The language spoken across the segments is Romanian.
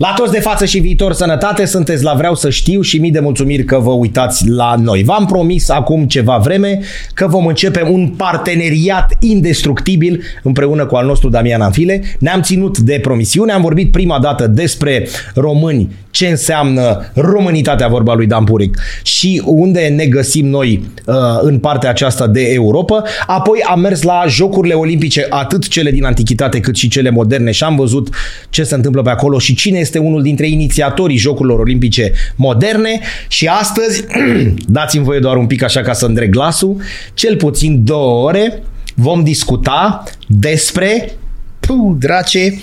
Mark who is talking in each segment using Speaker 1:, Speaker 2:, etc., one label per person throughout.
Speaker 1: La toți de față și viitor sănătate, sunteți la Vreau să știu și mii de mulțumiri că vă uitați la noi. V-am promis acum ceva vreme că vom începe un parteneriat indestructibil împreună cu al nostru Damian Anfile. Ne-am ținut de promisiune, am vorbit prima dată despre români, ce înseamnă românitatea, vorba lui Dan Puric, și unde ne găsim noi uh, în partea aceasta de Europa. Apoi am mers la Jocurile Olimpice, atât cele din antichitate cât și cele moderne și am văzut ce se întâmplă pe acolo și cine este unul dintre inițiatorii Jocurilor Olimpice moderne și astăzi, dați-mi voie doar un pic așa ca să îndreg glasul, cel puțin două ore vom discuta despre, puh, drace,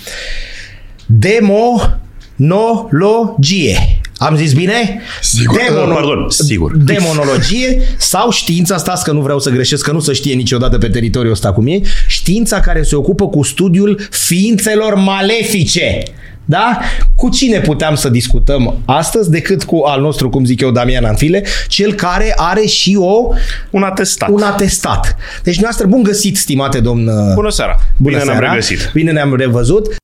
Speaker 1: demonologie. Am zis bine?
Speaker 2: Sigur, Demono- pardon, sigur.
Speaker 1: Demonologie sau știința, stați că nu vreau să greșesc, că nu se știe niciodată pe teritoriul ăsta cum e, știința care se ocupă cu studiul ființelor malefice. Da? Cu cine puteam să discutăm astăzi decât cu al nostru, cum zic eu, Damian Anfile, cel care are și o...
Speaker 2: Un atestat.
Speaker 1: Un atestat. Deci, noastră, bun găsit, stimate domn...
Speaker 2: Bună seara!
Speaker 1: Bună
Speaker 2: Bine
Speaker 1: seara.
Speaker 2: ne-am regăsit!
Speaker 1: Bine ne-am revăzut!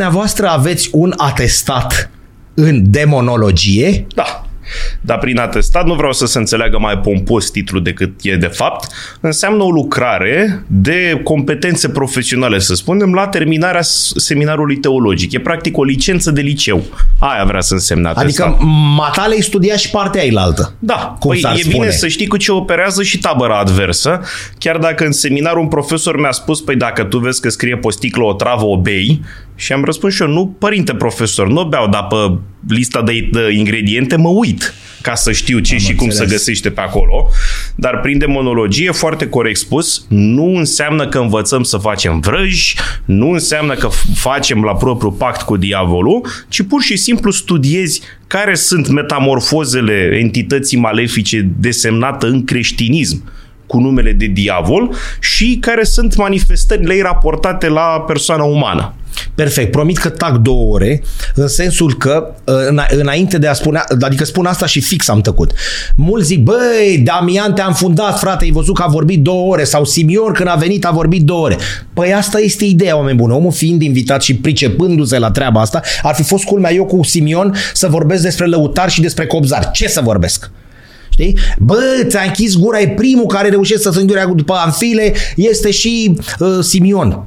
Speaker 1: Dumneavoastră aveți un atestat în demonologie?
Speaker 2: Da. Dar prin atestat nu vreau să se înțeleagă mai pompos titlul decât e de fapt. Înseamnă o lucrare de competențe profesionale, să spunem, la terminarea seminarului teologic. E practic o licență de liceu. Aia vrea să însemne atestat.
Speaker 1: Adică matale îi studia și partea ailaltă.
Speaker 2: Da,
Speaker 1: Cum
Speaker 2: păi
Speaker 1: s-ar
Speaker 2: e
Speaker 1: spune.
Speaker 2: bine să știi cu ce operează și tabăra adversă. Chiar dacă în seminar un profesor mi-a spus, păi dacă tu vezi că scrie pe o sticlă o travă, o bei, și am răspuns și eu, nu, părinte profesor, nu beau, dar pe lista de, de ingrediente mă uit ca să știu ce
Speaker 1: Am
Speaker 2: și cum
Speaker 1: înțeles.
Speaker 2: se găsește pe acolo. Dar prin demonologie, foarte corect spus, nu înseamnă că învățăm să facem vrăji, nu înseamnă că f- facem la propriu pact cu diavolul, ci pur și simplu studiezi care sunt metamorfozele entității malefice desemnată în creștinism cu numele de diavol și care sunt manifestările ei raportate la persoana umană.
Speaker 1: Perfect. Promit că tac două ore, în sensul că, îna- înainte de a spune, adică spun asta și fix am tăcut. Mulți zic, băi, Damian te-a înfundat, frate, ai văzut că a vorbit două ore, sau Simion când a venit a vorbit două ore. Păi asta este ideea, oameni buni. Omul fiind invitat și pricepându-se la treaba asta, ar fi fost culmea eu cu Simion să vorbesc despre lăutar și despre copzar. Ce să vorbesc? Știi? Bă, ți-a închis gura, e primul care reușește să se îndure după Anfile, este și uh, Simion.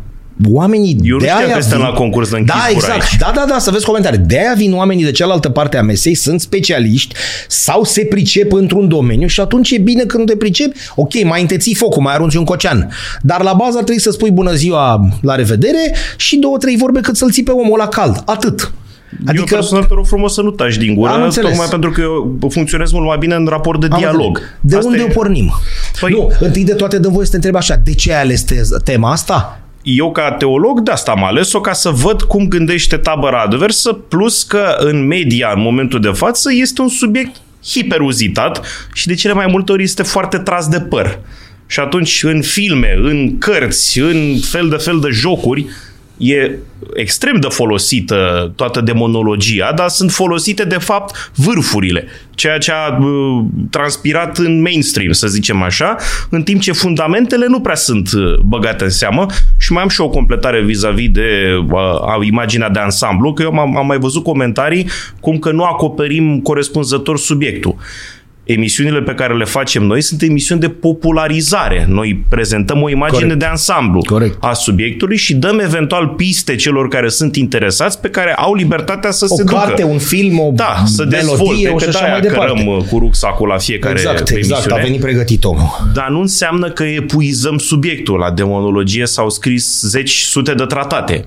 Speaker 1: Oamenii
Speaker 2: Eu nu
Speaker 1: de
Speaker 2: știam
Speaker 1: aia
Speaker 2: că suntem
Speaker 1: vin-
Speaker 2: la concurs de închis
Speaker 1: Da,
Speaker 2: gura
Speaker 1: exact.
Speaker 2: aici.
Speaker 1: Da, da, da, să vezi comentarii. De aia vin oamenii de cealaltă parte a mesei, sunt specialiști sau se pricep într-un domeniu și atunci e bine când te pricepi. Ok, mai înteții focul, mai arunci un cocean. Dar la bază ar trebui să spui bună ziua, la revedere și două, trei vorbe cât să-l ții pe omul la cald. Atât.
Speaker 2: Adică, eu
Speaker 1: Adică
Speaker 2: personal te rog frumos să nu taci din gură,
Speaker 1: Am înțeles.
Speaker 2: tocmai pentru că eu funcționez mult mai bine în raport de
Speaker 1: Am
Speaker 2: dialog.
Speaker 1: înțeles. De
Speaker 2: Asta
Speaker 1: unde
Speaker 2: e-
Speaker 1: o pornim?
Speaker 2: Păi-
Speaker 1: nu, întâi de toate dăm voie să te întreb așa, de ce ai ales te- tema asta?
Speaker 2: Eu ca teolog de asta am ales-o ca să văd cum gândește tabăra adversă, plus că în media, în momentul de față, este un subiect hiperuzitat și de cele mai multe ori este foarte tras de păr. Și atunci în filme, în cărți, în fel de fel de jocuri, e extrem de folosită toată demonologia, dar sunt folosite de fapt vârfurile, ceea ce a uh, transpirat în mainstream, să zicem așa, în timp ce fundamentele nu prea sunt uh, băgate în seamă și mai am și o completare vis-a-vis de uh, a imaginea de ansamblu, că eu am, am mai văzut comentarii cum că nu acoperim corespunzător subiectul. Emisiunile pe care le facem noi sunt emisiuni de popularizare. Noi prezentăm o imagine
Speaker 1: Corect.
Speaker 2: de ansamblu
Speaker 1: Corect.
Speaker 2: a subiectului și dăm eventual piste celor care sunt interesați pe care au libertatea să
Speaker 1: O
Speaker 2: se
Speaker 1: carte,
Speaker 2: ducă.
Speaker 1: un film, o
Speaker 2: da, să
Speaker 1: melodie
Speaker 2: dezvolte,
Speaker 1: și
Speaker 2: că
Speaker 1: așa
Speaker 2: de-aia
Speaker 1: mai departe.
Speaker 2: cărăm uh, cu rucsacul la fiecare
Speaker 1: Exact, exact,
Speaker 2: emisiune.
Speaker 1: a venit pregătit omul.
Speaker 2: Dar nu înseamnă că epuizăm subiectul. La demonologie s-au scris zeci, sute de tratate.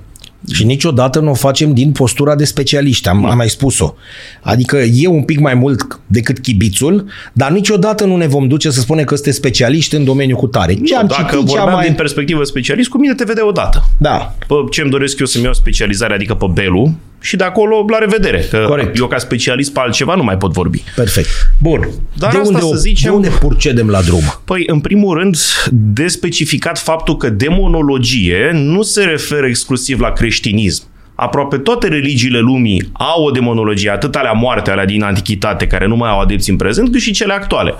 Speaker 1: Și niciodată nu o facem din postura de specialiști, am, am mai spus-o. Adică e un pic mai mult decât chibițul, dar niciodată nu ne vom duce să spunem că sunteți specialiști în domeniul cu tare. Ce
Speaker 2: Nu,
Speaker 1: am
Speaker 2: dacă
Speaker 1: citit, ce
Speaker 2: vorbeam
Speaker 1: am mai...
Speaker 2: din perspectivă specialist, cu mine te vedea odată.
Speaker 1: Da,
Speaker 2: Pe ce îmi doresc eu să-mi iau specializare, adică pe Belu, și de acolo la revedere. Că
Speaker 1: Corect.
Speaker 2: Eu ca specialist pe altceva nu mai pot vorbi.
Speaker 1: Perfect. Bun.
Speaker 2: Dar
Speaker 1: de,
Speaker 2: asta
Speaker 1: unde,
Speaker 2: să
Speaker 1: o-
Speaker 2: zicem-
Speaker 1: de unde procedem la drum?
Speaker 2: Păi, în primul rând, de specificat faptul că demonologie nu se referă exclusiv la creștinism. Aproape toate religiile lumii au o demonologie, atât alea moarte, alea din antichitate, care nu mai au adepți în prezent, cât și cele actuale.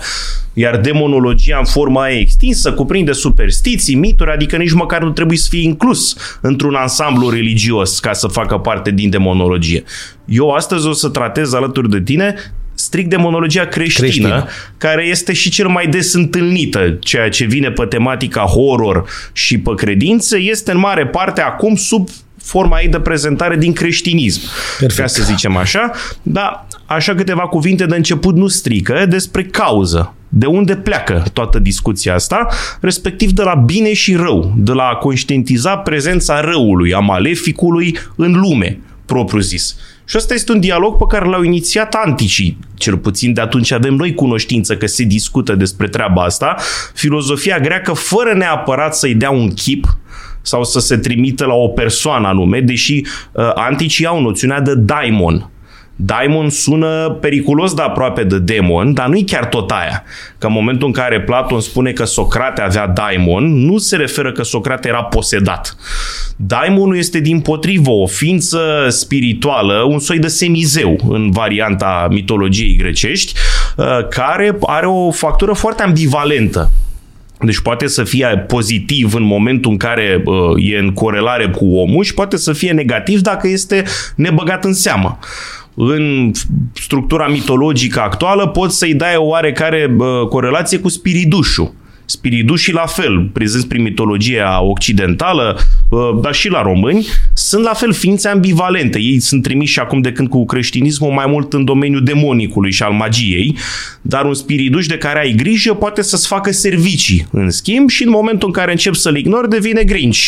Speaker 2: Iar demonologia în forma ei extinsă cuprinde superstiții, mituri, adică nici măcar nu trebuie să fie inclus într-un ansamblu religios ca să facă parte din demonologie. Eu astăzi o să tratez alături de tine strict demonologia creștină,
Speaker 1: Creștină.
Speaker 2: creștină care este și cel mai des întâlnită, ceea ce vine pe tematica horror și pe credințe, este în mare parte acum sub forma ei de prezentare din creștinism,
Speaker 1: Perfect.
Speaker 2: ca să zicem așa. Dar așa câteva cuvinte de început nu strică despre cauză. De unde pleacă toată discuția asta, respectiv de la bine și rău, de la a conștientiza prezența răului, a maleficului în lume, propriu zis. Și ăsta este un dialog pe care l-au inițiat anticii. Cel puțin de atunci avem noi cunoștință că se discută despre treaba asta. Filozofia greacă, fără neapărat să-i dea un chip sau să se trimită la o persoană anume, deși uh, anticii au noțiunea de daimon. Daimon sună periculos de aproape de demon, dar nu-i chiar tot aia. Că în momentul în care Platon spune că Socrate avea daimon, nu se referă că Socrate era posedat. Daimonul este din potrivă o ființă spirituală, un soi de semizeu în varianta mitologiei grecești, uh, care are o factură foarte ambivalentă. Deci poate să fie pozitiv în momentul în care uh, e în corelare cu omul și poate să fie negativ dacă este nebăgat în seamă. În structura mitologică actuală poți să-i dai o oarecare uh, corelație cu spiridușul. Spiridușii la fel, prezenți prin mitologia occidentală, uh, dar și la români, sunt la fel ființe ambivalente. Ei sunt trimiși acum de când cu creștinismul mai mult în domeniul demonicului și al magiei, dar un spiriduș de care ai grijă poate să-ți facă servicii în schimb și în momentul în care începi să-l ignori devine grinch.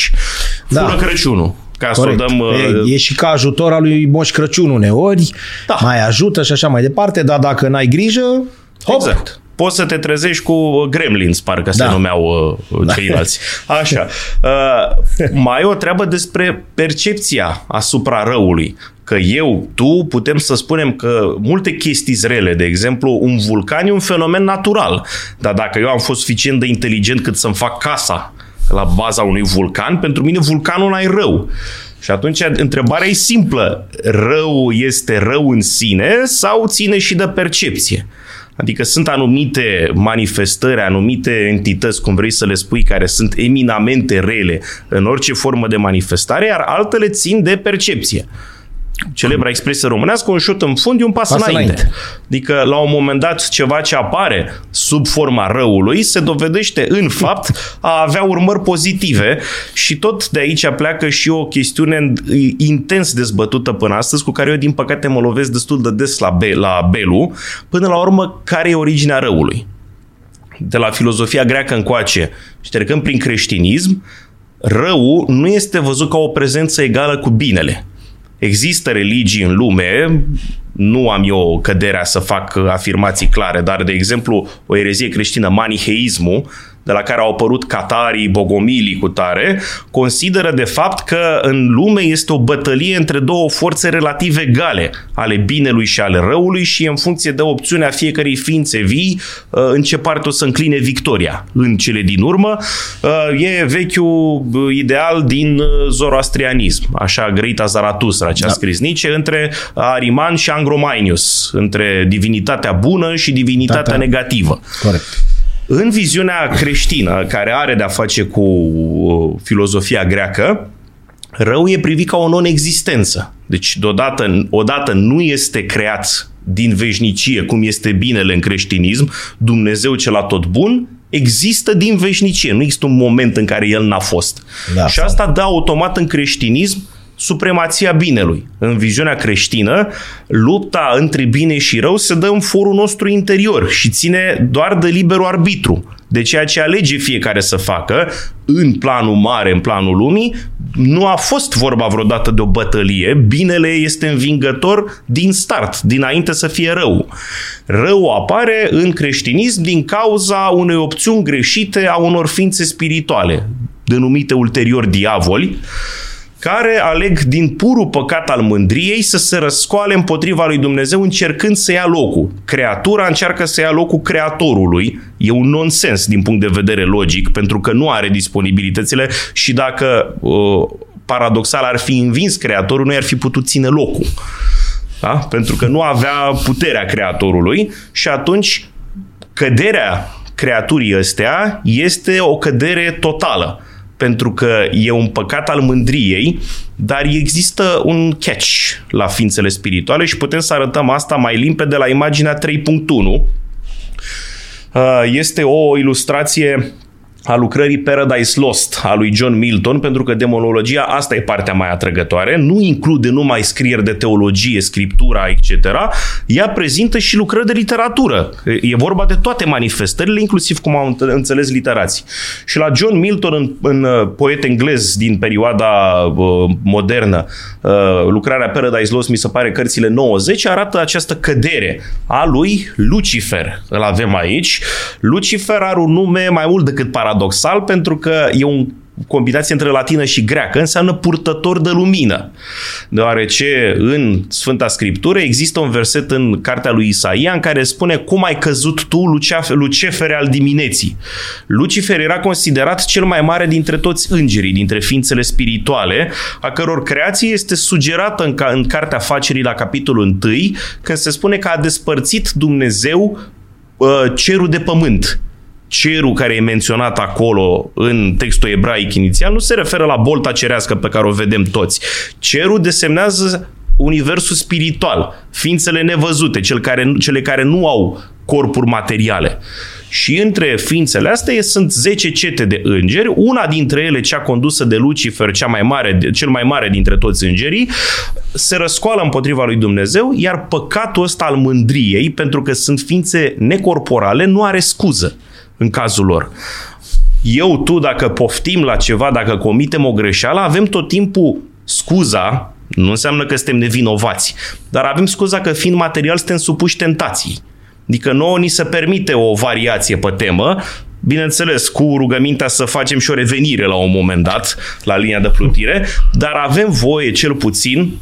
Speaker 1: Da.
Speaker 2: Fură Crăciunul. Ca să o
Speaker 1: Corect.
Speaker 2: dăm... uh,
Speaker 1: E, e și ca ajutor al lui Moș Crăciun uneori,
Speaker 2: Da.
Speaker 1: mai ajută și așa mai departe, dar dacă n-ai grijă, hop,
Speaker 2: Exact. Poți să te trezești cu uh, gremlins, parcă se
Speaker 1: Da.
Speaker 2: numeau uh, ceilalți. Așa. Uh, mai e o treabă despre percepția asupra răului. Că eu, tu, putem să spunem că multe chestii rele, de exemplu, un vulcan e un fenomen natural. Dar dacă eu am fost suficient de inteligent cât să-mi fac casa la baza unui vulcan, pentru mine vulcanul ăla e rău. Și atunci întrebarea e simplă. Rău este rău în sine sau ține și de percepție? Adică sunt anumite manifestări, anumite entități, cum vrei să le spui, care sunt eminamente rele în orice formă de manifestare, iar altele țin de percepție. Celebra expresie românească, un șut în fund e un pas,
Speaker 1: Pas
Speaker 2: înainte.
Speaker 1: înainte.
Speaker 2: Adică, la un moment dat, ceva ce apare sub forma răului se dovedește, în fapt, a avea urmări pozitive și tot de aici pleacă și o chestiune intens dezbătută până astăzi, cu care eu, din păcate, mă lovesc destul de des la, Be- la Belu, până la urmă, care e originea răului? De la filozofia greacă încoace, ștergând prin creștinism, răul nu este văzut ca o prezență egală cu binele. Există religii în lume, nu am eu căderea să fac afirmații clare, dar, de exemplu, o erezie creștină, maniheismul, de la care au apărut catarii, bogomilii cu tare, consideră de fapt că în lume este o bătălie între două forțe relativ egale, ale binelui și ale răului și în funcție de opțiunea fiecărei ființe vii, uh, în ce parte o să încline victoria. În cele din urmă, uh, e vechiul uh, ideal din zoroastrianism, așa a grăit Zaratustra, ce a
Speaker 1: Da.
Speaker 2: scris Nietzsche, între Ariman și Angromainius, între divinitatea bună și divinitatea
Speaker 1: Da, da.
Speaker 2: negativă.
Speaker 1: corect.
Speaker 2: În viziunea creștină, care are de-a face cu uh, filozofia greacă, rău e privit ca o non-existență. Deci, deodată, odată nu este creat din veșnicie, cum este binele în creștinism, Dumnezeu cel tot bun, există din veșnicie. Nu există un moment în care el n-a fost.
Speaker 1: Da,
Speaker 2: și asta dă automat în creștinism supremația binelui. În viziunea creștină, lupta între bine și rău se dă în forul nostru interior și ține doar de liberul arbitru, de ceea ce alege fiecare să facă în planul mare, în planul lumii, nu a fost vorba vreodată de o bătălie, binele este învingător din start, dinainte să fie rău. Rău apare în creștinism din cauza unei opțiuni greșite a unor ființe spirituale, denumite ulterior diavoli, care aleg din purul păcat al mândriei să se răscoale împotriva lui Dumnezeu încercând să ia locul. Creatura încearcă să ia locul creatorului. E un nonsens din punct de vedere logic, pentru că nu are disponibilitățile și dacă uh, paradoxal ar fi învins creatorul, nu ar fi putut ține locul. Da? Pentru că nu avea puterea creatorului și atunci căderea creaturii ăstea este o cădere totală pentru că e un păcat al mândriei, dar există un catch la ființele spirituale și putem să arătăm asta mai limpede la imaginea 3.1. Uh, este o ilustrație a lucrării Paradise Lost a lui John Milton, pentru că demonologia, asta e partea mai atrăgătoare, nu include numai scrieri de teologie, scriptura, etc. Ea prezintă și lucrări de literatură. E vorba de toate manifestările, inclusiv cum au înțeles literații. Și la John Milton, în, în uh, poet englez din perioada uh, modernă, uh, lucrarea Paradise Lost, mi se pare cărțile 90, arată această cădere a lui Lucifer. Îl avem aici. Lucifer are un nume mai mult decât paradox paradoxal pentru că e un combinație între latină și greacă, înseamnă purtător de lumină. Deoarece în Sfânta Scriptură există un verset în cartea lui Isaia în care spune cum ai căzut tu, Lucefer al dimineții. Lucifer era considerat cel mai mare dintre toți îngerii, dintre ființele spirituale, a căror creație este sugerată în, ca, în cartea facerii la capitolul 1, când se spune că a despărțit Dumnezeu uh, cerul de pământ cerul care e menționat acolo în textul ebraic inițial nu se referă la bolta cerească pe care o vedem toți. Cerul desemnează universul spiritual, ființele nevăzute, cel care, cele care nu au corpuri materiale. Și între ființele astea sunt 10 cete de îngeri, una dintre ele, cea condusă de Lucifer, cea mai mare, cel mai mare dintre toți îngerii, se răscoală împotriva lui Dumnezeu, iar păcatul ăsta al mândriei, pentru că sunt ființe necorporale, nu are scuză în cazul lor. Eu, tu, dacă poftim la ceva, dacă comitem o greșeală, avem tot timpul scuza, nu înseamnă că suntem nevinovați, dar avem scuza că fiind material suntem supuși tentații. Adică nouă ni se permite o variație pe temă, bineînțeles, cu rugămintea să facem și o revenire la un moment dat, la linia de plutire, dar avem voie cel puțin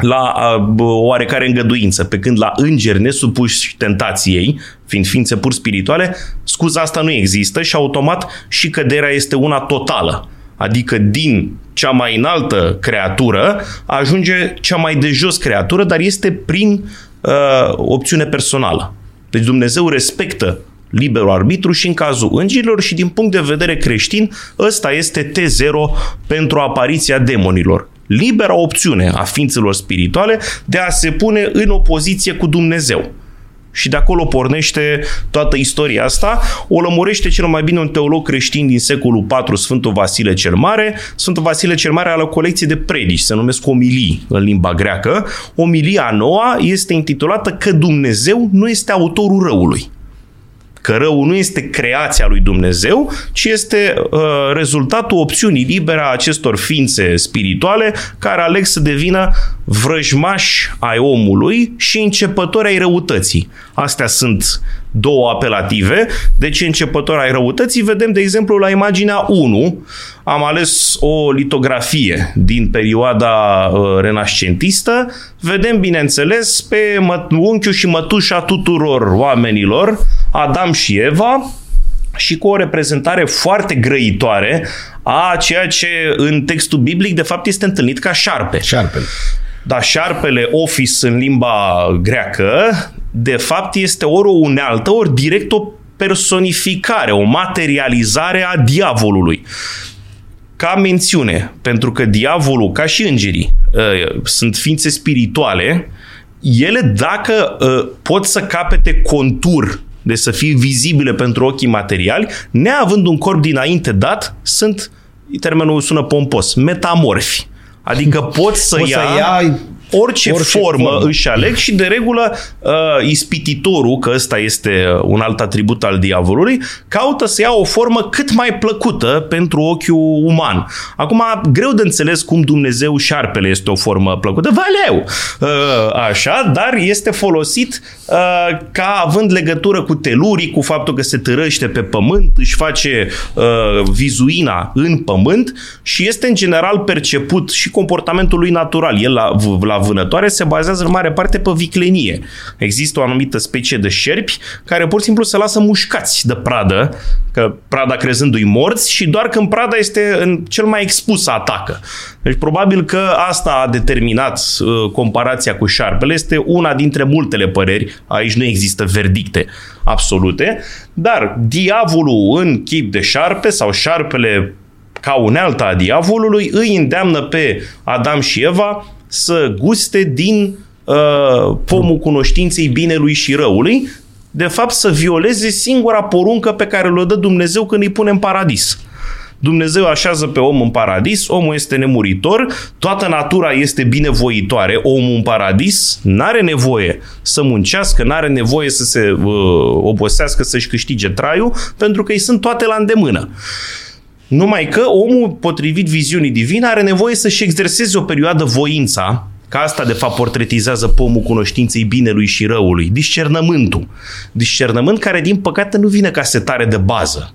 Speaker 2: la o oarecare îngăduință, pe când la îngeri nesupuși tentației, fiind ființe pur spirituale, scuza asta nu există și automat și căderea este una totală. Adică din cea mai înaltă creatură ajunge cea mai de jos creatură, dar este prin uh, opțiune personală. Deci Dumnezeu respectă liberul arbitru și în cazul îngerilor și din punct de vedere creștin, ăsta este T0 pentru apariția demonilor libera opțiune a ființelor spirituale de a se pune în opoziție cu Dumnezeu. Și de acolo pornește toată istoria asta. O lămurește cel mai bine un teolog creștin din secolul IV, Sfântul Vasile cel Mare. Sfântul Vasile cel Mare are o colecție de predici, se numesc omilii în limba greacă. Omilia noua este intitulată că Dumnezeu nu este autorul răului că răul nu este creația lui Dumnezeu, ci este uh, rezultatul opțiunii libere a acestor ființe spirituale care aleg să devină vrăjmași ai omului și începători ai răutății. Astea sunt două apelative. Deci începători ai răutății vedem, de exemplu, la imaginea 1, am ales o litografie din perioada uh, renascentistă. Vedem, bineînțeles, pe unchiul și mătușa tuturor oamenilor, Adam și Eva, și cu o reprezentare foarte grăitoare a ceea ce în textul biblic de fapt este întâlnit ca șarpe.
Speaker 1: Șarpele.
Speaker 2: Da, șarpele office în limba greacă, de fapt este ori o unealtă, ori direct o personificare, o materializare a diavolului. Ca mențiune, pentru că diavolul, ca și îngerii, uh, sunt ființe spirituale, ele dacă uh, pot să capete contur de să fie vizibile pentru ochii materiali, neavând un corp dinainte dat, sunt, termenul sună pompos, metamorfi. Adică pot să,
Speaker 1: Poți
Speaker 2: ia,
Speaker 1: să ia
Speaker 2: orice, orice formă, formă își aleg și de regulă uh, ispititorul, că ăsta este un alt atribut al diavolului, caută să ia o formă cât mai plăcută pentru ochiul uman. Acum, greu de înțeles cum Dumnezeu șarpele este o formă plăcută, valeu, uh, așa, dar este folosit uh, ca având legătură cu telurii, cu faptul că se târăște pe pământ, își face uh, vizuina în pământ și este în general perceput și comportamentul lui natural. El la, la vânătoare se bazează în mare parte pe viclenie. Există o anumită specie de șerpi care pur și simplu se lasă mușcați de pradă, că prada crezându-i morți și doar când prada este în cel mai expus atacă. Deci probabil că asta a determinat uh, comparația cu șarpele. Este una dintre multele păreri. Aici nu există verdicte absolute. Dar diavolul în chip de șarpe sau șarpele ca unealta a diavolului îi îndeamnă pe Adam și Eva să guste din uh, pomul cunoștinței binelui și răului, de fapt să violeze singura poruncă pe care le dă Dumnezeu când îi pune în paradis. Dumnezeu așează pe om în paradis, omul este nemuritor, toată natura este binevoitoare, omul în paradis n-are nevoie să muncească, n-are nevoie să se uh, obosească, să-și câștige traiul, pentru că îi sunt toate la îndemână. Numai că omul, potrivit viziunii divine, are nevoie să-și exerseze o perioadă voința, Ca asta, de fapt, portretizează pomul cunoștinței binelui și răului, discernământul. Discernământ care, din păcate, nu vine ca setare de bază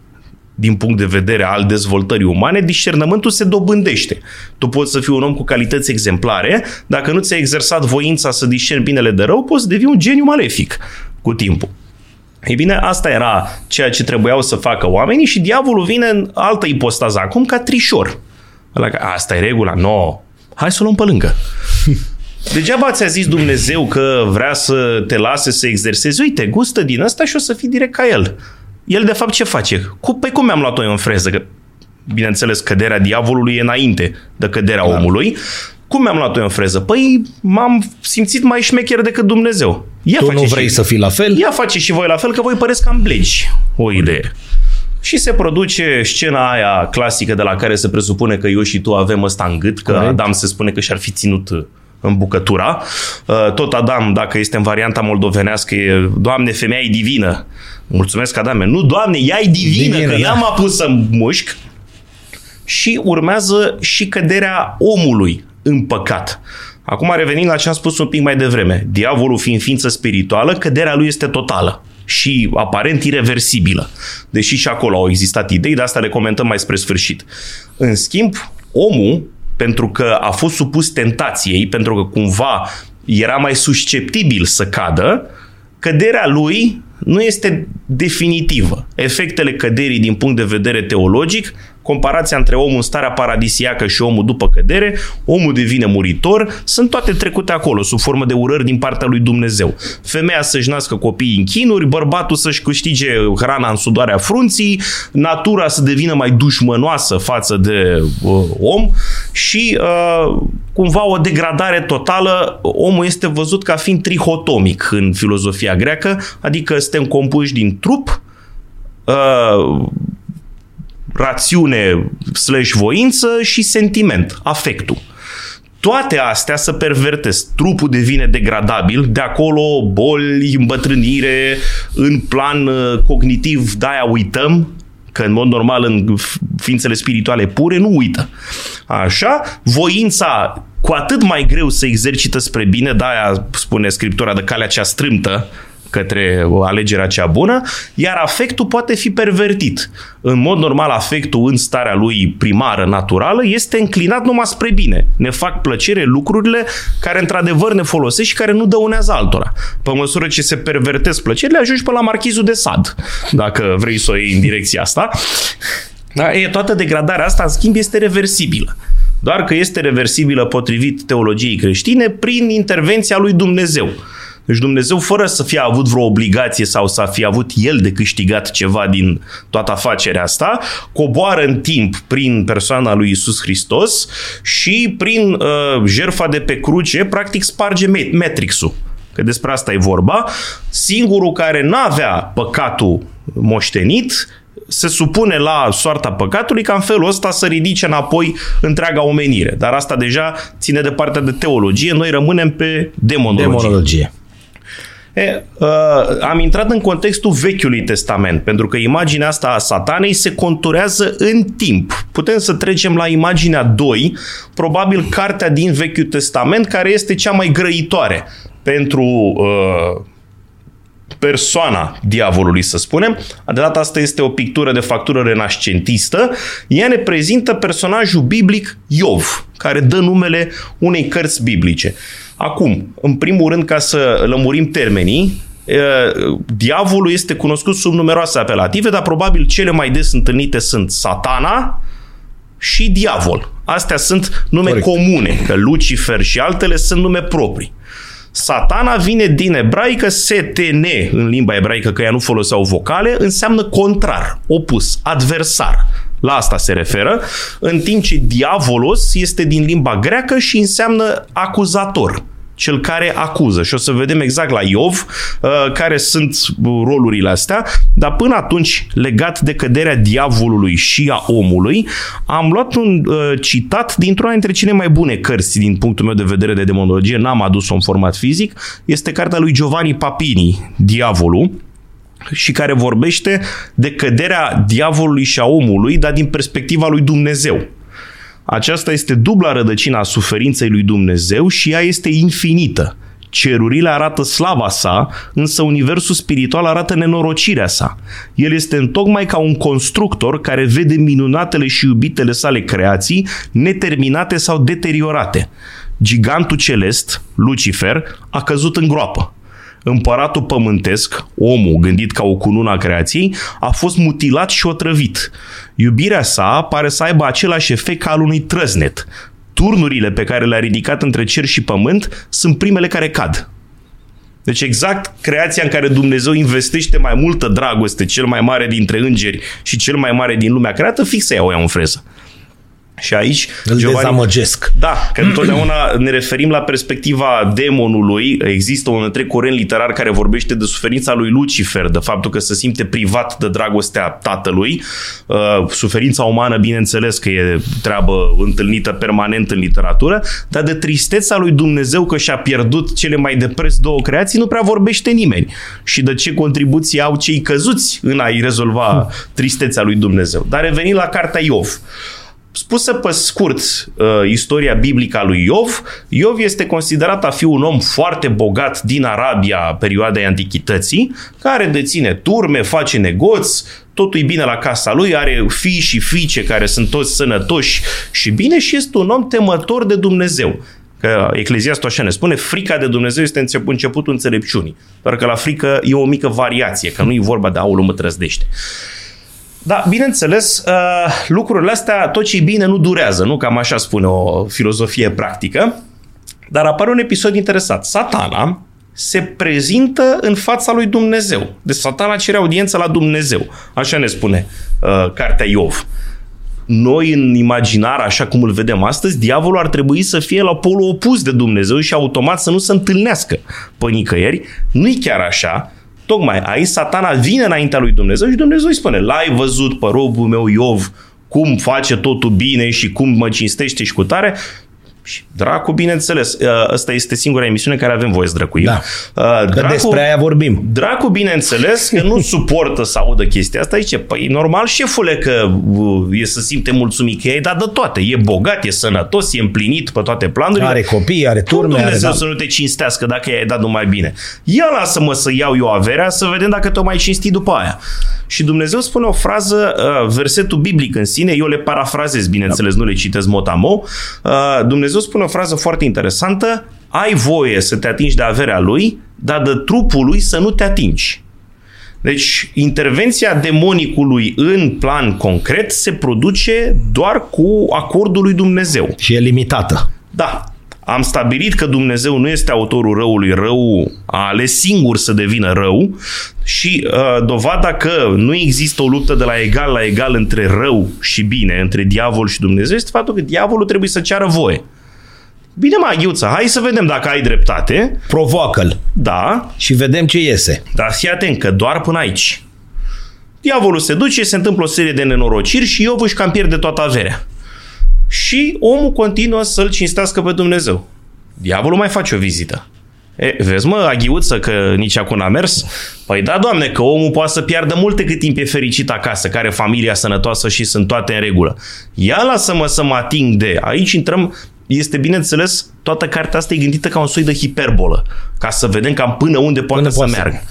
Speaker 2: din punct de vedere al dezvoltării umane, discernământul se dobândește. Tu poți să fii un om cu calități exemplare, dacă nu ți-ai exersat voința să discerni binele de rău, poți să devii un geniu malefic cu timpul. Ei bine, asta era ceea ce trebuiau să facă oamenii și diavolul vine în altă ipostază acum ca trișor. Asta e regula? No. Hai să o luăm pe lângă. Degeaba ți-a zis Dumnezeu că vrea să te lase să exersezi. Uite, gustă din asta și o să fii direct ca el. El de fapt ce face? Cu, păi cum mi-am luat-o eu în freză? Că, bineînțeles, căderea diavolului e înainte de căderea Clar. omului. Cum mi-am luat-o eu în freză? Păi m-am simțit mai șmecher decât Dumnezeu.
Speaker 1: Ia tu nu vrei și, să fii la fel?
Speaker 2: Ia face și voi la fel, că voi păreți cam blegi. O idee. Și se produce scena aia clasică de la care se presupune că eu și tu avem ăsta în gât, că Corect. Adam se spune că și-ar fi ținut uh, în bucătura. Uh, tot Adam, dacă este în varianta moldovenească, e Doamne, femeia e divină. Mulțumesc, Adame. Nu, Doamne, ea e divină, divină că da. ea m-a pus să mușc. Și urmează și căderea omului în păcat. Acum revenind la ce am spus un pic mai devreme. Diavolul fiind ființă spirituală, căderea lui este totală și aparent irreversibilă. Deși și acolo au existat idei, dar asta le comentăm mai spre sfârșit. În schimb, omul, pentru că a fost supus tentației, pentru că cumva era mai susceptibil să cadă, căderea lui nu este definitivă. Efectele căderii din punct de vedere teologic comparația între omul în starea paradisiacă și omul după cădere, omul devine muritor, sunt toate trecute acolo, sub formă de urări din partea lui Dumnezeu. Femeia să-și nască copii în chinuri, bărbatul să-și câștige hrana în sudoarea frunții, natura să devină mai dușmănoasă față de uh, om și uh, cumva o degradare totală. Omul este văzut ca fiind trihotomic în filozofia greacă, adică suntem compuși din trup, uh, rațiune slash voință și sentiment, afectul. Toate astea să pervertesc. Trupul devine degradabil, de acolo boli, îmbătrânire, în plan uh, cognitiv, de-aia uităm, că în mod normal în ființele spirituale pure nu uită. Așa, voința cu atât mai greu să exercită spre bine, de-aia spune scriptura de calea cea strâmtă, către alegerea cea bună, iar afectul poate fi pervertit. În mod normal, afectul în starea lui primară, naturală, este înclinat numai spre bine. Ne fac plăcere lucrurile care într-adevăr ne folosesc și care nu dăunează altora. Pe măsură ce se pervertesc plăcerile, ajungi pe la marchizul de sad, dacă vrei să o iei în direcția asta. Da? E, toată degradarea asta, în schimb, este reversibilă. Doar că este reversibilă potrivit teologiei creștine prin intervenția lui Dumnezeu. Deci Dumnezeu, fără să fie avut vreo obligație sau să fie avut El de câștigat ceva din toată afacerea asta, coboară în timp prin persoana lui Isus Hristos și prin uh, jerfa de pe cruce, practic sparge Matrix-ul. Că despre asta e vorba. Singurul care n-avea păcatul moștenit se supune la soarta păcatului ca în felul ăsta să ridice înapoi întreaga omenire. Dar asta deja ține de partea de teologie, noi rămânem pe demonologie.
Speaker 1: Demonologie.
Speaker 2: E, uh, am intrat în contextul Vechiului Testament, pentru că imaginea asta a satanei se conturează în timp. Putem să trecem la imaginea 2, probabil cartea din Vechiul Testament, care este cea mai grăitoare pentru uh, persoana diavolului, să spunem. De data asta este o pictură de factură renascentistă. Ea ne prezintă personajul biblic Iov, care dă numele unei cărți biblice. Acum, în primul rând, ca să lămurim termenii, diavolul este cunoscut sub numeroase apelative, dar probabil cele mai des întâlnite sunt satana și diavol. Astea sunt nume Corect. comune, că Lucifer și altele sunt nume proprii. Satana vine din ebraică STN în limba ebraică, că ea nu foloseau vocale, înseamnă contrar, opus, adversar. La asta se referă, în timp ce diavolos este din limba greacă și înseamnă acuzator cel care acuză. Și o să vedem exact la Iov uh, care sunt rolurile astea, dar până atunci, legat de căderea diavolului și a omului, am luat un uh, citat dintr-una dintre cele mai bune cărți din punctul meu de vedere de demonologie, n-am adus-o în format fizic, este cartea lui Giovanni Papini, Diavolul, și care vorbește de căderea diavolului și a omului, dar din perspectiva lui Dumnezeu. Aceasta este dubla rădăcina a suferinței lui Dumnezeu și ea este infinită. Cerurile arată slava sa, însă universul spiritual arată nenorocirea sa. El este întocmai ca un constructor care vede minunatele și iubitele sale creații neterminate sau deteriorate. Gigantul celest, Lucifer, a căzut în groapă împăratul pământesc, omul gândit ca o cunună a creației, a fost mutilat și otrăvit. Iubirea sa pare să aibă același efect ca al unui trăznet. Turnurile pe care le-a ridicat între cer și pământ sunt primele care cad. Deci exact creația în care Dumnezeu investește mai multă dragoste, cel mai mare dintre îngeri și cel mai mare din lumea creată, fix să iau ea în freză. Și aici...
Speaker 1: Îl Giovanni, dezamăgesc.
Speaker 2: Da, că întotdeauna ne referim la perspectiva demonului. Există un întreg curent literar care vorbește de suferința lui Lucifer, de faptul că se simte privat de dragostea tatălui. Uh, suferința umană, bineînțeles că e treabă întâlnită permanent în literatură, dar de tristețea lui Dumnezeu că și-a pierdut cele mai de preț două creații nu prea vorbește nimeni. Și de ce contribuții au cei căzuți în a-i rezolva tristețea lui Dumnezeu. Dar revenind la cartea Iov. Spusă pe scurt uh, istoria biblică a lui Iov, Iov este considerat a fi un om foarte bogat din Arabia perioadei antichității, care deține turme, face negoți, totul e bine la casa lui, are fii și fiice care sunt toți sănătoși și bine și este un om temător de Dumnezeu. Că Ecleziastul așa ne spune, frica de Dumnezeu este începutul înțelepciunii. Doar că la frică e o mică variație, că nu e vorba de aulul mă trăzdește. Da, bineînțeles, uh, lucrurile astea, tot ce e bine nu durează, nu? Cam așa spune o filozofie practică. Dar apare un episod interesant. Satana se prezintă în fața lui Dumnezeu. Deci satana cere audiență la Dumnezeu. Așa ne spune uh, cartea Iov. Noi, în imaginar, așa cum îl vedem astăzi, diavolul ar trebui să fie la polul opus de Dumnezeu și automat să nu se întâlnească pe nicăieri. Nu-i chiar așa. Tocmai aici satana vine înaintea lui Dumnezeu și Dumnezeu îi spune, l-ai văzut pe robul meu Iov cum face totul bine și cum mă cinstește și cu tare, și dracu, bineînțeles, ăsta este singura emisiune care avem voie să drăcuim.
Speaker 1: Da. Dracu, că despre aia vorbim.
Speaker 2: Dracu, bineînțeles, că nu suportă să audă chestia asta. Zice, păi normal, șefule, că e să simte mulțumit că i-ai dat de toate. E bogat, e sănătos, e împlinit pe toate planurile.
Speaker 1: Are copii, are turme. Cum
Speaker 2: Dumnezeu
Speaker 1: are,
Speaker 2: să nu te cinstească dacă i-ai dat numai bine? Ia lasă-mă să iau eu averea să vedem dacă te mai cinsti după aia. Și Dumnezeu spune o frază, versetul biblic în sine, eu le parafrazez, bineînțeles, da. nu le citesc motamo. Dumnezeu Dumnezeu spune o frază foarte interesantă, ai voie să te atingi de averea lui, dar de trupul lui să nu te atingi. Deci, intervenția demonicului în plan concret se produce doar cu acordul lui Dumnezeu.
Speaker 1: Și e limitată.
Speaker 2: Da. Am stabilit că Dumnezeu nu este autorul răului, rău a ales singur să devină rău și uh, dovada că nu există o luptă de la egal la egal între rău și bine, între diavol și Dumnezeu, este faptul că diavolul trebuie să ceară voie. Bine, Maghiuța, hai să vedem dacă ai dreptate.
Speaker 1: Provoacă-l.
Speaker 2: Da.
Speaker 1: Și vedem ce iese.
Speaker 2: Dar fii atent că doar până aici. Diavolul se duce, se întâmplă o serie de nenorociri și Iov își cam pierde toată averea. Și omul continuă să-l cinstească pe Dumnezeu. Diavolul mai face o vizită. E, vezi mă, aghiuță, că nici acum n-a mers? Păi da, doamne, că omul poate să piardă multe cât timp e fericit acasă, care familia sănătoasă și sunt toate în regulă. Ia lasă-mă să mă ating de... Aici intrăm este bineînțeles, toată cartea asta e gândită ca un soi de hiperbolă, ca să vedem cam până unde poate până să poate meargă.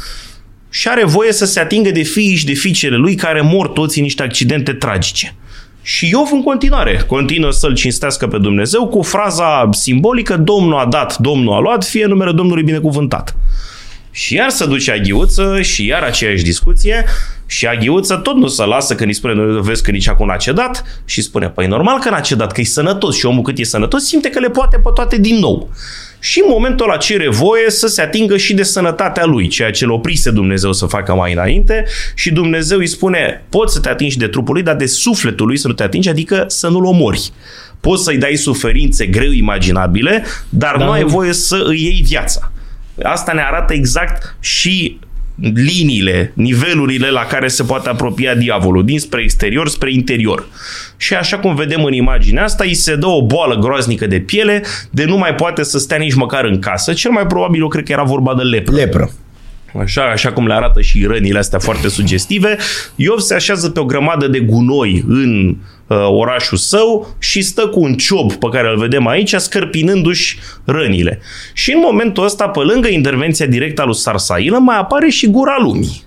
Speaker 2: Și are voie să se atingă de fiii și de fiicele lui care mor toți în niște accidente tragice. Și Iov în continuare continuă să-L cinstească pe Dumnezeu cu fraza simbolică Domnul a dat, Domnul a luat, fie numele Domnului binecuvântat. Și iar să duce aghiuță și iar aceeași discuție și aghiuță tot nu se lasă când îi spune, vezi că nici acum n-a cedat și spune, păi normal că n-a cedat, că e sănătos și omul cât e sănătos simte că le poate pe toate din nou. Și în momentul ăla cere voie să se atingă și de sănătatea lui, ceea ce îl oprise Dumnezeu să facă mai înainte și Dumnezeu îi spune, poți să te atingi de trupul lui, dar de sufletul lui să nu te atingi, adică să nu-l omori. Poți să-i dai suferințe greu imaginabile, dar da. nu ai voie să îi iei viața. Asta ne arată exact și liniile, nivelurile la care se poate apropia diavolul, dinspre exterior spre interior. Și așa cum vedem în imaginea asta, îi se dă o boală groaznică de piele, de nu mai poate să stea nici măcar în casă. Cel mai probabil, eu cred că era vorba de lepră.
Speaker 1: Lepră.
Speaker 2: Așa, așa cum le arată și rănile astea foarte sugestive, Iov se așează pe o grămadă de gunoi în uh, orașul său și stă cu un ciob pe care îl vedem aici, scărpinându-și rănile. Și în momentul ăsta, pe lângă intervenția directă a lui Sarsailă, mai apare și gura lumii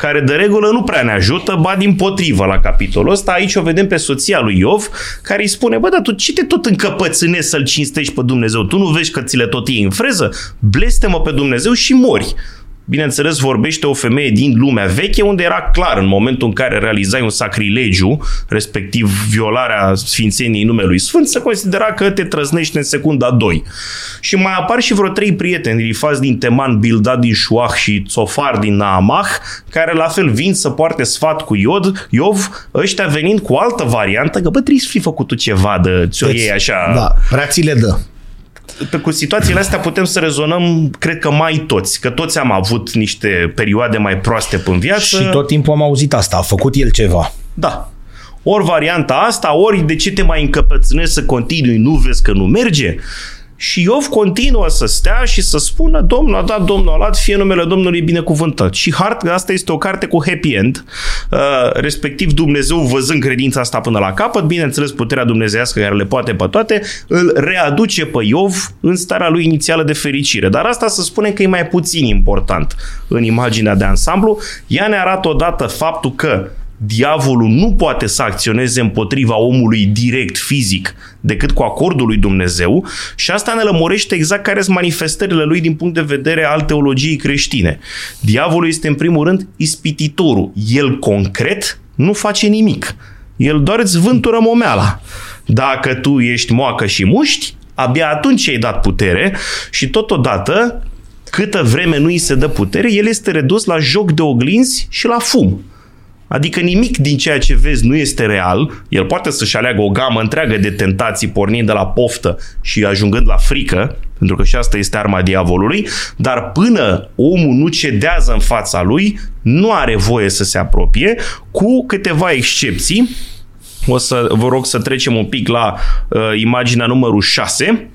Speaker 2: care de regulă nu prea ne ajută, ba din potrivă la capitolul ăsta. Aici o vedem pe soția lui Iov, care îi spune, bă, dar tu ce te tot încăpățânezi să-L cinstești pe Dumnezeu? Tu nu vezi că ți le tot iei în freză? Blestemă pe Dumnezeu și mori. Bineînțeles, vorbește o femeie din lumea veche, unde era clar în momentul în care realizai un sacrilegiu, respectiv violarea sfințeniei numelui Sfânt, se considera că te trăznești în secunda 2. Și mai apar și vreo trei prieteni, Rifaz din Teman, Bildad din Shuach și Tsofar din Naamah, care la fel vin să poarte sfat cu Iod, Iov, ăștia venind cu o altă variantă, că bă, trebuie să fi făcut tu ceva de ți-o iei așa.
Speaker 1: Da, prea ți le dă
Speaker 2: pe, cu situațiile astea putem să rezonăm, cred că mai toți, că toți am avut niște perioade mai proaste pe viață.
Speaker 1: Și tot timpul am auzit asta, a făcut el ceva.
Speaker 2: Da. Ori varianta asta, ori de ce te mai încăpățânezi să continui, nu vezi că nu merge? Și Iov continuă să stea și să spună Domnul a dat, Domnul a luat, fie numele Domnului binecuvântat. Și hart, asta este o carte cu happy end, uh, respectiv Dumnezeu văzând credința asta până la capăt, bineînțeles puterea dumnezeiască care le poate pe toate, îl readuce pe Iov în starea lui inițială de fericire. Dar asta să spunem că e mai puțin important în imaginea de ansamblu. Ea ne arată odată faptul că diavolul nu poate să acționeze împotriva omului direct, fizic, decât cu acordul lui Dumnezeu și asta ne lămurește exact care sunt manifestările lui din punct de vedere al teologiei creștine. Diavolul este în primul rând ispititorul. El concret nu face nimic. El doar îți vântură momeala. Dacă tu ești moacă și muști, abia atunci ai dat putere și totodată câtă vreme nu îi se dă putere, el este redus la joc de oglinzi și la fum. Adică nimic din ceea ce vezi nu este real. El poate să-și aleagă o gamă întreagă de tentații pornind de la poftă și ajungând la frică, pentru că și asta este arma diavolului, dar până omul nu cedează în fața lui, nu are voie să se apropie, cu câteva excepții. O să vă rog să trecem un pic la uh, imaginea numărul 6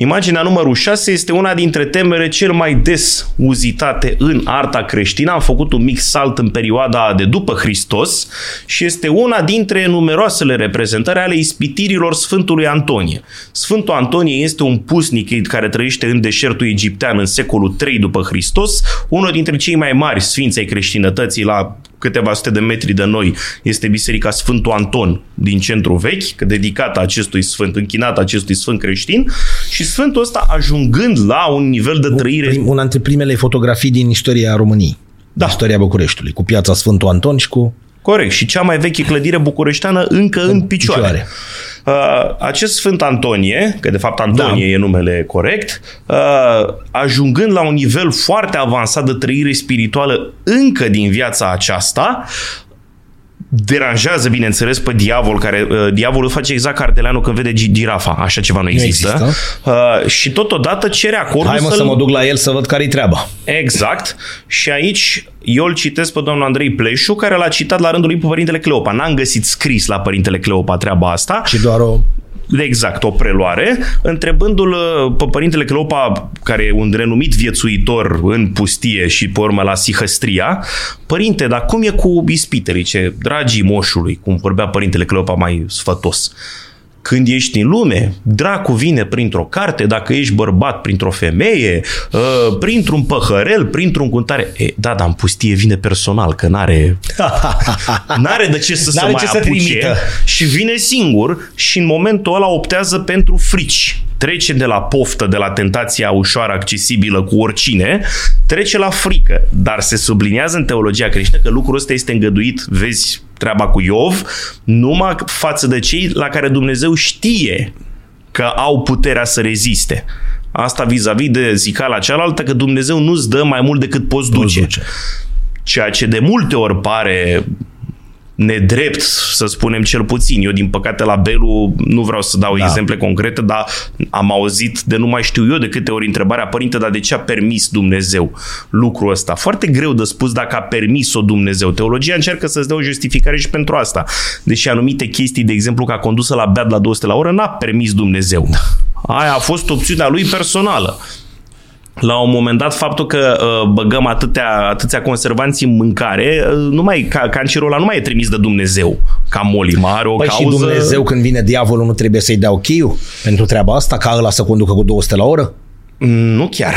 Speaker 2: Imaginea numărul 6 este una dintre temele cel mai des uzitate în arta creștină. Am făcut un mic salt în perioada de după Hristos și este una dintre numeroasele reprezentări ale ispitirilor Sfântului Antonie. Sfântul Antonie este un pusnic care trăiește în deșertul egiptean în secolul 3 după Hristos, unul dintre cei mai mari sfinți ai creștinătății la câteva sute de metri de noi este Biserica Sfântul Anton din centru vechi, dedicată acestui sfânt, închinată acestui sfânt creștin și sfântul ăsta ajungând la un nivel de trăire...
Speaker 1: Prim, una dintre primele fotografii din istoria României, da. istoria Bucureștiului, cu piața Sfântul Anton și cu...
Speaker 2: Corect. Și cea mai veche clădire bucureșteană încă în, în picioare. picioare. Uh, acest Sfânt Antonie, că de fapt Antonie da. e numele corect, uh, ajungând la un nivel foarte avansat de trăire spirituală încă din viața aceasta, deranjează, bineînțeles, pe diavol, care uh, diavolul face exact carteleanul când vede gi- girafa. Așa ceva nu există.
Speaker 1: există.
Speaker 2: Uh, și totodată cere acordul
Speaker 1: Hai mă
Speaker 2: să-l-
Speaker 1: să mă duc la el să văd care-i treaba.
Speaker 2: Exact. Și aici eu îl citesc pe domnul Andrei Pleșu, care l-a citat la rândul lui pe Părintele Cleopa. N-am găsit scris la Părintele Cleopa treaba asta.
Speaker 1: Și doar o...
Speaker 2: Exact, o preluare, întrebându-l uh, pe Părintele Cleopa, care e un renumit viețuitor în pustie și pe urmă la Sihăstria, Părinte, dar cum e cu ispitele, ce dragii moșului, cum vorbea Părintele Cleopa mai sfătos? Când ești în lume, dracu vine printr-o carte, dacă ești bărbat printr-o femeie, uh, printr-un păhărel, printr-un cuntare. E, da, dar în pustie vine personal, că n-are N-are de ce să
Speaker 1: N-are
Speaker 2: se
Speaker 1: ce
Speaker 2: mai
Speaker 1: să
Speaker 2: apuce
Speaker 1: trimită.
Speaker 2: și vine singur și în momentul ăla optează pentru frici. Trece de la poftă, de la tentația ușoară, accesibilă cu oricine, trece la frică. Dar se subliniază în teologia creștină că lucrul ăsta este îngăduit, vezi treaba cu Iov, numai față de cei la care Dumnezeu știe că au puterea să reziste. Asta vis-a-vis de zicala cealaltă, că Dumnezeu nu-ți dă mai mult decât poți duce.
Speaker 1: duce.
Speaker 2: Ceea ce de multe ori pare nedrept, să spunem cel puțin. Eu, din păcate, la Belu nu vreau să dau da. exemple concrete, dar am auzit de nu mai știu eu de câte ori întrebarea, părinte, dar de ce a permis Dumnezeu lucrul ăsta? Foarte greu de spus dacă a permis-o Dumnezeu. Teologia încearcă să-ți dea o justificare și pentru asta. Deși anumite chestii, de exemplu, ca condusă la beat la 200 la oră, n-a permis Dumnezeu. Aia a fost opțiunea lui personală la un moment dat faptul că uh, băgăm atâtea, atâția conservanți în mâncare, uh, nu mai, ca, cancerul ăla nu mai e trimis de Dumnezeu ca molimă, are o
Speaker 1: Păi
Speaker 2: cauză...
Speaker 1: și Dumnezeu când vine diavolul nu trebuie să-i dea ochiul pentru treaba asta, ca ăla să conducă cu 200 la oră?
Speaker 2: Nu chiar.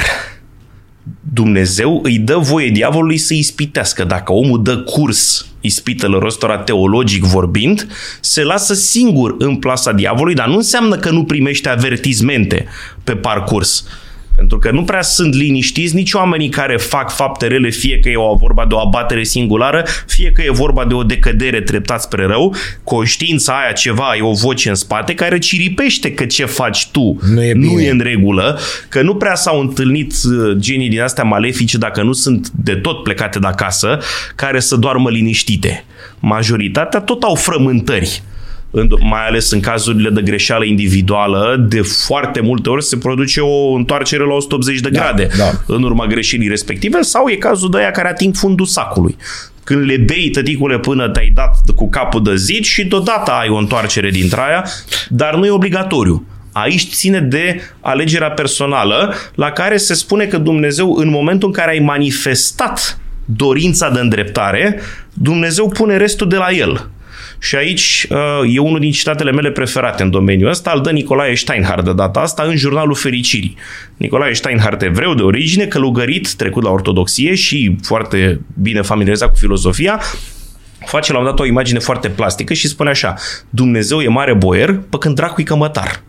Speaker 2: Dumnezeu îi dă voie diavolului să ispitească. Dacă omul dă curs ispitelor ăstora teologic vorbind, se lasă singur în plasa diavolului, dar nu înseamnă că nu primește avertizmente pe parcurs. Pentru că nu prea sunt liniștiți nici oamenii care fac fapte rele, fie că e o vorba de o abatere singulară, fie că e vorba de o decădere treptat spre rău, conștiința aia ceva, e o voce în spate care ciripește că ce faci tu
Speaker 1: Nu e
Speaker 2: nu
Speaker 1: bine.
Speaker 2: e în regulă, că nu prea s-au întâlnit uh, genii din astea malefice, dacă nu sunt de tot plecate de acasă, care să doarmă liniștite. Majoritatea tot au frământări în- mai ales în cazurile de greșeală individuală, de foarte multe ori se produce o întoarcere la 180 de grade
Speaker 1: da.
Speaker 2: în urma greșelii respective sau e cazul de aia care ating fundul sacului. Când le bei, tăticule, până te-ai dat cu capul de zid și deodată ai o întoarcere dintre aia, dar nu e obligatoriu. Aici ține de alegerea personală la care se spune că Dumnezeu, în momentul în care ai manifestat dorința de îndreptare, Dumnezeu pune restul de la el. Și aici uh, e unul din citatele mele preferate în domeniul ăsta, îl dă Nicolae Steinhardt de data asta în jurnalul Fericirii. Nicolae Steinhardt, evreu de origine, călugărit, trecut la ortodoxie și foarte bine familiarizat cu filozofia, face la un moment dat o imagine foarte plastică și spune așa, Dumnezeu e mare boier, pe când dracu e cămătar.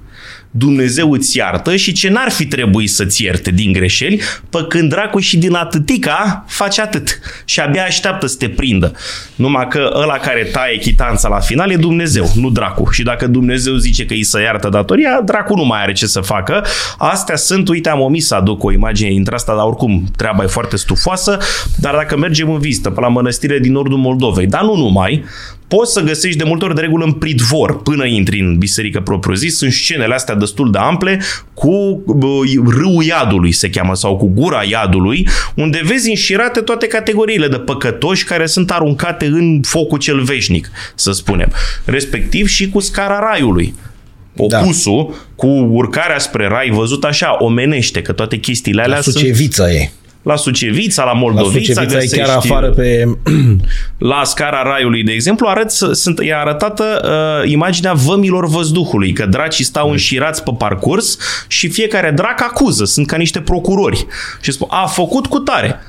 Speaker 2: Dumnezeu îți iartă și ce n-ar fi trebuit să-ți ierte din greșeli, pe când dracu și din atâtica face atât. Și abia așteaptă să te prindă. Numai că ăla care taie chitanța la final e Dumnezeu, nu dracu. Și dacă Dumnezeu zice că îi să iartă datoria, dracu nu mai are ce să facă. Astea sunt, uite, am omis să aduc o imagine dintre asta, dar oricum treaba e foarte stufoasă. Dar dacă mergem în vizită pe la mănăstire din nordul Moldovei, dar nu numai, poți să găsești de multe ori de regulă în pridvor până intri în biserică propriu-zis. Sunt scenele astea destul de ample cu bă, râul iadului se cheamă sau cu gura iadului, unde vezi înșirate toate categoriile de păcătoși care sunt aruncate în focul cel veșnic, să spunem. Respectiv și cu scara raiului. Opusul da. cu urcarea spre rai văzut așa, omenește, că toate chestiile alea
Speaker 1: La
Speaker 2: sunt
Speaker 1: Sucevița e.
Speaker 2: la Sucevița, la
Speaker 1: La
Speaker 2: Moldovița,
Speaker 1: Sucevița e
Speaker 2: găsești,
Speaker 1: chiar afară pe...
Speaker 2: la scara raiului, de exemplu, arăt, sunt, e arătată uh, imaginea vămilor văzduhului, că dracii stau înșirați pe parcurs și fiecare drac acuză, sunt ca niște procurori. Și spun, a făcut cu tare.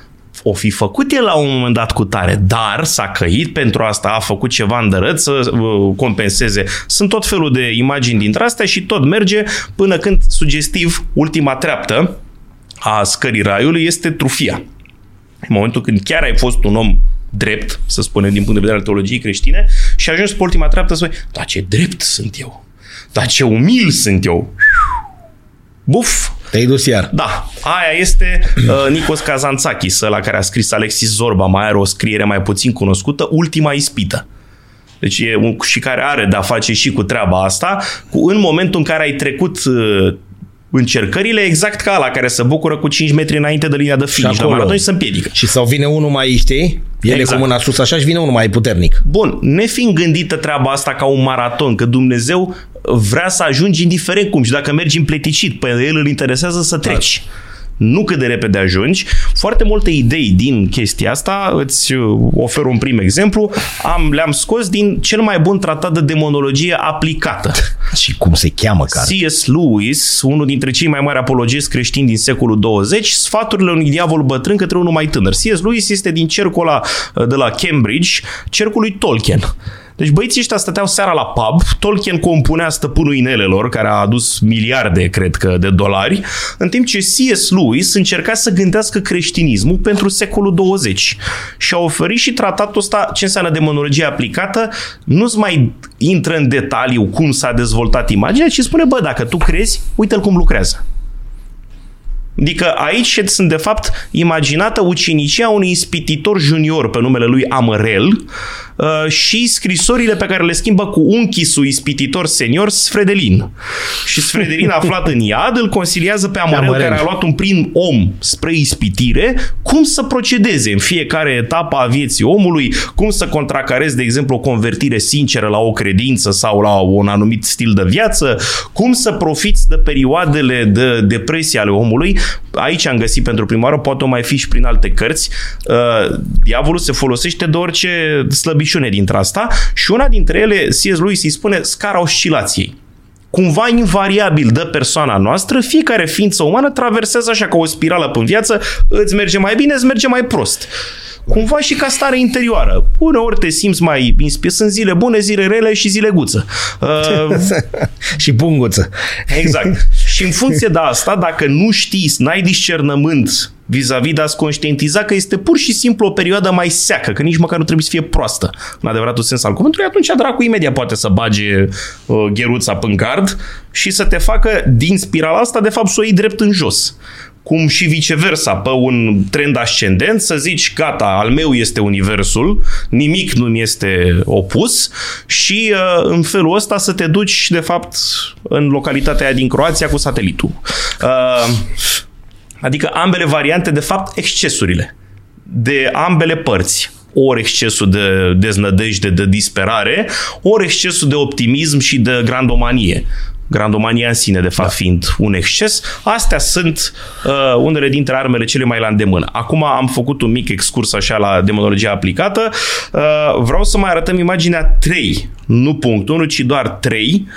Speaker 2: O fi făcut el la un moment dat cu tare, dar s-a căit pentru asta, a făcut ceva îndărăt să uh, compenseze. Sunt tot felul de imagini dintre astea și tot merge până când, sugestiv, ultima treaptă a scării raiului este trufia. În momentul când chiar ai fost un om drept, să spunem, din punct de vedere al teologiei creștine, și ajungi pe ultima treaptă să spui, dar ce drept sunt eu, dar ce umil sunt eu. Buf!
Speaker 1: Te-ai dus iar.
Speaker 2: Da, aia este uh, Nikos Kazantzakis, la care a scris Alexis Zorba, mai are o scriere mai puțin cunoscută, Ultima ispită. deci e un, și care are de-a face și cu treaba asta, cu, în momentul în care ai trecut uh, încercările exact ca la care se bucură cu 5 metri înainte de linia de finish la maraton și se împiedică.
Speaker 1: Și sau vine unul mai, știi? El exact. cu mâna sus așa și vine unul mai puternic.
Speaker 2: Bun, ne fiind gândită treaba asta ca un maraton, că Dumnezeu vrea să ajungi indiferent cum și dacă mergi împleticit, pe el îl interesează să treci. Da nu cât de repede ajungi. Foarte multe idei din chestia asta, îți uh, ofer un prim exemplu, am, le-am scos din cel mai bun tratat de demonologie aplicată.
Speaker 1: Și cum se cheamă, care?
Speaker 2: C.S. Lewis, unul dintre cei mai mari apologiști creștini din secolul 20, sfaturile unui diavol bătrân către unul mai tânăr. C.S. Lewis este din cercul ăla uh, de la Cambridge, cercul lui Tolkien. Deci băieții ăștia stăteau seara la pub, Tolkien compunea stăpânul inelelor, care a adus miliarde, cred că, de dolari, în timp ce C.S. Lewis încerca să gândească creștinismul pentru secolul 20 și a oferit și tratatul ăsta ce înseamnă demonologie aplicată, nu-ți mai intră în detaliu cum s-a dezvoltat imaginea, ci spune, bă, dacă tu crezi, uite-l cum lucrează. Adică aici sunt de fapt imaginată ucenicia unui ispititor junior pe numele lui Amărel, Uh, și scrisorile pe care le schimbă cu unchisul ispititor senior Sfredelin. Și Sfredelin aflat în iad îl consiliază pe Amorel, Amorel, care a luat un prim om spre ispitire, cum să procedeze în fiecare etapă a vieții omului, cum să contracarezi, de exemplu, o convertire sinceră la o credință sau la un anumit stil de viață, cum să profiți de perioadele de depresie ale omului. Aici am găsit pentru prima oară, poate o mai fi și prin alte cărți. Uh, diavolul se folosește de orice slăbire slăbiciune dintre asta și una dintre ele, C.S. Lewis îi spune scara oscilației cumva invariabil de persoana noastră, fiecare ființă umană traversează așa ca o spirală în viață, îți merge mai bine, îți merge mai prost. Cumva și ca stare interioară. Uneori te simți mai inspirat. Sunt zile bune, zile rele și zile guță.
Speaker 1: Uh, și punguță.
Speaker 2: Exact. și în funcție de asta, dacă nu știi, n-ai discernământ vis-a-vis de a-ți conștientiza că este pur și simplu o perioadă mai seacă, că nici măcar nu trebuie să fie proastă, în adevăratul sens al cuvântului, atunci dracu imediat poate să bage uh, gheruța în gard și să te facă din spirala asta, de fapt, să o iei drept în jos cum și viceversa, pe un trend ascendent, să zici, gata, al meu este universul, nimic nu mi este opus și uh, în felul ăsta să te duci, de fapt, în localitatea aia din Croația cu satelitul. Uh, Adică ambele variante, de fapt, excesurile de ambele părți ori excesul de deznădejde, de disperare, ori excesul de optimism și de grandomanie. Grandomania în sine, de fapt, da. fiind un exces. Astea sunt uh, unele dintre armele cele mai la îndemână. Acum am făcut un mic excurs așa la demonologia aplicată. Uh, vreau să mai arătăm imaginea 3, nu punct 1, ci doar 3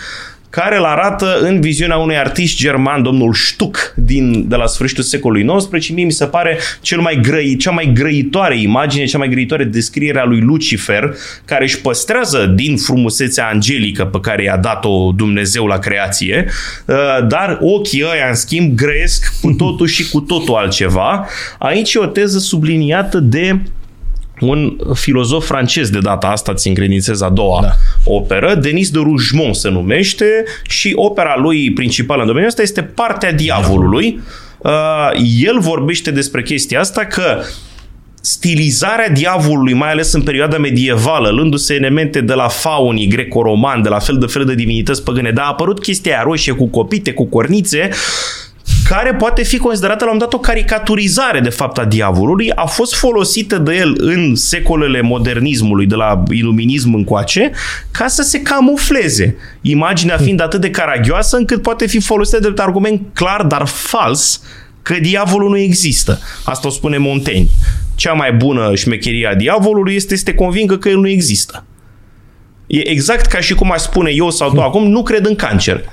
Speaker 2: care îl arată în viziunea unui artist german, domnul Stuck, din, de la sfârșitul secolului XIX. Mie mi se pare cel mai grăi, cea mai grăitoare imagine, cea mai grăitoare descriere a lui Lucifer, care își păstrează din frumusețea angelică pe care i-a dat-o Dumnezeu la creație, uh, dar ochii ăia, în schimb, grăiesc cu totul și cu totul altceva. Aici e o teză subliniată de un filozof francez de data asta, ți încredințez a doua da. operă, Denis de Rougemont se numește și opera lui principală în domeniul ăsta este Partea Diavolului. Uh, el vorbește despre chestia asta că stilizarea diavolului, mai ales în perioada medievală, luându-se elemente de la faunii greco-roman, de la fel de fel de divinități păgâne, dar a apărut chestia aia roșie cu copite, cu cornițe, care poate fi considerată la un dat o caricaturizare de fapt a diavolului, a fost folosită de el în secolele modernismului, de la iluminism încoace, ca să se camufleze. Imaginea fiind atât de caragioasă încât poate fi folosită de argument clar, dar fals, că diavolul nu există. Asta o spune Montaigne. Cea mai bună șmecherie a diavolului este să te convingă că el nu există. E exact ca și cum aș spune eu sau tu acum, nu cred în cancer.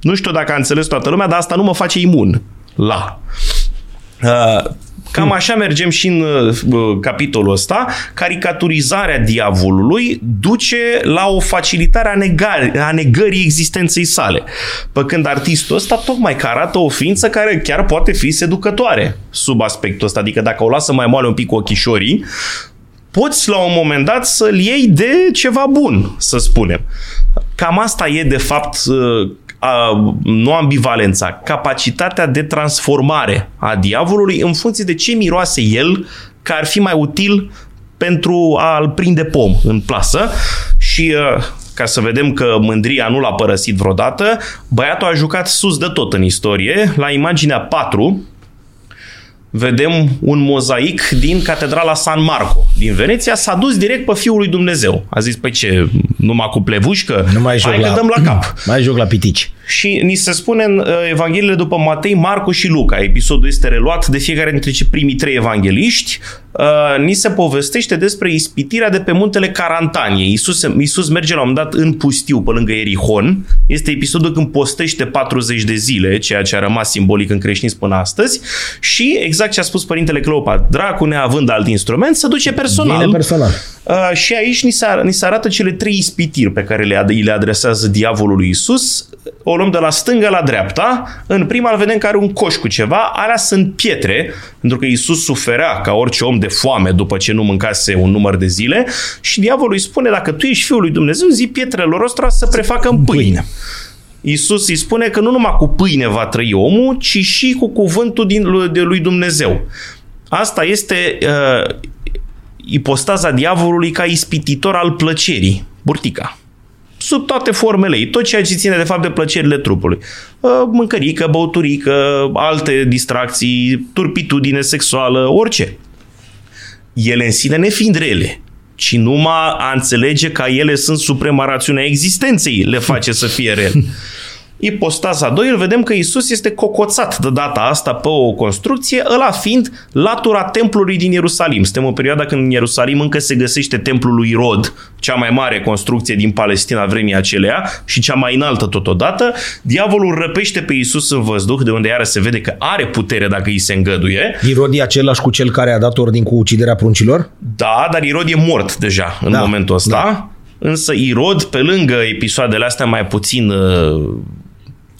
Speaker 2: Nu știu dacă a înțeles toată lumea, dar asta nu mă face imun la. Uh, Cam așa mergem și în uh, capitolul ăsta. Caricaturizarea diavolului duce la o facilitare a, negării, a negării existenței sale. Pe când artistul ăsta tocmai că arată o ființă care chiar poate fi seducătoare sub aspectul ăsta. Adică dacă o lasă mai moale un pic cu ochișorii, poți la un moment dat să-l iei de ceva bun, să spunem. Cam asta e de fapt uh, nu ambivalența, capacitatea de transformare a diavolului în funcție de ce miroase el, că ar fi mai util pentru a-l prinde pom în plasă și uh, ca să vedem că mândria nu l-a părăsit vreodată, băiatul a jucat sus de tot în istorie. La imaginea 4 vedem un mozaic din Catedrala San Marco din Veneția, s-a dus direct pe Fiul lui Dumnezeu. A zis, păi ce, numai cu plevușcă?
Speaker 1: Nu mai joc
Speaker 2: Hai
Speaker 1: la,
Speaker 2: că dăm la cap.
Speaker 1: Mai joc la pitici.
Speaker 2: Și ni se spune în uh, Evangheliile după Matei, Marcu și Luca. Episodul este reluat de fiecare dintre cei primii trei evangeliști. Uh, ni se povestește despre ispitirea de pe muntele Carantanie. Iisus, Iisus merge la un moment dat în pustiu pe lângă Erihon. Este episodul când postește 40 de zile, ceea ce a rămas simbolic în creștinism până astăzi. Și exact ce a spus părintele Cleopat, dracu neavând alt instrument, să duce personal.
Speaker 1: Bine personal.
Speaker 2: Uh, și aici ni se, ni se arată cele trei ispitiri pe care le, le adresează diavolul lui Isus. O luăm de la stânga la dreapta. În prima îl vedem că are un coș cu ceva. Alea sunt pietre, pentru că Isus suferea ca orice om de foame după ce nu mâncase un număr de zile. Și diavolul îi spune, dacă tu ești Fiul lui Dumnezeu, zi pietrelor ăstora să prefacă în pâine. pâine. Iisus îi spune că nu numai cu pâine va trăi omul, ci și cu cuvântul din, de lui Dumnezeu. Asta este uh, ipostaza diavolului ca ispititor al plăcerii, burtica. Sub toate formele ei, tot ceea ce ține de fapt de plăcerile trupului. Mâncărică, băuturică, alte distracții, turpitudine sexuală, orice. Ele în sine ne fiind rele, ci numai a înțelege că ele sunt suprema rațiunea existenței le face să fie rele. Ipostaza 2, îl vedem că Isus este cocoțat de data asta pe o construcție, ăla fiind latura templului din Ierusalim. Suntem în perioada când în Ierusalim încă se găsește templul lui Irod, cea mai mare construcție din Palestina vremii acelea și cea mai înaltă totodată. Diavolul răpește pe Isus în văzduh, de unde iară se vede că are putere dacă îi se îngăduie.
Speaker 1: Irod e același cu cel care a dat ordin cu uciderea pruncilor?
Speaker 2: Da, dar Irod e mort deja în da, momentul ăsta. Da. Însă Irod, pe lângă episoadele astea mai puțin uh,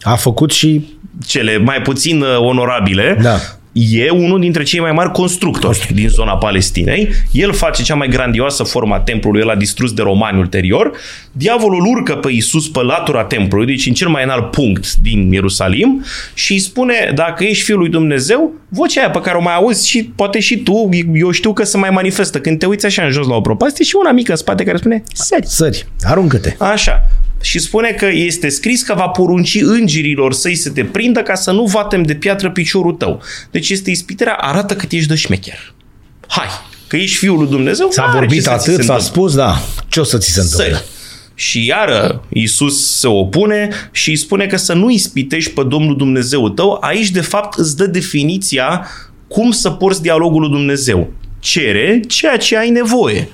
Speaker 1: a făcut și...
Speaker 2: Cele mai puțin uh, onorabile.
Speaker 1: Da
Speaker 2: e unul dintre cei mai mari constructori din zona Palestinei. El face cea mai grandioasă formă a templului, el a distrus de romani ulterior. Diavolul urcă pe Isus pe latura templului, deci în cel mai înalt punct din Ierusalim și îi spune, dacă ești Fiul lui Dumnezeu, vocea aia pe care o mai auzi și poate și tu, eu știu că se mai manifestă. Când te uiți așa în jos la o propastie și una mică în spate care spune, sări.
Speaker 1: Sări, aruncă-te.
Speaker 2: Așa și spune că este scris că va porunci îngerilor să-i să te prindă ca să nu vatem de piatră piciorul tău. Deci este ispitirea, arată cât ești de șmecher. Hai, că ești Fiul lui Dumnezeu.
Speaker 1: S-a vorbit atât, s-a spus, da, ce o să ți se întâmple? Să
Speaker 2: și iară Iisus se opune și îi spune că să nu ispitești pe Domnul Dumnezeu tău. Aici, de fapt, îți dă definiția cum să porți dialogul lui Dumnezeu. Cere ceea ce ai nevoie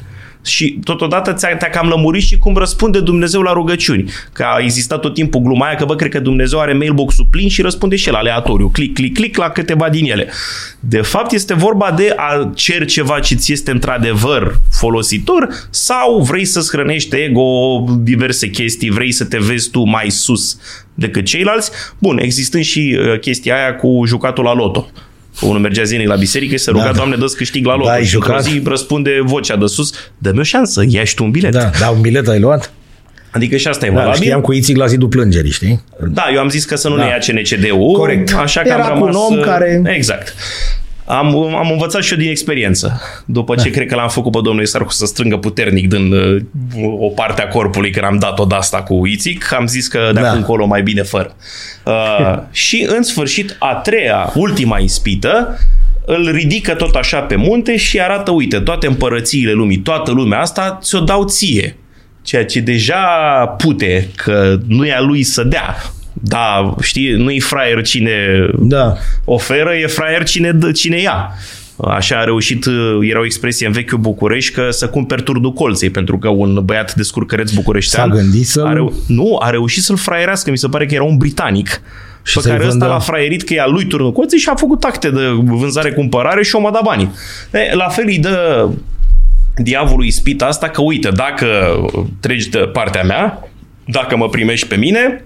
Speaker 2: și totodată ți-a, te-a cam lămurit și cum răspunde Dumnezeu la rugăciuni. Că a existat tot timpul gluma aia că, bă, cred că Dumnezeu are mailbox-ul plin și răspunde și el aleatoriu, click, click, click la câteva din ele. De fapt, este vorba de a cer ceva ce ți este într-adevăr folositor sau vrei să-ți hrănești ego, diverse chestii, vrei să te vezi tu mai sus decât ceilalți. Bun, existând și uh, chestia aia cu jucatul la loto unul mergea zilnic la biserică și se ruga, da, Doamne, dă câștig la loc. Da, și într-o zi răspunde vocea de sus, dă-mi o șansă, ia și tu un bilet.
Speaker 1: Da, da, un bilet ai luat?
Speaker 2: Adică și asta e
Speaker 1: da, valabil. Știam cu Ițic la zidul plângerii, știi?
Speaker 2: Da, eu am zis că să nu da. ne ia CNCD-ul.
Speaker 1: Corect.
Speaker 2: Așa că
Speaker 1: Era
Speaker 2: am rămas...
Speaker 1: un om care...
Speaker 2: Exact. Am, am învățat și eu din experiență. După ce da. cred că l-am făcut pe domnul Isarcu să strângă puternic din uh, o parte a corpului când am dat-o de asta cu Ițic, am zis că de da. acum încolo mai bine fără. Uh, și în sfârșit, a treia, ultima ispită, îl ridică tot așa pe munte și arată, uite, toate împărățiile lumii, toată lumea asta ți-o dau ție. Ceea ce deja pute că nu e a lui să dea. Da, știi, nu e fraier cine
Speaker 1: da.
Speaker 2: oferă, e fraier cine, cine ia. Așa a reușit, era o expresie în vechiul București, că să cumperi turdul colței, pentru că un băiat de scurcăreț bucureștean...
Speaker 1: S-a gândit să
Speaker 2: a reu- Nu, a reușit să-l fraierească, mi se pare că era un britanic și pe care ăsta l-a fraierit că e a lui turnul colței și a făcut acte de vânzare-cumpărare și o dat banii. E, la fel îi dă diavolul ispita asta că uite, dacă treci de partea mea, dacă mă primești pe mine,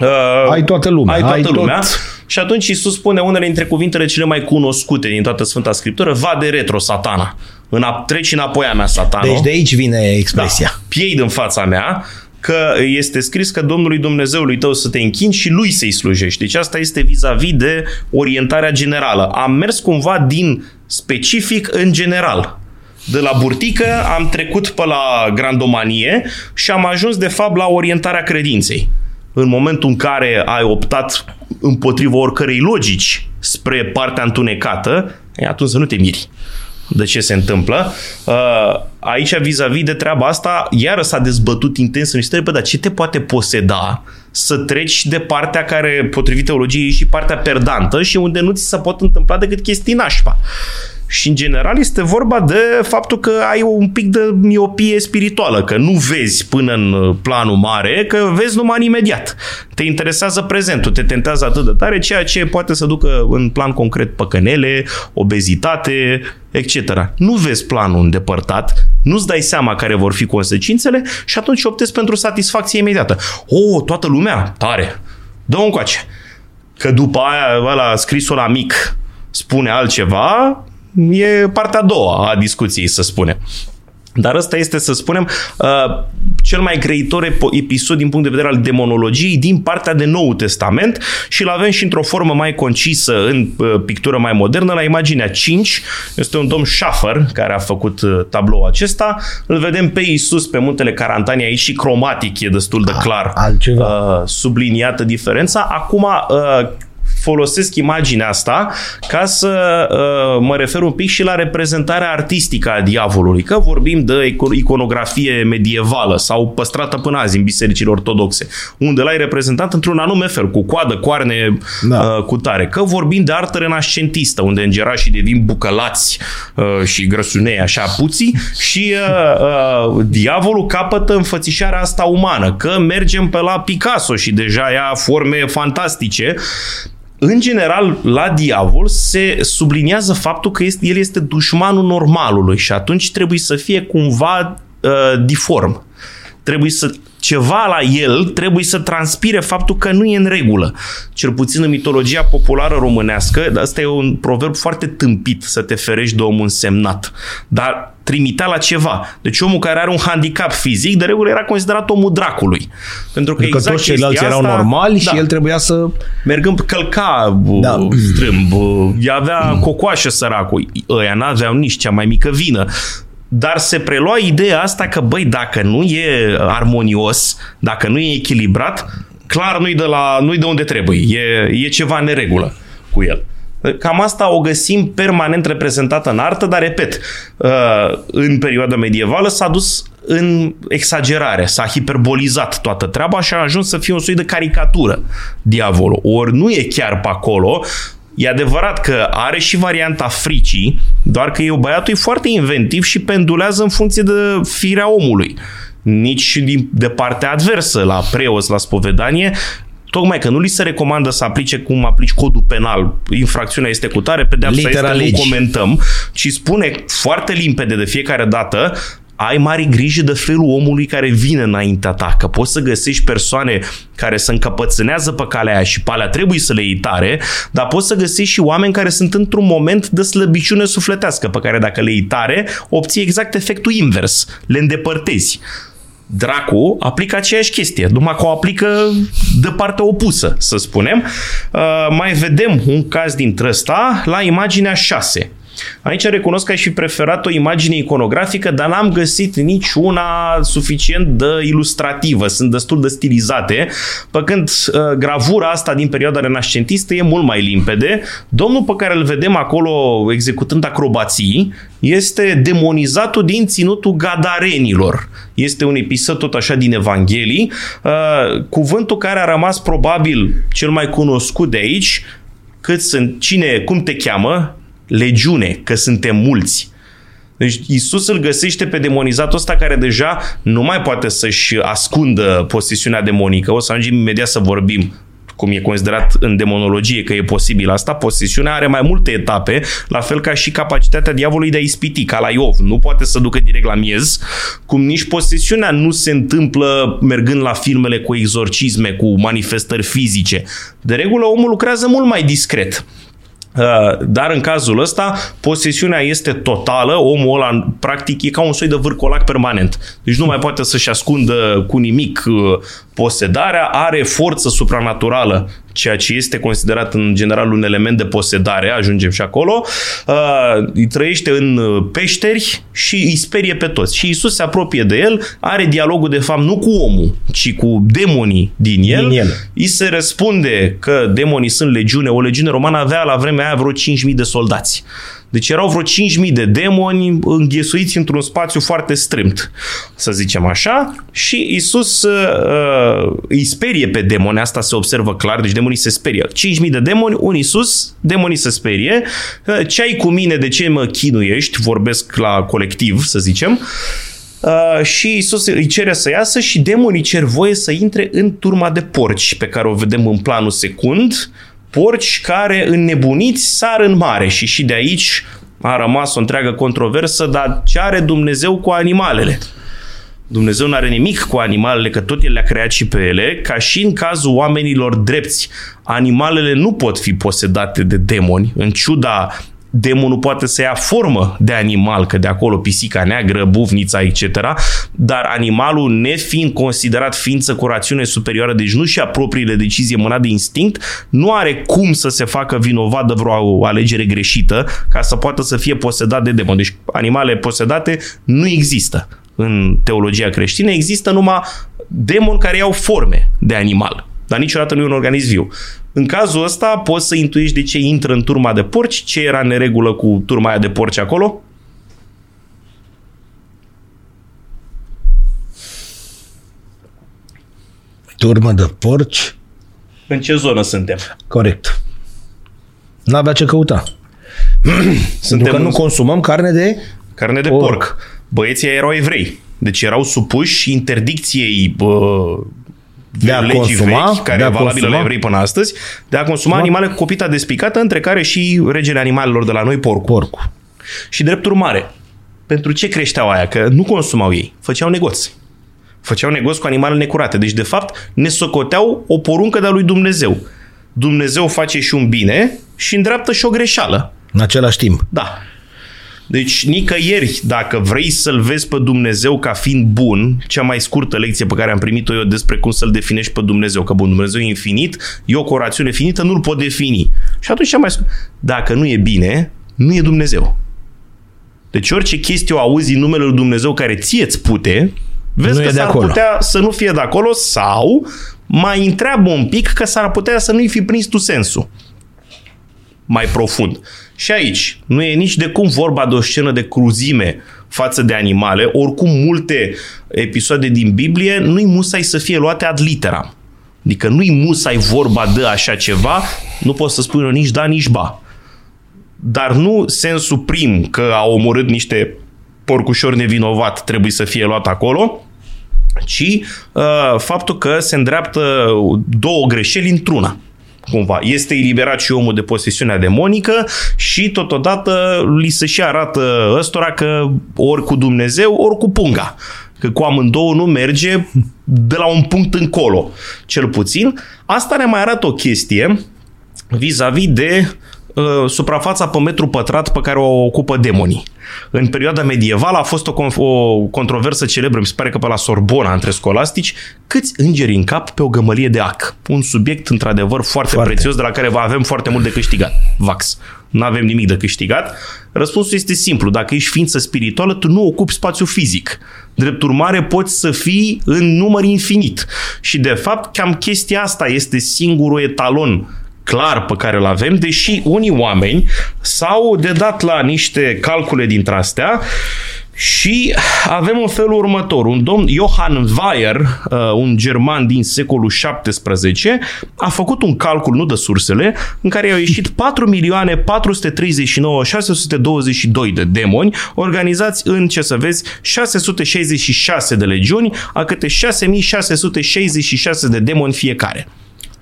Speaker 1: Uh, ai toată lumea.
Speaker 2: Ai toată
Speaker 1: ai
Speaker 2: lumea.
Speaker 1: Tot...
Speaker 2: Și atunci Iisus spune unele dintre cuvintele cele mai cunoscute din toată Sfânta Scriptură, va de retro, satana. În a, treci înapoi a mea, satana.
Speaker 1: Deci de aici vine expresia. Da,
Speaker 2: piei în fața mea, că este scris că Domnului Dumnezeului tău să te închini și lui să-i slujești. Deci asta este vis-a-vis de orientarea generală. Am mers cumva din specific în general. De la burtică am trecut pe la grandomanie și am ajuns de fapt la orientarea credinței. În momentul în care ai optat împotriva oricărei logici spre partea întunecată, e, atunci să nu te miri de ce se întâmplă. Uh, aici, vis-a-vis de treaba asta, iară s-a dezbătut intens în istorie, bă, dar ce te poate poseda să treci de partea care, potrivit teologiei, e și partea perdantă și unde nu ți se pot întâmpla decât chestii nașpa. Și în general este vorba de faptul că ai un pic de miopie spirituală, că nu vezi până în planul mare, că vezi numai în imediat. Te interesează prezentul, te tentează atât de tare, ceea ce poate să ducă în plan concret păcănele, obezitate, etc. Nu vezi planul îndepărtat, nu-ți dai seama care vor fi consecințele și atunci optezi pentru satisfacție imediată. O, toată lumea, tare, dă-o încoace. Că după aia ăla scrisul la mic spune altceva, e partea a doua a discuției, să spunem. Dar ăsta este, să spunem, uh, cel mai greitor episod din punct de vedere al demonologiei din partea de Nou Testament și îl avem și într-o formă mai concisă în uh, pictură mai modernă la imaginea 5. Este un domn Schaffer care a făcut uh, tabloul acesta. Îl vedem pe Isus pe muntele Carantania aici și cromatic e destul de clar
Speaker 1: Altceva.
Speaker 2: subliniată diferența. Acum, folosesc imaginea asta ca să uh, mă refer un pic și la reprezentarea artistică a diavolului, că vorbim de iconografie medievală sau păstrată până azi în bisericile ortodoxe, unde l-ai reprezentat într-un anume fel, cu coadă, coarne, da. uh, cu tare. Că vorbim de artă renascentistă, unde îngerașii devin bucălați uh, și grăsunei așa puții și uh, uh, diavolul capătă înfățișarea asta umană, că mergem pe la Picasso și deja ia forme fantastice în general, la diavol se subliniază faptul că este, el este dușmanul normalului și atunci trebuie să fie cumva uh, diform. Trebuie să ceva la el trebuie să transpire faptul că nu e în regulă. Cel puțin în mitologia populară românească, asta e un proverb foarte tâmpit, să te ferești de omul însemnat. Dar trimitea la ceva. Deci omul care are un handicap fizic, de regulă era considerat omul dracului. Pentru că,
Speaker 1: adică
Speaker 2: exact
Speaker 1: toți ceilalți
Speaker 2: asta,
Speaker 1: erau normali da, și el trebuia să...
Speaker 2: Mergând, călca da. strâmb, avea cocoașă săracul, ăia n-aveau nici cea mai mică vină dar se prelua ideea asta că, băi, dacă nu e armonios, dacă nu e echilibrat, clar nu-i de, la, nu-i de unde trebuie. E, e ceva neregulă cu el. Cam asta o găsim permanent reprezentată în artă, dar, repet, uh, în perioada medievală s-a dus în exagerare, s-a hiperbolizat toată treaba și a ajuns să fie un soi de caricatură diavolul. Ori nu e chiar pe acolo, E adevărat că are și varianta fricii, doar că eu băiatul e foarte inventiv și pendulează în funcție de firea omului. Nici din, de partea adversă, la preos, la spovedanie, tocmai că nu li se recomandă să aplice cum aplici codul penal, infracțiunea este cu tare, pedeapsa este, legi. nu comentăm, ci spune foarte limpede de fiecare dată, ai mare grijă de felul omului care vine înaintea ta, că poți să găsești persoane care se încăpățânează pe calea aia și pe alea trebuie să le iei tare, dar poți să găsești și oameni care sunt într-un moment de slăbiciune sufletească, pe care dacă le iei tare, obții exact efectul invers, le îndepărtezi. Dracu aplică aceeași chestie, numai că o aplică de partea opusă, să spunem. Uh, mai vedem un caz dintre ăsta la imaginea 6. Aici recunosc că aș fi preferat o imagine iconografică, dar n-am găsit nici una suficient de ilustrativă. Sunt destul de stilizate, pe când uh, gravura asta din perioada renascentistă e mult mai limpede. Domnul pe care îl vedem acolo executând acrobații este demonizatul din ținutul gadarenilor. Este un episod tot așa din Evanghelii. Uh, cuvântul care a rămas probabil cel mai cunoscut de aici, cât sunt, cine, cum te cheamă, legiune, că suntem mulți. Deci Isus îl găsește pe demonizatul ăsta care deja nu mai poate să-și ascundă posesiunea demonică. O să ajungem imediat să vorbim cum e considerat în demonologie că e posibil asta, posesiunea are mai multe etape, la fel ca și capacitatea diavolului de a ispiti, ca la Iov. Nu poate să ducă direct la miez, cum nici posesiunea nu se întâmplă mergând la filmele cu exorcisme, cu manifestări fizice. De regulă, omul lucrează mult mai discret. Uh, dar în cazul ăsta, posesiunea este totală, omul ăla practic e ca un soi de vârcolac permanent. Deci nu mai poate să-și ascundă cu nimic uh, Posedarea are forță supranaturală, ceea ce este considerat în general un element de posedare, ajungem și acolo, uh, trăiește în peșteri și îi sperie pe toți. Și Isus se apropie de el, are dialogul de fapt nu cu omul, ci cu demonii din el.
Speaker 1: Din el.
Speaker 2: Îi se răspunde că demonii sunt legiune. O legiune romană avea la vremea aia vreo 5.000 de soldați. Deci erau vreo 5.000 de demoni înghesuiți într-un spațiu foarte strâmt, să zicem așa, și Isus uh, îi sperie pe demoni, asta se observă clar, deci demonii se sperie. 5.000 de demoni, un Isus, demonii se sperie, uh, ce ai cu mine, de ce mă chinuiești, vorbesc la colectiv, să zicem, Uh, și Isus îi cere să iasă și demonii cer voie să intre în turma de porci pe care o vedem în planul secund, porci care înnebuniți sar în mare și și de aici a rămas o întreagă controversă, dar ce are Dumnezeu cu animalele? Dumnezeu nu are nimic cu animalele, că tot El le-a creat și pe ele, ca și în cazul oamenilor drepți. Animalele nu pot fi posedate de demoni, în ciuda demonul poate să ia formă de animal, că de acolo pisica neagră, buvnița, etc., dar animalul, nefiind considerat ființă cu rațiune superioară, deci nu și-a propriile decizii mânat de instinct, nu are cum să se facă vinovat de vreo alegere greșită ca să poată să fie posedat de demon. Deci animale posedate nu există în teologia creștină, există numai demoni care iau forme de animal dar niciodată nu e un organism viu. În cazul ăsta poți să intuiești de ce intră în turma de porci, ce era în neregulă cu turma aia de porci acolo?
Speaker 1: Turmă de porci?
Speaker 2: În ce zonă suntem?
Speaker 1: Corect. N-avea ce căuta. Pentru că
Speaker 2: în-
Speaker 1: nu consumăm carne de...
Speaker 2: Carne de
Speaker 1: Porc.
Speaker 2: porc. Băieții erau evrei. Deci erau supuși interdicției bă,
Speaker 1: De a
Speaker 2: legii
Speaker 1: consuma,
Speaker 2: vechi, care
Speaker 1: de a
Speaker 2: e valabilă
Speaker 1: consuma.
Speaker 2: la evrei până astăzi, de a consuma
Speaker 1: Da.
Speaker 2: animale cu copita despicată, între care și regele animalelor de la noi, porcul.
Speaker 1: Porcul.
Speaker 2: Și drept urmare, pentru ce creșteau aia? Că nu consumau ei, făceau negoți. Făceau negoți cu animale necurate. Deci, de fapt, ne socoteau o poruncă de-a lui Dumnezeu. Dumnezeu face și un bine și îndreaptă și o greșeală.
Speaker 1: În același timp.
Speaker 2: Da. Deci, nicăieri, dacă vrei să-L vezi pe Dumnezeu ca fiind bun, cea mai scurtă lecție pe care am primit-o eu despre cum să-L definești pe Dumnezeu, că bun, Dumnezeu e infinit, eu cu o rațiune finită nu-L pot defini. Și atunci cea mai scurt, dacă nu e bine, nu e Dumnezeu. Deci orice chestie o auzi în numele lui Dumnezeu care ție îți pute, vezi
Speaker 1: Nu
Speaker 2: că
Speaker 1: e de
Speaker 2: s-ar
Speaker 1: acolo.
Speaker 2: putea să nu fie de acolo sau mai întreabă un pic că s-ar putea să nu-i fi prins tu sensul mai profund. Și aici nu e nici de cum vorba de o scenă de cruzime față de animale, oricum multe episoade din Biblie nu-i musai să fie luate ad literam. Adică nu-i musai vorba de așa ceva, nu poți să spui nici da, nici ba. Dar nu sensul prim că a omorât niște porcușori nevinovat trebuie să fie luat acolo, ci uh, faptul că se îndreaptă două greșeli într-una cumva. Este eliberat și omul de posesiunea demonică și totodată li se și arată ăstora că ori cu Dumnezeu, ori cu punga. Că cu amândouă nu merge de la un punct încolo, cel puțin. Asta ne mai arată o chestie vis-a-vis de uh, suprafața pe metru pătrat pe care o ocupă demonii. În perioada medievală a fost o, conf- o controversă celebră, mi se pare că pe la Sorbona, între scolastici, câți îngeri în cap pe o gămălie de ac. Un subiect, într-adevăr, foarte,
Speaker 1: Foarte.
Speaker 2: prețios, de la care avem foarte mult de câștigat. Vax. Nu avem nimic de câștigat. Răspunsul este simplu. Dacă ești ființă spirituală, tu nu ocupi spațiu fizic. Drept urmare, poți să fii în număr infinit. Și, de fapt, cam chestia asta este singurul etalon clar pe care îl avem, deși unii oameni s-au dedat la niște calcule dintre astea și avem în felul următor. Un domn, Johann Weyer, uh, un german din secolul 17, a făcut un calcul, nu de sursele, în care au ieșit 4 milioane 439 622 de demoni organizați în, ce să vezi, 666 de legiuni, a câte 6666 de demoni fiecare.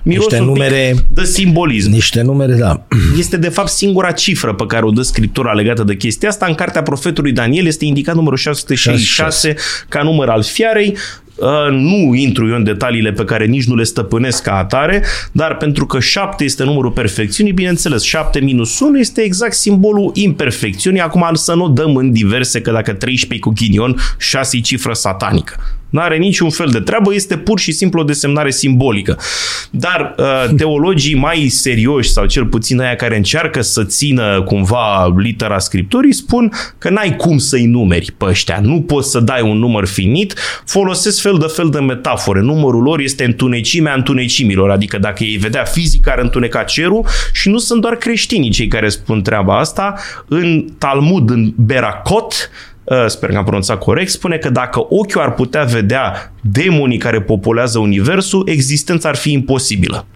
Speaker 2: Miros
Speaker 1: Niște
Speaker 2: un pic
Speaker 1: numere-
Speaker 2: de simbolism
Speaker 1: Niște numere, da.
Speaker 2: este de fapt singura cifră pe care o dă Scriptura legată de chestia asta. În cartea profetului Daniel este indicat numărul 666 ca număr al fiarei. Uh, Nu intru eu în detaliile pe care nici nu le stăpânesc ca atare, dar pentru că 7 este numărul perfecțiunii, bineînțeles, 7 minus 1 este exact simbolul imperfecțiunii. Acum să nu o dăm în diverse, că dacă 13 cu ghinion, 6 e cifră satanică. Nu are niciun fel de treabă, este pur și simplu o desemnare simbolică. Dar uh, teologii mai serioși sau cel puțin aia care încearcă să țină cumva litera scripturii spun că n-ai cum să-i numeri pe ăștia. Nu poți să dai un număr finit, folosesc fel de fel de metafore. Numărul lor este întunecimea întunecimilor, adică dacă ei vedea fizic ar întuneca cerul și nu sunt doar creștinii cei care spun treaba asta. În Talmud, în Berakot, uh, sper că am pronunțat corect, spune că dacă ochiul ar putea vedea demonii care populează universul, existența ar fi imposibilă.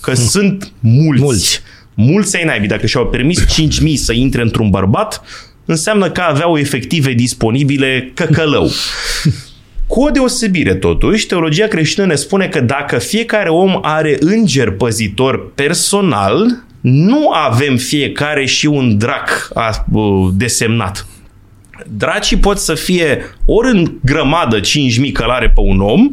Speaker 2: Că hmm. sunt mulți. Mulți. Mulți ai naibii. Dacă și-au permis 5.000 să intre într-un bărbat, înseamnă că aveau efective disponibile căcălău. Cu o deosebire, totuși, teologia creștină ne spune că dacă fiecare om are înger păzitor personal, nu avem fiecare și un drac desemnat. Dracii pot să fie ori în grămadă 5.000 călare pe un om,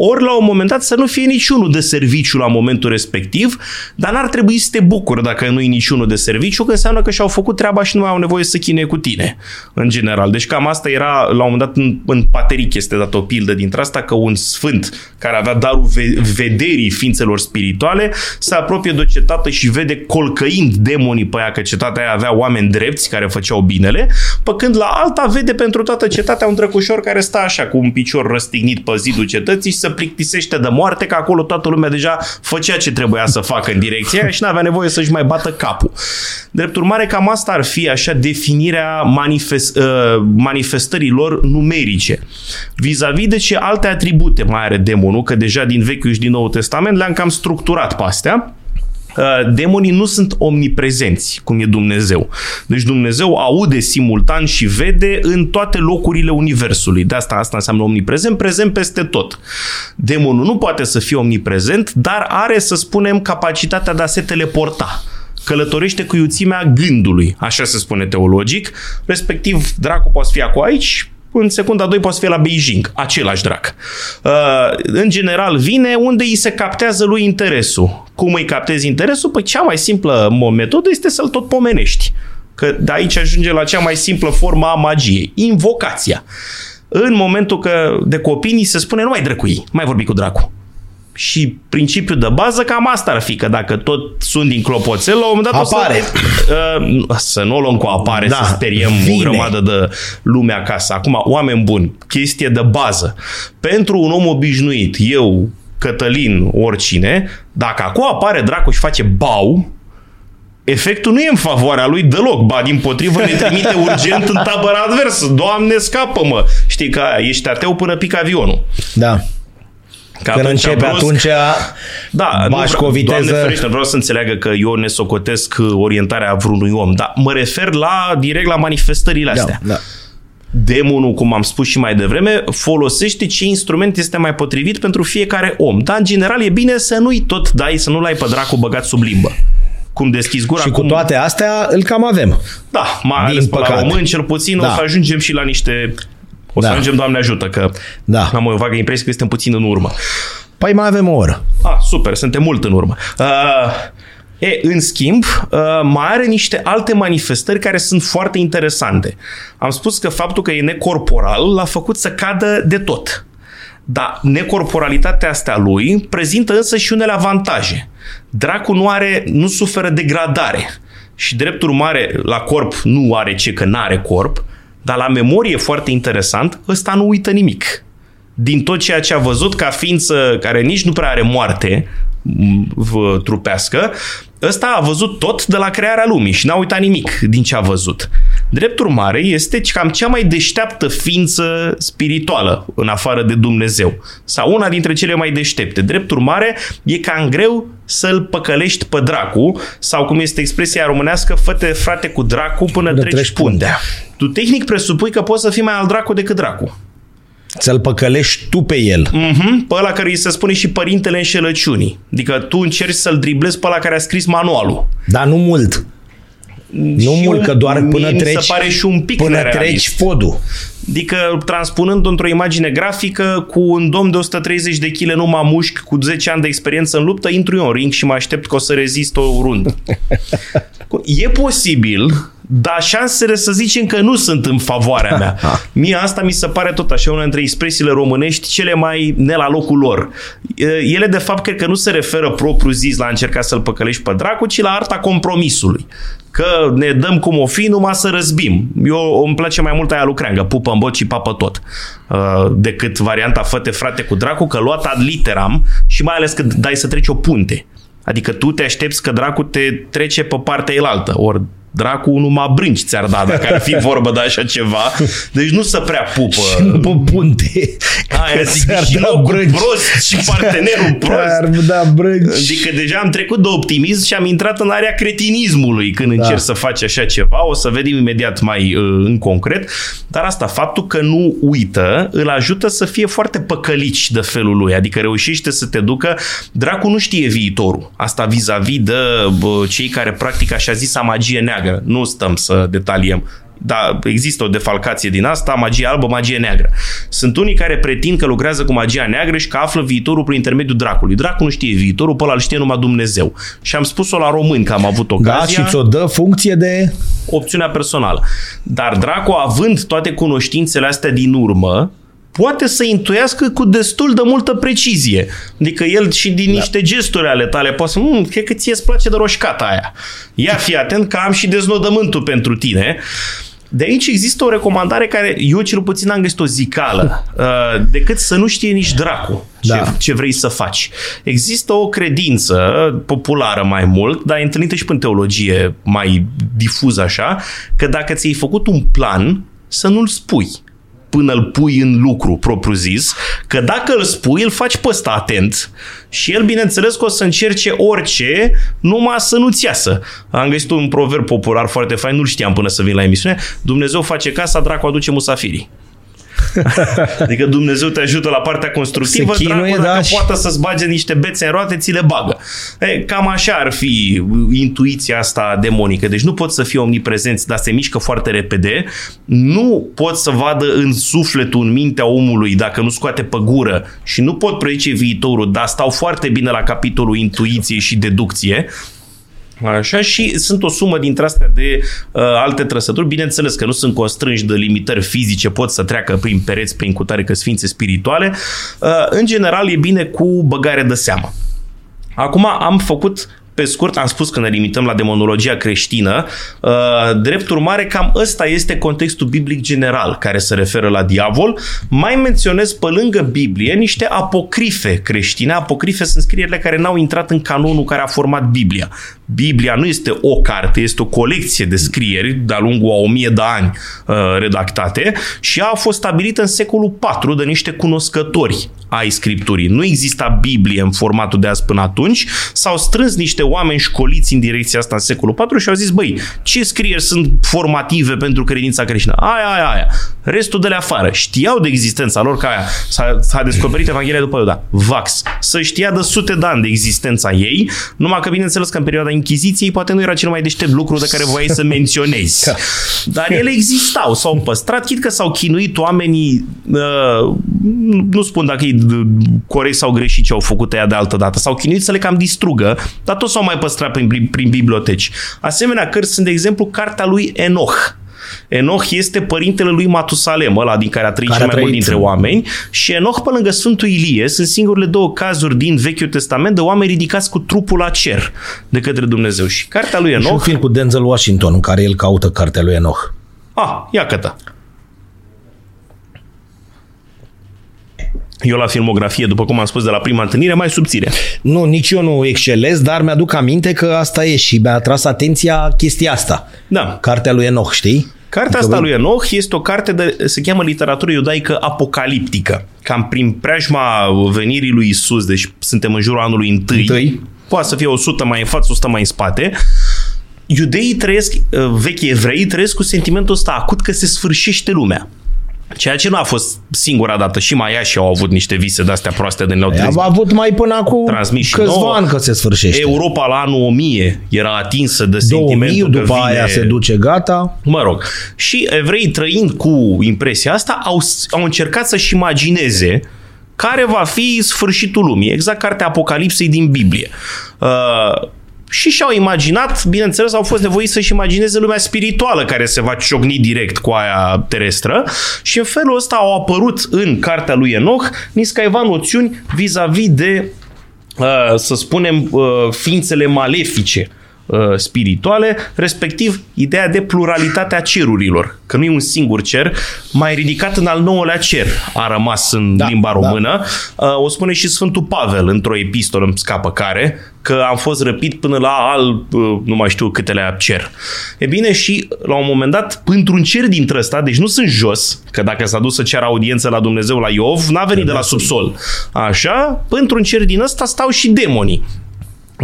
Speaker 2: ori la un moment dat să nu fie niciunul de serviciu la momentul respectiv, dar n-ar trebui să te bucuri dacă nu e niciunul de serviciu, că înseamnă că și-au făcut treaba și nu mai au nevoie să chine cu tine, în general. Deci cam asta era, la un moment dat, în, în Pateric este dat o pildă dintre asta, că un sfânt care avea darul vederii ființelor spirituale se apropie de o cetate și vede colcăind demonii pe ea, că cetatea aia avea oameni drepți care făceau binele, pe când la alta vede pentru toată cetatea un drăcușor care stă așa cu un picior răstignit pe zidul cetății și se plictisește de moarte, că acolo toată lumea deja făcea ce trebuia să facă în direcția aia și nu avea nevoie să-și mai bată capul. Drept urmare, cam asta ar fi așa definirea manifest, uh, manifestărilor numerice. Vis-a-vis de ce alte atribute mai are demonul, că deja din Vechiul și din Noul Testament le-am cam structurat pe astea. Uh, demonii nu sunt omniprezenți, cum e Dumnezeu. Deci Dumnezeu aude simultan și vede în toate locurile Universului. De asta asta înseamnă omniprezent, prezent peste tot. Demonul nu poate să fie omniprezent, dar are, să spunem, capacitatea de a se teleporta călătorește cu iuțimea gândului, așa se spune teologic, respectiv dracu poate fi acolo aici, în secunda 2 poate să fie la Beijing, același drac. Uh, în general vine unde îi se captează lui interesul. Cum îi captezi interesul? Păi cea mai simplă metodă este să-l tot pomenești. Că de aici ajunge la cea mai simplă formă a magiei. Invocația. În momentul că de copii se spune nu mai drăcui, mai vorbi cu dracu. Și principiul de bază cam asta ar fi, că dacă tot sunt din clopoțel, la un moment dat
Speaker 1: apare.
Speaker 2: O să, uh, să nu o luăm cu apare, da, să speriem vine. o grămadă de lume acasă. Acum, oameni buni, chestie de bază. Pentru un om obișnuit, eu, Cătălin, oricine, dacă acum apare dracu și face bau, efectul nu e în favoarea lui deloc, ba din potrivă ne trimite urgent în tabăra adversă. Doamne, scapă-mă! Știi că ești ateu până pică avionul.
Speaker 1: Da. Că Când începe brusc, atunci
Speaker 2: da, bași cu o viteză... Doamne ferește, vreau să înțeleagă că eu ne socotesc orientarea vreunui om, dar mă refer la direct la manifestările da, astea. Da, da. Demonul, cum am spus și mai devreme, folosește ce instrument este mai potrivit pentru fiecare om. Dar, în general, e bine să nu-i tot dai, să nu-l ai pe dracu băgat sub limbă cum deschizi gura.
Speaker 1: Și
Speaker 2: cu cum...
Speaker 1: toate astea îl cam avem.
Speaker 2: Da, mai ales pe la români, cel puțin, da. o să ajungem și la niște o să da. ajungem, Doamne ajută, că da. am o vagă impresie că suntem puțin în urmă.
Speaker 1: Păi mai avem o oră.
Speaker 2: Ah, super, suntem mult în urmă. Uh, E, în schimb, uh, mai are niște alte manifestări care sunt foarte interesante. Am spus că faptul că e necorporal l-a făcut să cadă de tot. Dar necorporalitatea asta lui prezintă însă și unele avantaje. Dracul nu are, nu suferă degradare. Și drept urmare, la corp nu are ce că n-are corp, dar la memorie foarte interesant, ăsta nu uită nimic. Din tot ceea ce a văzut ca ființă care nici nu prea are moarte trupească, ăsta a văzut tot de la crearea lumii și n-a uitat nimic din ce a văzut. Drept urmare, este cam cea mai deșteaptă ființă spirituală în afară de Dumnezeu. Sau una dintre cele mai deștepte. Drept urmare, e cam greu să-l păcălești pe dracu sau cum este expresia românească, fă frate cu dracu până de treci, treci pundea. Tu tehnic presupui că poți să fii mai al dracu decât dracu.
Speaker 1: Să-l păcălești tu pe el.
Speaker 2: Mm-hmm, pe ăla care îi se spune și părintele înșelăciunii. Adică tu încerci să-l driblezi pe ăla care a scris manualul.
Speaker 1: Dar nu mult. Nu și mult, că doar până treci,
Speaker 2: se pare și un pic
Speaker 1: până treci podul.
Speaker 2: Adică transpunând într-o imagine grafică cu un domn de 130 de kg numai mușc cu 10 ani de experiență în luptă, intru eu în ring și mă aștept că o să rezist o rundă. e posibil, dar șansele să zicem că nu sunt în favoarea mea. Mie asta mi se pare tot așa una dintre expresiile românești cele mai ne la locul lor. Ele de fapt cred că nu se referă propriu zis la a încerca să-l păcălești pe dracu, ci la arta compromisului. Că ne dăm cum o fi numai să răzbim. Eu îmi place mai mult aia lucreangă, pupă în bot și papă tot. Uh, decât varianta făte frate cu dracu, că luat ad literam și mai ales că dai să treci o punte. Adică tu te aștepți că dracu te trece pe partea elaltă. Ori dracu numai brânci ți-ar da dacă ar fi vorba de așa ceva. Deci nu să prea pupă.
Speaker 1: Și nu pe punte.
Speaker 2: Aia zic, și
Speaker 1: da
Speaker 2: locul prost și partenerul prost.
Speaker 1: Ar da brânci.
Speaker 2: Adică deja am trecut de optimism și am intrat în area cretinismului când da. încerc să faci așa ceva. O să vedem imediat mai uh, în concret. Dar asta, faptul că nu uită, îl ajută să fie foarte păcălici de felul lui. Adică reușește să te ducă. Dracu nu știe viitorul. Asta vis-a-vis de uh, cei care practic așa zisa magie neagră neagră. Nu stăm să detaliem. Da, există o defalcație din asta, magie albă, magie neagră. Sunt unii care pretind că lucrează cu magia neagră și că află viitorul prin intermediul dracului. Dracul nu știe viitorul, pe ăla îl știe numai Dumnezeu. Și am spus-o la români că am avut ocazia.
Speaker 1: Da, și ți-o dă funcție de...
Speaker 2: Opțiunea personală. Dar Dracu, având toate cunoștințele astea din urmă, poate să intuiască cu destul de multă precizie. Adică el și din da. niște gesturi ale tale poate să, mmm, cred că ție îți place de roșcata aia. Ia fi atent că am și deznodământul pentru tine. De aici există o recomandare care eu cel puțin am găsit o zicală, uh, decât să nu știe nici dracu ce, da. ce vrei să faci. Există o credință populară mai mult, dar întâlnită și în teologie mai difuză așa, că dacă ți-ai făcut un plan, să nu-l spui până îl pui în lucru propriu-zis, că dacă îl spui, îl faci pe ăsta atent și el, bineînțeles, că o să încerce orice, numai să nu-ți iasă. Am găsit un proverb popular foarte fain, nu-l știam până să vin la emisiune, Dumnezeu face casa, dracu aduce musafirii. adică Dumnezeu te ajută la partea constructivă, Se chinuie, dracu, dacă da, poate să-ți bage niște bețe în roate, ți le bagă. E, cam așa ar fi intuiția asta demonică. Deci nu pot să fie omniprezenți, dar se mișcă foarte repede. Nu pot să vadă în sufletul, în mintea omului, dacă nu scoate pe gură și nu pot predice viitorul, dar stau foarte bine la capitolul intuiție și deducție. Așa și sunt o sumă dintre astea de uh, alte trăsături. Bineînțeles că nu sunt constrânși de limitări fizice, pot să treacă prin pereți, prin cutare că sfințe spirituale. Uh, în general e bine cu băgare de seamă. Acum am făcut pe scurt, am spus că ne limităm la demonologia creștină. Uh, drept urmare, cam ăsta este contextul biblic general care se referă la diavol. Mai menționez pe lângă Biblie niște apocrife creștine. Apocrife sunt scrierile care n-au intrat în canonul care a format Biblia. Biblia nu este o carte, este o colecție de scrieri de-a lungul a o mie de ani uh, redactate și a fost stabilită în secolul IV de niște cunoscători ai Scripturii. Nu exista Biblie în formatul de azi până atunci, s-au strâns niște oameni școliți în direcția asta în secolul IV și au zis, băi, ce scrieri sunt formative pentru credința creștină? Aia, aia, aia. Restul de la afară. Știau de existența lor, că aia s-a, s-a descoperit Evanghelia după Iuda. Vax. Să știa de sute de ani de existența ei, numai că bineînțeles că în perioada Inchiziției poate nu era cel mai deștept lucru de care voiai să menționezi. Da. Dar ele existau, s-au păstrat, chit că s-au chinuit oamenii, uh, nu spun dacă e corect sau greșit ce au făcut ea de altă dată, s-au chinuit să le cam distrugă, dar toți s-au mai păstrat prin, prin biblioteci. Asemenea cărți sunt, de exemplu, cartea lui Enoch, Enoch este părintele lui Matusalem, ăla din care a trăit care cel mai mult dintre oameni și Enoch pe lângă Sfântul Ilie sunt singurele două cazuri din Vechiul Testament de oameni ridicați cu trupul la cer de către Dumnezeu. Și cartea lui Enoch... Și un
Speaker 1: film cu Denzel Washington în care el caută cartea lui Enoch.
Speaker 2: Ah, ia cătă. Eu la filmografie, după cum am spus de la prima întâlnire, mai subțire.
Speaker 1: Nu, nici eu nu excelez, dar mi-aduc aminte că asta e și mi-a atras atenția chestia asta.
Speaker 2: Da.
Speaker 1: Cartea lui Enoch, știi?
Speaker 2: Cartea asta lui Enoch este o carte de, se cheamă literatură iudaică apocaliptică. Cam prin preajma venirii lui Isus, deci suntem în jurul anului întâi. întâi. Poate să fie 100 mai în față, 100 mai în spate. Iudeii trăiesc, vechi evrei trăiesc cu sentimentul ăsta acut că se sfârșește lumea. Ceea ce nu a fost singura dată. Și mai și au avut niște vise de-astea proaste de ne-au
Speaker 1: Am avut mai până acum transmis câțiva ani că se sfârșește.
Speaker 2: Europa la anul 1000 era atinsă de 2000, sentimentul
Speaker 1: după că vine... aia se duce gata.
Speaker 2: Mă rog. Și evrei trăind cu impresia asta au, au încercat să-și imagineze care va fi sfârșitul lumii. Exact cartea Apocalipsei din Biblie. Uh, și și-au imaginat, bineînțeles, au fost nevoiți să-și imagineze lumea spirituală care se va ciocni direct cu aia terestră. Și în felul ăsta au apărut în cartea lui Enoch niscaiva noțiuni vis-a-vis de, uh, să spunem, uh, ființele malefice. Uh, spirituale, respectiv ideea de pluralitatea cerurilor, că nu e un singur cer, mai ridicat în al nouălea cer a rămas în da, limba da. română. Da. O spune și Sfântul Pavel într-o epistolă, îmi scapă care, că am fost răpit până la al, uh, nu mai știu câtele cer. E bine, și la un moment dat, într-un cer dintre ăsta, deci nu sunt jos, că dacă s-a dus să ceară audiență la Dumnezeu la Iov, n-a venit de la subsol. Așa, într-un cer din ăsta stau și demonii.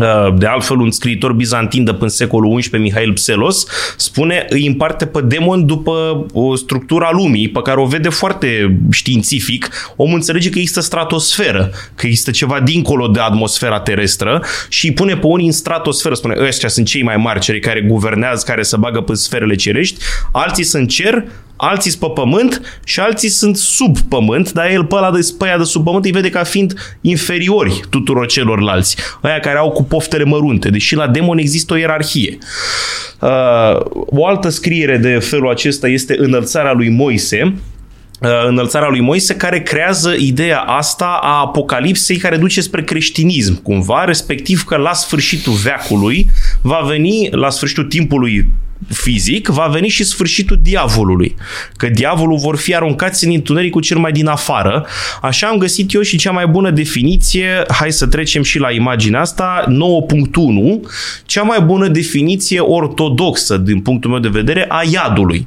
Speaker 2: Uh, de altfel, un scriitor bizantin de până secolul XI, Mihail Pselos, spune, îi împarte pe demon după o structura lumii, pe care o vede foarte științific. Omul înțelege că există stratosferă, că există ceva dincolo de atmosfera terestră și îi pune pe unii în stratosferă. Spune, ăștia sunt cei mai mari, cei care guvernează, care se bagă pe sferele cerești, alții sunt cer, alții sunt pe pământ și alții sunt sub pământ, dar el pe ăla de, pe de sub pământ îi vede ca fiind inferiori tuturor celorlalți. Aia care au cu poftele mărunte, deși la demon există o ierarhie. Uh, o altă scriere de felul acesta este Înălțarea lui Moise, uh, înălțarea lui Moise, care creează ideea asta a apocalipsei care duce spre creștinism, cumva, respectiv că la sfârșitul veacului va veni, la sfârșitul timpului fizic, va veni și sfârșitul diavolului. Că diavolul vor fi aruncați în întunericul cel mai din afară. Așa am găsit eu și cea mai bună definiție, hai să trecem și la imaginea asta, 9.1, cea mai bună definiție ortodoxă din punctul meu de vedere a iadului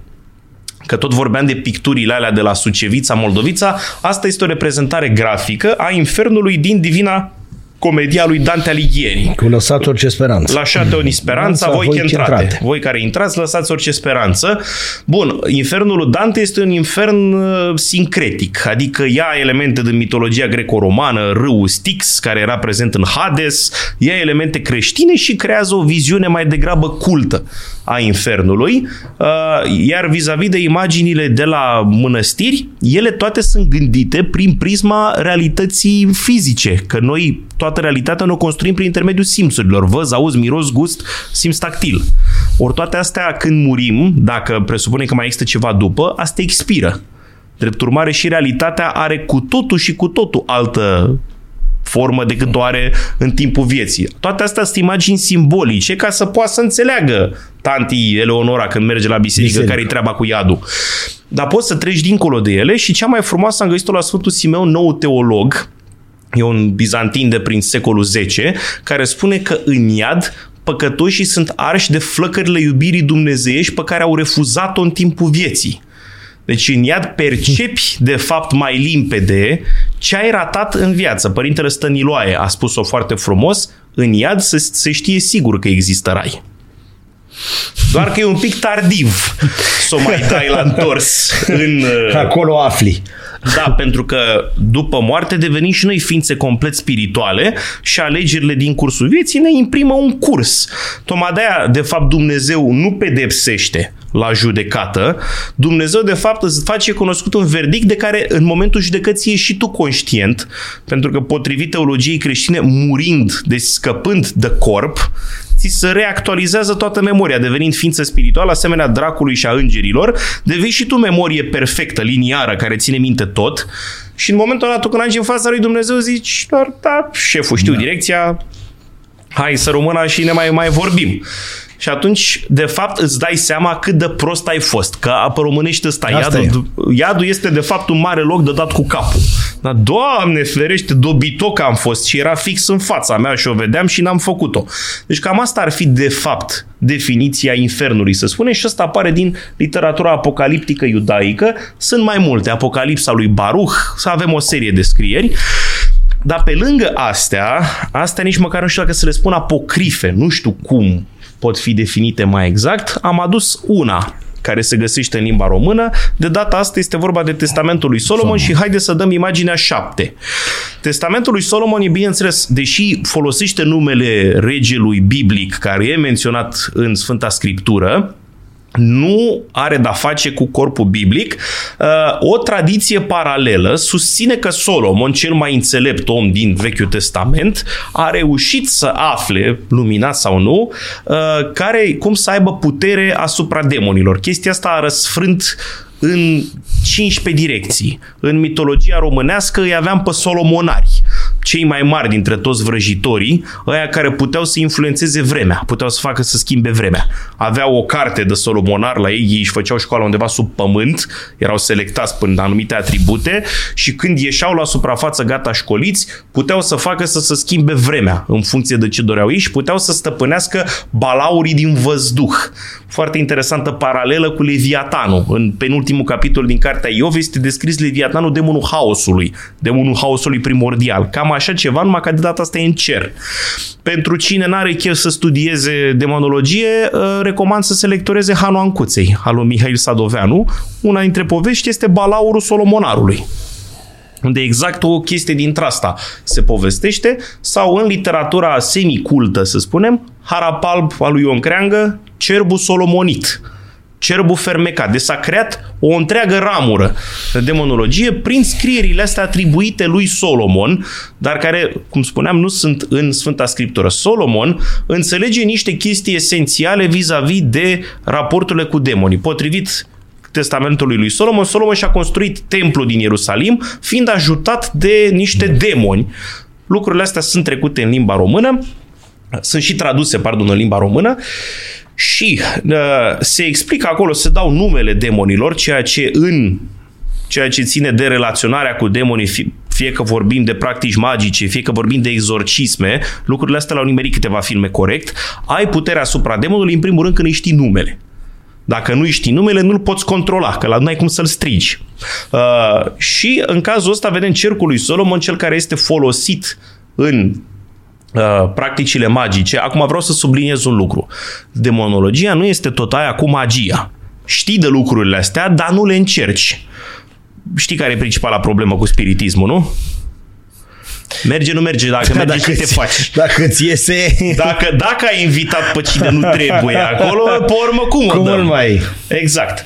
Speaker 2: că tot vorbeam de picturile alea de la Sucevița, Moldovița, asta este o reprezentare grafică a infernului din Divina comedia lui Dante Alighieri.
Speaker 1: Cu lăsat orice speranță.
Speaker 2: Lăsate o speranță, voi, voi intrate. Voi care intrați, lăsați orice speranță. Bun, infernul lui Dante este un infern uh, sincretic, adică ia elemente din mitologia greco-romană, râul Styx, care era prezent în Hades, ia elemente creștine și creează o viziune mai degrabă cultă a infernului, uh, iar vis-a-vis de imaginile de la mănăstiri, ele toate sunt gândite prin prisma realității fizice, că noi toată realitatea ne o construim prin intermediul simțurilor, văz, auz, miros, gust, simț tactil. Ori toate astea când murim, dacă presupunem că mai există ceva după, asta expiră. Drept urmare și realitatea are cu totul și cu totul altă formă decât o are în timpul vieții. Toate astea sunt imagini simbolice ca să poată să înțeleagă tanti Eleonora când merge la biserică, biserică. care-i treaba cu iadul. Dar poți să treci dincolo de ele și cea mai frumoasă am găsit-o la Sfântul Simeon, nou teolog, e un bizantin de prin secolul X, care spune că în iad păcătoșii sunt arși de flăcările iubirii dumnezeiești pe care au refuzat-o în timpul vieții. Deci în iad percepi de fapt mai limpede ce ai ratat în viață. Părintele Stăniloae a spus-o foarte frumos, în iad se, se știe sigur că există rai. Doar că e un pic tardiv să o mai dai la întors. În,
Speaker 1: Acolo afli.
Speaker 2: Da, pentru că după moarte devenim și noi ființe complet spirituale și alegerile din cursul vieții ne imprimă un curs. Tocmai de aia, de fapt, Dumnezeu nu pedepsește la judecată, Dumnezeu de fapt îți face cunoscut un verdict de care în momentul judecății ești și tu conștient, pentru că potrivit teologiei creștine, murind, deci scăpând de corp, ți se reactualizează toată memoria, devenind ființă spirituală, asemenea dracului și a îngerilor, devii și tu memorie perfectă, liniară, care ține minte tot și în momentul ăla tu când ajungi în fața lui Dumnezeu zici doar, da, șeful, știu da. direcția, hai să rămână și ne mai, mai vorbim. Și atunci, de fapt, îți dai seama cât de prost ai fost. Că pe românești ăsta, iadul, iadul este de fapt un mare loc de dat cu capul. Dar, Doamne ferește, dobitoc am fost și era fix în fața mea și o vedeam și n-am făcut-o. Deci cam asta ar fi de fapt definiția infernului, să spunem, și asta apare din literatura apocaliptică iudaică. Sunt mai multe, Apocalipsa lui Baruch, să avem o serie de scrieri. Dar pe lângă astea, astea nici măcar nu știu dacă să le spun apocrife, nu știu cum pot fi definite mai exact, am adus una care se găsește în limba română. De data asta este vorba de Testamentul lui Solomon, Solomon. și haide să dăm imaginea 7. Testamentul lui Solomon e, bineînțeles, deși folosește numele regelui biblic care e menționat în Sfânta Scriptură, nu are de-a face cu corpul biblic. Uh, o tradiție paralelă susține că Solomon, cel mai înțelept om din Vechiul Testament, a reușit să afle, luminat sau nu, uh, care, cum să aibă putere asupra demonilor. Chestia asta a răsfrânt în 15 direcții. În mitologia românească îi aveam pe solomonari cei mai mari dintre toți vrăjitorii, ăia care puteau să influențeze vremea, puteau să facă să schimbe vremea. Aveau o carte de solomonar la ei, ei își făceau școala undeva sub pământ, erau selectați până anumite atribute și când ieșeau la suprafață gata școliți, puteau să facă să se schimbe vremea în funcție de ce doreau ei și puteau să stăpânească balaurii din văzduh. Foarte interesantă paralelă cu Leviatanul. În penultimul capitol din cartea Iov este descris Leviatanul demonul haosului, demonul haosului primordial. Cam așa ceva, numai că de data asta e în cer. Pentru cine n-are chef să studieze demonologie, uh, recomand să se lectoreze Hanu Ancuței, al lui Mihail Sadoveanu. Una dintre povești este Balaurul Solomonarului unde exact o chestie dintre asta se povestește, sau în literatura semicultă, să spunem, Harapalb al lui Ion Creangă, Cerbul Solomonit cerbul fermecat. Deci s-a creat o întreagă ramură de demonologie prin scrierile astea atribuite lui Solomon, dar care, cum spuneam, nu sunt în Sfânta Scriptură. Solomon înțelege niște chestii esențiale vis-a-vis de raporturile cu demonii. Potrivit testamentului lui Solomon, Solomon și-a construit templu din Ierusalim, fiind ajutat de niște demoni. Lucrurile astea sunt trecute în limba română, sunt și traduse, pardon, în limba română și uh, se explică acolo, se dau numele demonilor, ceea ce în ceea ce ține de relaționarea cu demonii, fie, fie că vorbim de practici magice, fie că vorbim de exorcisme, lucrurile astea le-au nimerit câteva filme corect, ai puterea asupra demonului în primul rând când îi știi numele. Dacă nu știi numele, nu-l poți controla, că la nu ai cum să-l strigi. Uh, și în cazul ăsta vedem cercul lui Solomon, cel care este folosit în Uh, practicile magice, acum vreau să subliniez un lucru. Demonologia nu este tot aia cu magia. Știi de lucrurile astea, dar nu le încerci. Știi care e principala problemă cu spiritismul, nu? Merge, nu merge, dacă da, merge, ce te faci?
Speaker 1: Dacă ți iese...
Speaker 2: Dacă, dacă ai invitat pe cine nu trebuie acolo, pe urmă cum,
Speaker 1: cum îl mai...
Speaker 2: Exact.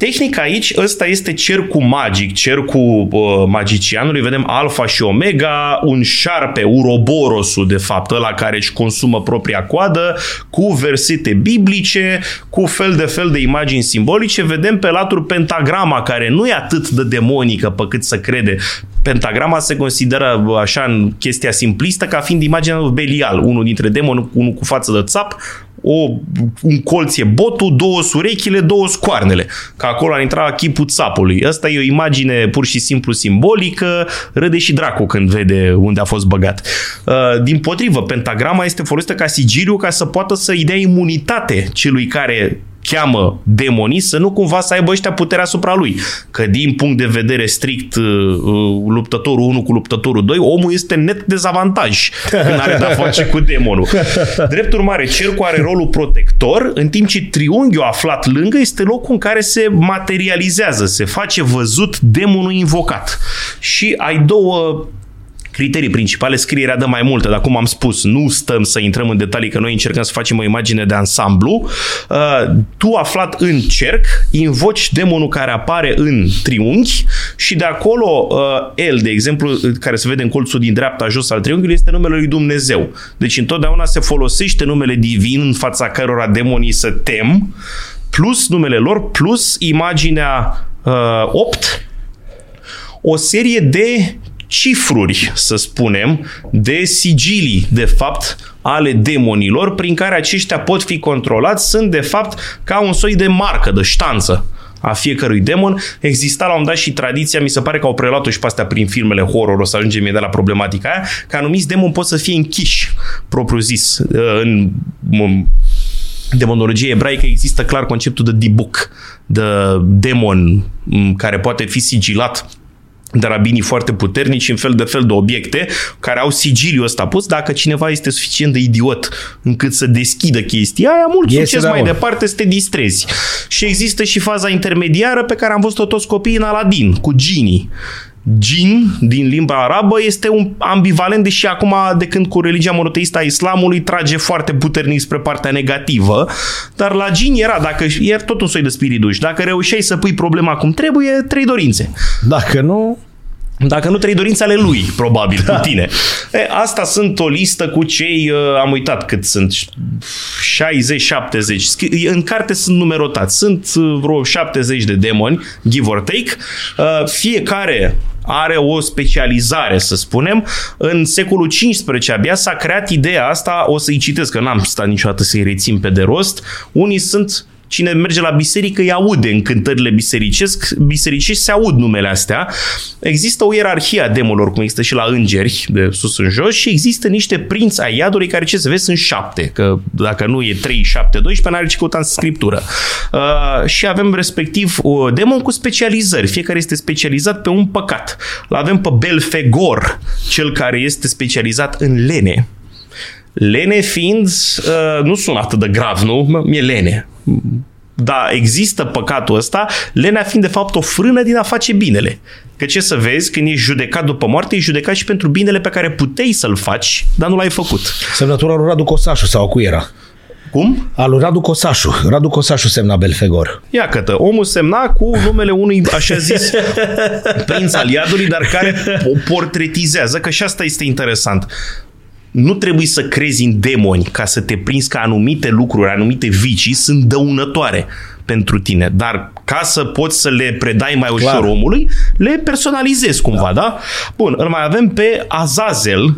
Speaker 2: Tehnica aici, ăsta este cercul magic, cercul uh, magicianului, vedem alfa și omega, un șarpe, uroborosul de fapt, ăla care își consumă propria coadă, cu versete biblice, cu fel de fel de imagini simbolice, vedem pe latur pentagrama, care nu e atât de demonică pe cât să crede. Pentagrama se consideră așa în chestia simplistă ca fiind imaginea lui Belial, unul dintre demoni, unul cu față de țap, o, un colț e botul, două surechile, două scoarnele. Că acolo ar intra chipul țapului. Asta e o imagine pur și simplu simbolică, râde și dracu când vede unde a fost băgat. Uh, din potrivă, pentagrama este folosită ca sigiliu ca să poată să-i dea imunitate celui care cheamă demonii să nu cumva să aibă ăștia puterea asupra lui. Că din punct de vedere strict uh, uh luptătorul 1 cu luptătorul 2, omul este net dezavantaj când are de-a face cu demonul. Drept urmare, cercul are rolul protector, în timp ce triunghiul aflat lângă este locul în care se materializează, se face văzut demonul invocat. Și ai două criterii principale, scrierea dă mai multe, dar cum am spus, nu stăm să intrăm în detalii, că noi încercăm să facem o imagine de ansamblu. Uh, tu aflat în cerc, invoci demonul care apare în triunghi și de acolo uh, el, de exemplu, care se vede în colțul din dreapta jos al triunghiului, este numele lui Dumnezeu. Deci întotdeauna se folosește numele divin în fața cărora demonii să tem, plus numele lor, plus imaginea uh, 8, o serie de cifruri, să spunem, de sigilii, de fapt, ale demonilor, prin care aceștia pot fi controlați, sunt, de fapt, ca un soi de marcă, de ștanță a fiecărui demon. Exista la un dat și tradiția, mi se pare că au preluat-o și pe astea prin filmele horror, o să ajungem de la problematica aia, că anumiți demoni pot să fie închiși, propriu zis, în demonologie ebraică există clar conceptul de dibuk, de demon care poate fi sigilat de rabinii foarte puternici în fel de fel de obiecte care au sigiliul ăsta pus. Dacă cineva este suficient de idiot încât să deschidă chestia aia, mult este succes mai departe să te distrezi. Și există și faza intermediară pe care am văzut-o toți copiii în Aladdin, cu genii Jin din limba arabă este un ambivalent, deși acum de când cu religia monoteistă a islamului trage foarte puternic spre partea negativă, dar la Jin era, dacă e tot un soi de spirit duș, dacă reușeai să pui problema cum trebuie, trei dorințe.
Speaker 1: Dacă nu,
Speaker 2: dacă nu trei dorințe ale lui, probabil, da. cu tine. E, asta sunt o listă cu cei, uh, am uitat cât sunt, 60-70. În carte sunt numerotați. Sunt uh, vreo 70 de demoni, give or take. Uh, fiecare are o specializare, să spunem. În secolul XV abia s-a creat ideea asta, o să-i citesc, că n-am stat niciodată să-i rețin pe de rost. Unii sunt cine merge la biserică îi aude în cântările bisericesc, bisericești se aud numele astea. Există o ierarhie a demonilor, cum există și la îngeri, de sus în jos, și există niște prinți ai iadului care, ce să vezi, sunt șapte, că dacă nu e 3, 7, 12, n-are ce căuta în scriptură. Uh, și avem respectiv o demon cu specializări. Fiecare este specializat pe un păcat. L-avem pe Belfegor, cel care este specializat în lene. Lene fiind, uh, nu sună atât de grav, nu? E lene. Da, există păcatul ăsta, lenea fiind de fapt o frână din a face binele. Că ce să vezi, când ești judecat după moarte, ești judecat și pentru binele pe care puteai să-l faci, dar nu l-ai făcut.
Speaker 1: Semnătura lui Radu Cosașu sau cu era?
Speaker 2: Cum?
Speaker 1: Al lui Radu Cosașu. Radu Cosașu semna Belfegor.
Speaker 2: Ia cătă, omul semna cu numele unui, așa zis, prinț al iadului, dar care o portretizează, că și asta este interesant nu trebuie să crezi în demoni ca să te prinzi că anumite lucruri, anumite vicii sunt dăunătoare pentru tine, dar ca să poți să le predai mai ușor Clar. omului, le personalizezi cumva, da. da? Bun, îl mai avem pe Azazel,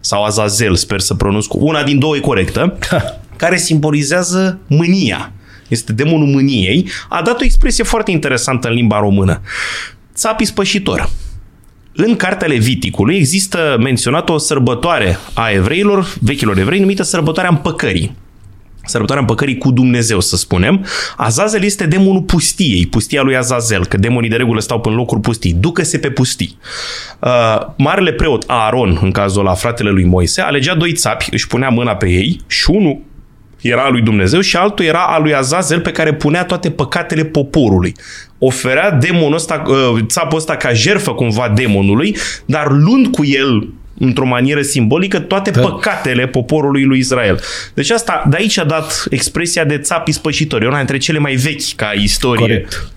Speaker 2: sau Azazel, sper să pronunț cu una din două e corectă, care simbolizează mânia. Este demonul mâniei. A dat o expresie foarte interesantă în limba română. Țapi spășitor. În cartea Leviticului există menționată o sărbătoare a evreilor, vechilor evrei, numită sărbătoarea împăcării sărbătoarea împăcării cu Dumnezeu, să spunem. Azazel este demonul pustiei, pustia lui Azazel, că demonii de regulă stau în locuri pustii. Ducă-se pe pustii. Uh, marele preot Aaron, în cazul la fratele lui Moise, alegea doi țapi, își punea mâna pe ei și unul era al lui Dumnezeu și altul era al lui Azazel pe care punea toate păcatele poporului. Oferea demonul ăsta, uh, țapul ăsta ca jerfă cumva demonului, dar luând cu el într-o manieră simbolică toate da. păcatele poporului lui Israel. Deci asta, de aici a dat expresia de țapi spășitori, una dintre cele mai vechi ca istorie. Corect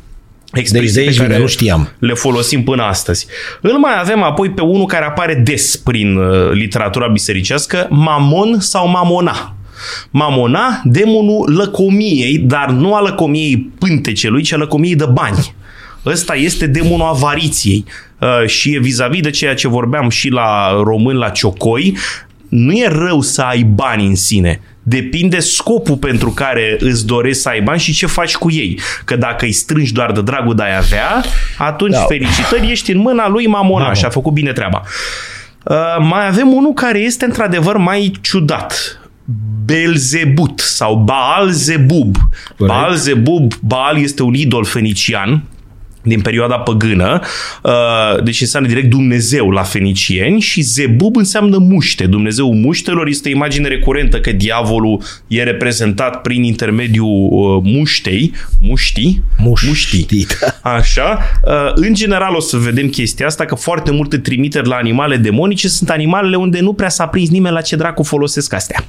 Speaker 1: expresii de aici pe care nu știam.
Speaker 2: le folosim până astăzi. Îl mai avem apoi pe unul care apare des prin uh, literatura bisericească, Mamon sau Mamona. Mamona, demonul lăcomiei, dar nu a lăcomiei pântecelui, ci a lăcomiei de bani. Ăsta este demonul avariției uh, și e vis-a-vis de ceea ce vorbeam și la român, la ciocoi, nu e rău să ai bani în sine. Depinde scopul pentru care îți dorești să ai bani și ce faci cu ei. Că dacă îi strângi doar de dragul de a avea, atunci da. felicitări, ești în mâna lui Mamona da, și a făcut bine treaba. Uh, mai avem unul care este într-adevăr mai ciudat. Belzebut sau Baal Zebub. Baal Zebub, Baal este un idol fenician din perioada păgână, uh, deci înseamnă direct Dumnezeu la fenicieni și Zebub înseamnă muște. Dumnezeu muștelor este o imagine recurentă că diavolul e reprezentat prin intermediul uh, muștei, muștii,
Speaker 1: muștii, muștii.
Speaker 2: așa. Uh, în general o să vedem chestia asta că foarte multe trimiteri la animale demonice sunt animalele unde nu prea s-a prins nimeni la ce dracu folosesc astea.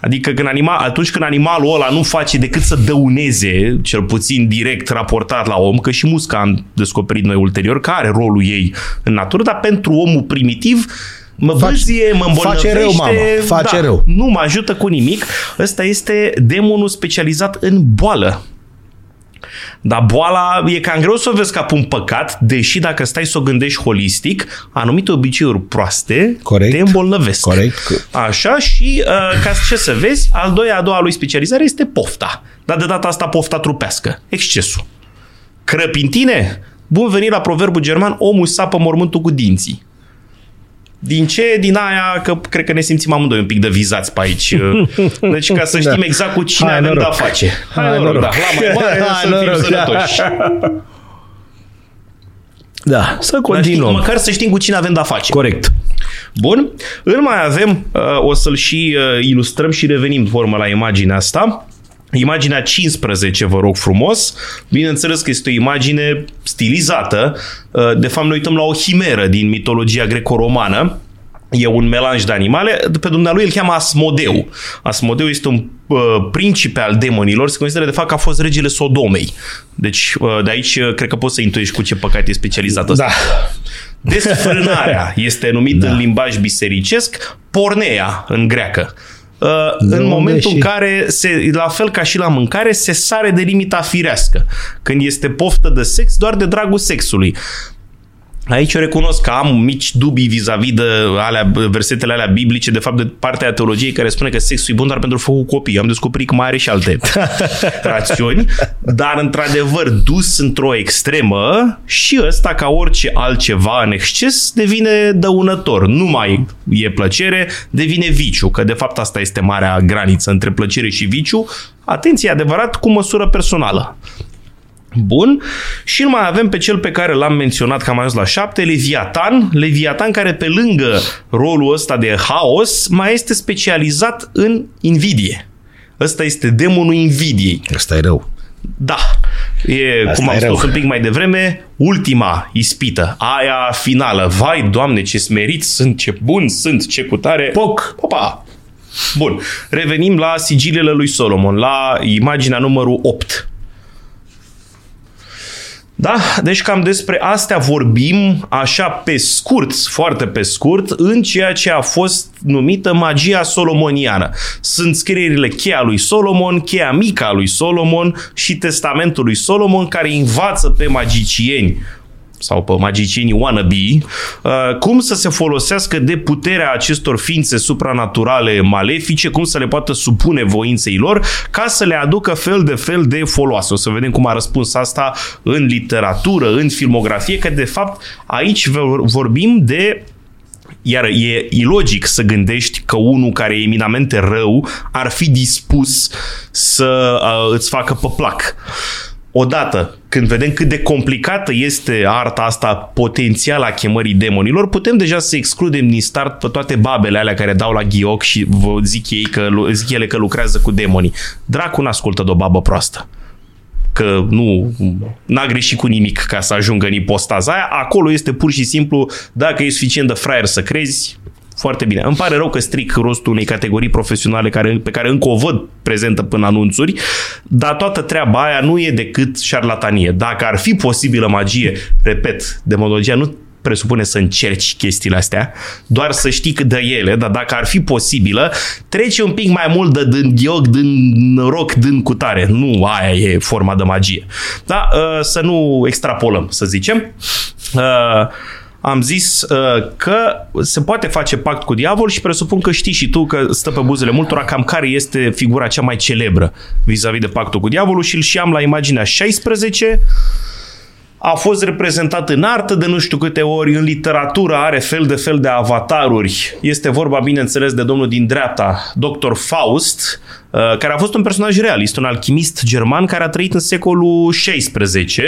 Speaker 2: Adică când animal, atunci când animalul ăla nu face decât să dăuneze, cel puțin direct raportat la om, că și musca am descoperit noi ulterior, că are rolul ei în natură, dar pentru omul primitiv mă bâzie, mă
Speaker 1: îmbolnăvește. Face rău, mama. Face
Speaker 2: da,
Speaker 1: rău.
Speaker 2: Nu mă ajută cu nimic. Ăsta este demonul specializat în boală. Dar boala e cam greu să o vezi ca un păcat, deși dacă stai să o gândești holistic, anumite obiceiuri proaste Corect. te îmbolnăvesc.
Speaker 1: Corect.
Speaker 2: Așa și uh, ca ce să vezi, al doilea, a doua lui specializare este pofta. Dar de data asta pofta trupească, excesul. Crăpi în tine? Bun venit la proverbul german, omul sapă mormântul cu dinții. Din ce? Din aia că cred că ne simțim amândoi un pic de vizați pe aici. Deci ca să știm da. exact cu cine Hai, avem de-a face. Hai, Hai noroc, noroc, da. La mai mare Hai, să noroc, fim sănătoși. Da.
Speaker 1: da, să continuăm.
Speaker 2: Știm, măcar să știm cu cine avem de-a face.
Speaker 1: Corect.
Speaker 2: Bun. Îl mai avem, uh, o să-l și uh, ilustrăm și revenim formă la imaginea asta. Imaginea 15, vă rog frumos, bineînțeles că este o imagine stilizată. Uh, de fapt, noi uităm la o himeră din mitologia greco-romană, e un melanj de animale. Pe dumnealui îl cheamă Asmodeu. Asmodeu este un uh, principe al demonilor. Se consideră de fapt că a fost regele Sodomei. Deci uh, de aici uh, cred că poți să intuiești cu ce păcat e specializat ăsta.
Speaker 1: Da.
Speaker 2: Desfrânarea este numită da. în limbaj bisericesc pornea în greacă. Uh, în momentul și... în care, se, la fel ca și la mâncare, se sare de limita firească. Când este poftă de sex, doar de dragul sexului. Aici eu recunosc că am mici dubii vis-a-vis de alea, versetele alea biblice, de fapt de partea teologiei care spune că sexul e bun doar pentru făcut copii. Am descoperit că mai are și alte rațiuni, dar într-adevăr dus într-o extremă și ăsta ca orice altceva în exces devine dăunător. Nu mai e plăcere, devine viciu, că de fapt asta este marea graniță între plăcere și viciu. Atenție, adevărat, cu măsură personală. Bun. Și îl mai avem pe cel pe care l-am menționat, că am ajuns la șapte, Leviatan. Leviatan care pe lângă rolul ăsta de haos mai este specializat în invidie. Ăsta este demonul invidiei.
Speaker 1: Ăsta e rău.
Speaker 2: Da. E,
Speaker 1: Asta
Speaker 2: cum am
Speaker 1: e rău.
Speaker 2: spus un pic mai devreme, ultima ispită, aia finală. Vai, Doamne, ce smerit sunt, ce bun sunt, ce cutare.
Speaker 1: Poc.
Speaker 2: Opa! Bun. Revenim la sigilele lui Solomon, la imaginea numărul 8. Da, deci cam despre astea vorbim așa pe scurt, foarte pe scurt, în ceea ce a fost numită magia solomoniană. Sunt scrierile cheia lui Solomon, cheia mică a lui Solomon și testamentul lui Solomon care învață pe magicieni sau pe magicienii wannabe, uh, cum să se folosească de puterea acestor ființe supranaturale malefice, cum să le poată supune voinței lor, ca să le aducă fel de fel de foloase. O să vedem cum a răspuns asta în literatură, în filmografie, că de fapt aici vorbim de iar e ilogic să gândești că unul care e eminamente rău ar fi dispus să uh, îți facă pe plac odată, când vedem cât de complicată este arta asta potențială a chemării demonilor, putem deja să excludem din start pe toate babele alea care dau la ghioc și vă zic, ei că, zic ele că lucrează cu demonii. Dracu n-ascultă de o babă proastă că nu n-a greșit cu nimic ca să ajungă în ipostaza aia. Acolo este pur și simplu, dacă e suficient de fraier să crezi, foarte bine. Îmi pare rău că stric rostul unei categorii profesionale care, pe care încă o văd prezentă până anunțuri, dar toată treaba aia nu e decât șarlatanie. Dacă ar fi posibilă magie, repet, demonologia nu presupune să încerci chestiile astea, doar să știi cât de ele, dar dacă ar fi posibilă, trece un pic mai mult de din ghioc, din noroc, din cutare. Nu aia e forma de magie. Da, să nu extrapolăm, să zicem. Am zis că se poate face pact cu diavol și presupun că știi și tu că stă pe buzele multora cam care este figura cea mai celebră vis-a-vis de pactul cu diavolul și îl și am la imaginea 16 a fost reprezentat în artă de nu știu câte ori, în literatură are fel de fel de avataruri. Este vorba, bineînțeles, de domnul din dreapta, Dr. Faust, uh, care a fost un personaj realist, un alchimist german care a trăit în secolul XVI.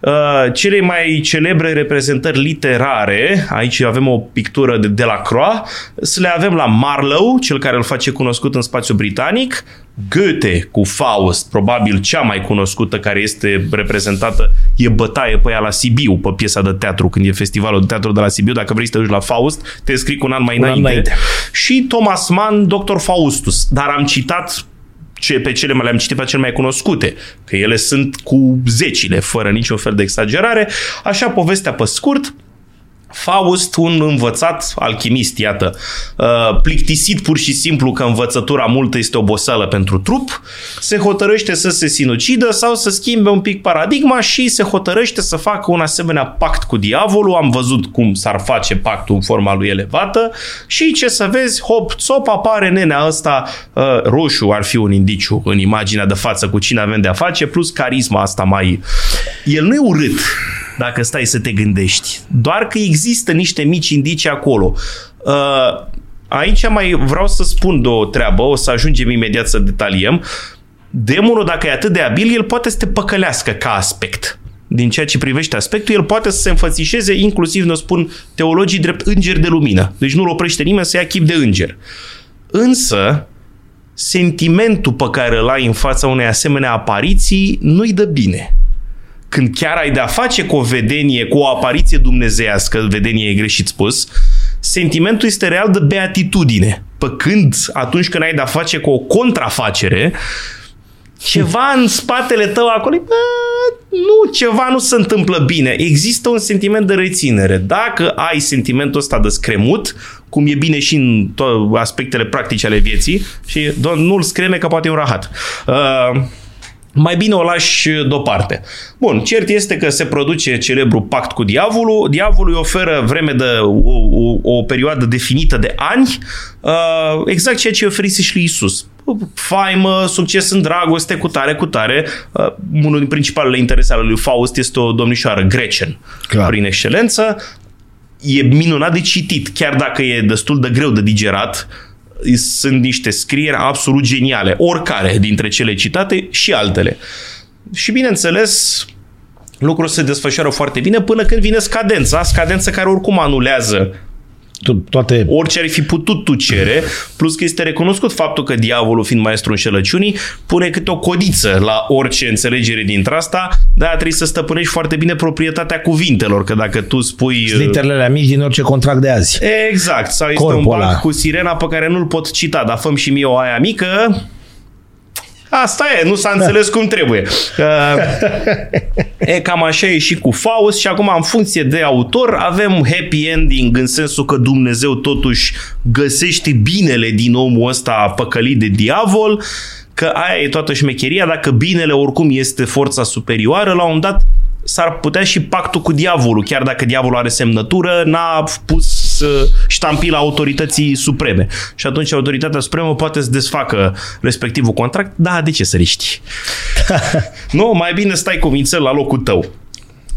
Speaker 2: Uh, cele mai celebre reprezentări literare, aici avem o pictură de Delacroix, să le avem la Marlowe, cel care îl face cunoscut în spațiul britanic, Goethe cu Faust, probabil cea mai cunoscută care este reprezentată, e bătaie pe ea la Sibiu, pe piesa de teatru, când e festivalul de teatru de la Sibiu. Dacă vrei să te duci la Faust, te scrii cu un an mai
Speaker 1: Un an
Speaker 2: înainte.
Speaker 1: înainte.
Speaker 2: Și Thomas Mann, Dr. Faustus. Dar am citat ce, pe cele mai le-am citit pe cele mai cunoscute, că ele sunt cu zecile, fără niciun fel de exagerare. Așa, povestea pe scurt, Faust, un învățat alchimist, iată, uh, plictisit pur și simplu că învățătura multă este oboseală pentru trup, se hotărăște să se sinucidă sau să schimbe un pic paradigma și se hotărăște să facă un asemenea pact cu diavolul. Am văzut cum s-ar face pactul în forma lui elevată și ce să vezi, hop, țop, apare nenea ăsta uh, roșu, ar fi un indiciu în imaginea de față cu cine avem de-a face, plus carisma asta mai... El nu e urât, dacă stai să te gândești. Doar că există niște mici indicii acolo. Uh, aici mai vreau să spun de o treabă, o să ajungem imediat să detaliem. Demonul, dacă e atât de abil, el poate să te păcălească ca aspect. Din ceea ce privește aspectul, el poate să se înfățișeze, inclusiv, ne spun teologii, drept înger de lumină. Deci nu-l oprește nimeni să ia chip de înger. Însă, sentimentul pe care îl ai în fața unei asemenea apariții nu-i dă bine. Când chiar ai de-a face cu o vedenie, cu o apariție dumnezeiască, vedenie e greșit spus, sentimentul este real de beatitudine. Pe când, atunci când ai de-a face cu o contrafacere, ceva în spatele tău acolo, bă, nu, ceva nu se întâmplă bine. Există un sentiment de reținere. Dacă ai sentimentul ăsta de scremut, cum e bine și în aspectele practice ale vieții, și nu-l screme că poate e un rahat. Uh, mai bine o lași deoparte. Bun, cert este că se produce celebrul pact cu diavolul, diavolul îi oferă vreme de o, o, o perioadă definită de ani, uh, exact ceea ce oferise și lui Isus. Faimă, succes în dragoste, cu tare, cu tare. Uh, unul din principalele interese ale lui Faust este o domnișoară Grecen, Clar. prin excelență. E minunat de citit, chiar dacă e destul de greu de digerat, sunt niște scrieri absolut geniale, oricare dintre cele citate și altele. Și bineînțeles, lucrul se desfășoară foarte bine până când vine scadența, scadența care oricum anulează toate... Orice ar fi putut tu cere, plus că este recunoscut faptul că diavolul, fiind maestru înșelăciunii, pune câte o codiță la orice înțelegere dintre asta, dar trebuie să stăpânești foarte bine proprietatea cuvintelor, că dacă tu spui...
Speaker 1: Uh, literele la mici din orice contract de azi.
Speaker 2: Exact, sau este Corpul un banc cu sirena pe care nu-l pot cita, dar făm și mie o aia mică, Asta e, nu s-a înțeles cum trebuie. e, cam așa e și cu Faust și acum în funcție de autor avem happy ending în sensul că Dumnezeu totuși găsește binele din omul ăsta păcălit de diavol, că aia e toată șmecheria, dacă binele oricum este forța superioară, la un dat s-ar putea și pactul cu diavolul, chiar dacă diavolul are semnătură, n-a pus uh, ștampila autorității supreme. Și atunci autoritatea supremă poate să desfacă respectivul contract. Da, de ce să riști? nu, mai bine stai cu la locul tău.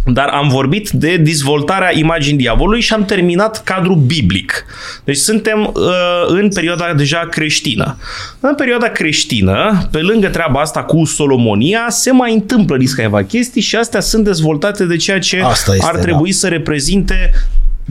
Speaker 2: Dar am vorbit de dezvoltarea imaginii diavolului și am terminat cadrul biblic. Deci suntem uh, în perioada deja creștină. În perioada creștină, pe lângă treaba asta cu Solomonia, se mai întâmplă câteva chestii și astea sunt dezvoltate de ceea ce ar trebui da. să reprezinte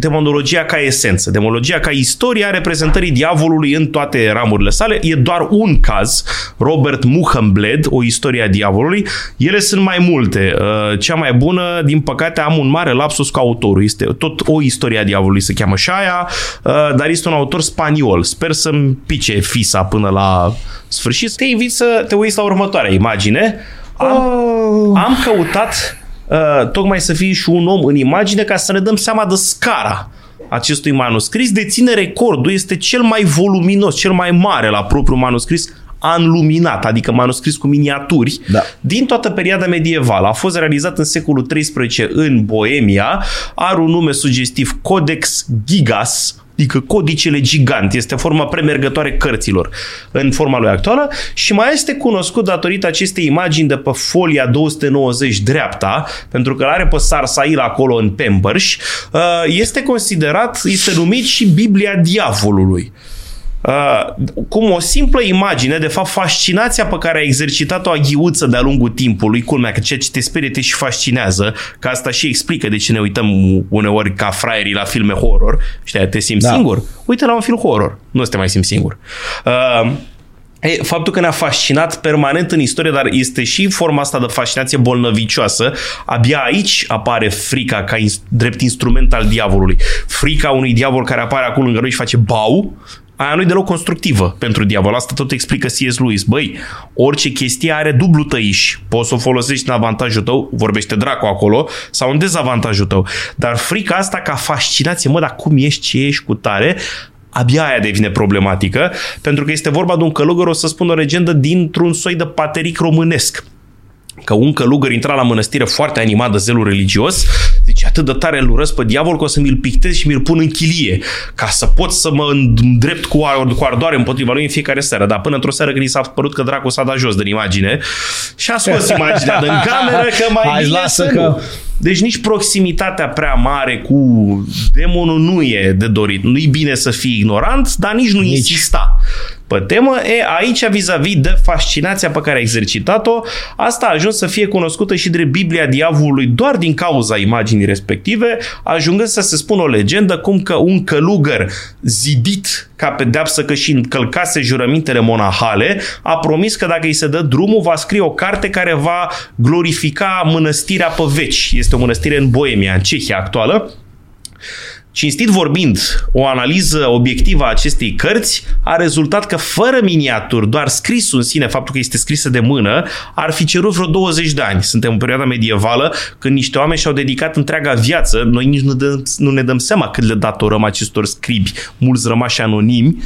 Speaker 2: demonologia ca esență, demonologia ca istoria reprezentării diavolului în toate ramurile sale. E doar un caz, Robert Muhambled, o istorie a diavolului. Ele sunt mai multe. Uh, cea mai bună, din păcate, am un mare lapsus cu autorul. Este tot o istorie a diavolului, se cheamă Shaya, uh, dar este un autor spaniol. Sper să-mi pice fisa până la sfârșit. Te invit să te uiți la următoarea imagine. Am, oh. am căutat Uh, tocmai să fie și un om în imagine ca să ne dăm seama de scara acestui manuscris. Deține recordul, este cel mai voluminos, cel mai mare la propriu manuscris anluminat, adică manuscris cu miniaturi, da. din toată perioada medievală. A fost realizat în secolul XIII în Boemia, are un nume sugestiv Codex Gigas, adică codicele gigant, este forma premergătoare cărților în forma lui actuală și mai este cunoscut datorită acestei imagini de pe folia 290 dreapta, pentru că are pe Sarsail acolo în Pembărș, uh, este considerat, este numit și Biblia Diavolului. Uh, cum o simplă imagine, de fapt fascinația pe care a exercitat-o aghiuță de-a lungul timpului, culmea că ceea ce te sperie te și fascinează, că asta și explică de ce ne uităm uneori ca fraierii la filme horror, știi, te simți da. singur? Uite la un film horror, nu te mai simți singur. Uh, E, faptul că ne-a fascinat permanent în istorie, dar este și forma asta de fascinație bolnăvicioasă, abia aici apare frica ca in, drept instrument al diavolului. Frica unui diavol care apare acolo lângă noi și face bau aia nu e deloc constructivă pentru diavol. Asta tot explică C.S. Lewis. Băi, orice chestie are dublu tăiș. Poți să o folosești în avantajul tău, vorbește dracu acolo, sau în dezavantajul tău. Dar frica asta ca fascinație, mă, dar cum ești, ce ești cu tare, abia aia devine problematică, pentru că este vorba de un călugăr, o să spun o legendă, dintr-un soi de pateric românesc că un călugăr intra la mănăstire foarte animat de zelul religios, zice, atât de tare îl urăsc pe diavol că o să mi-l pictez și mi-l pun în chilie, ca să pot să mă îndrept cu, cu ardoare împotriva lui în fiecare seară. Dar până într-o seară când i s-a părut că dracu s-a dat jos din imagine și a scos imaginea din cameră că mai Hai, bine lasă să că... Nu. Deci nici proximitatea prea mare cu demonul nu e de dorit. Nu-i bine să fii ignorant, dar nici nu nici. insista pe temă. E, aici, vis-a-vis de fascinația pe care a exercitat-o, asta a ajuns să fie cunoscută și de Biblia Diavolului doar din cauza imaginii respective, ajungând să se spună o legendă cum că un călugăr zidit ca pedeapsă că și încălcase jurămintele monahale, a promis că dacă îi se dă drumul, va scrie o carte care va glorifica mănăstirea pe veci. Este o mănăstire în Boemia, în Cehia actuală. Cinstit vorbind, o analiză obiectivă a acestei cărți a rezultat că fără miniaturi, doar scrisul în sine, faptul că este scrisă de mână, ar fi cerut vreo 20 de ani. Suntem în perioada medievală, când niște oameni și-au dedicat întreaga viață, noi nici nu, dăm, nu ne dăm seama cât le datorăm acestor scribi, mulți rămași anonimi,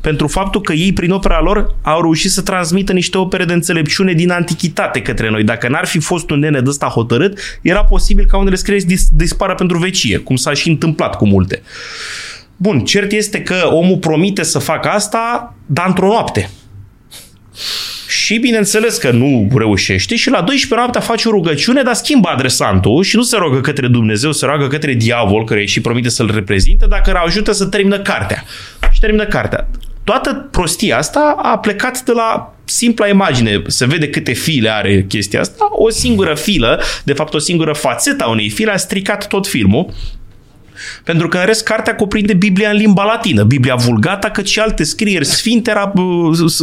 Speaker 2: pentru faptul că ei, prin opera lor, au reușit să transmită niște opere de înțelepciune din antichitate către noi. Dacă n-ar fi fost un nene de ăsta hotărât, era posibil ca unele scrieri dis- dispară pentru vecie, cum s-a și întâmplat cu multe. Bun, cert este că omul promite să facă asta, dar într-o noapte. Și bineînțeles că nu reușește și la 12 noaptea face o rugăciune, dar schimbă adresantul și nu se roagă către Dumnezeu, se roagă către diavol, care și promite să-l reprezinte, dacă îl ajută să termină cartea. Și termină cartea. Toată prostia asta a plecat de la simpla imagine. Se vede câte file are chestia asta. O singură filă, de fapt o singură fațetă a unei file a stricat tot filmul pentru că în rest cartea cuprinde Biblia în limba latină, Biblia vulgata, cât și alte scrieri sfinte,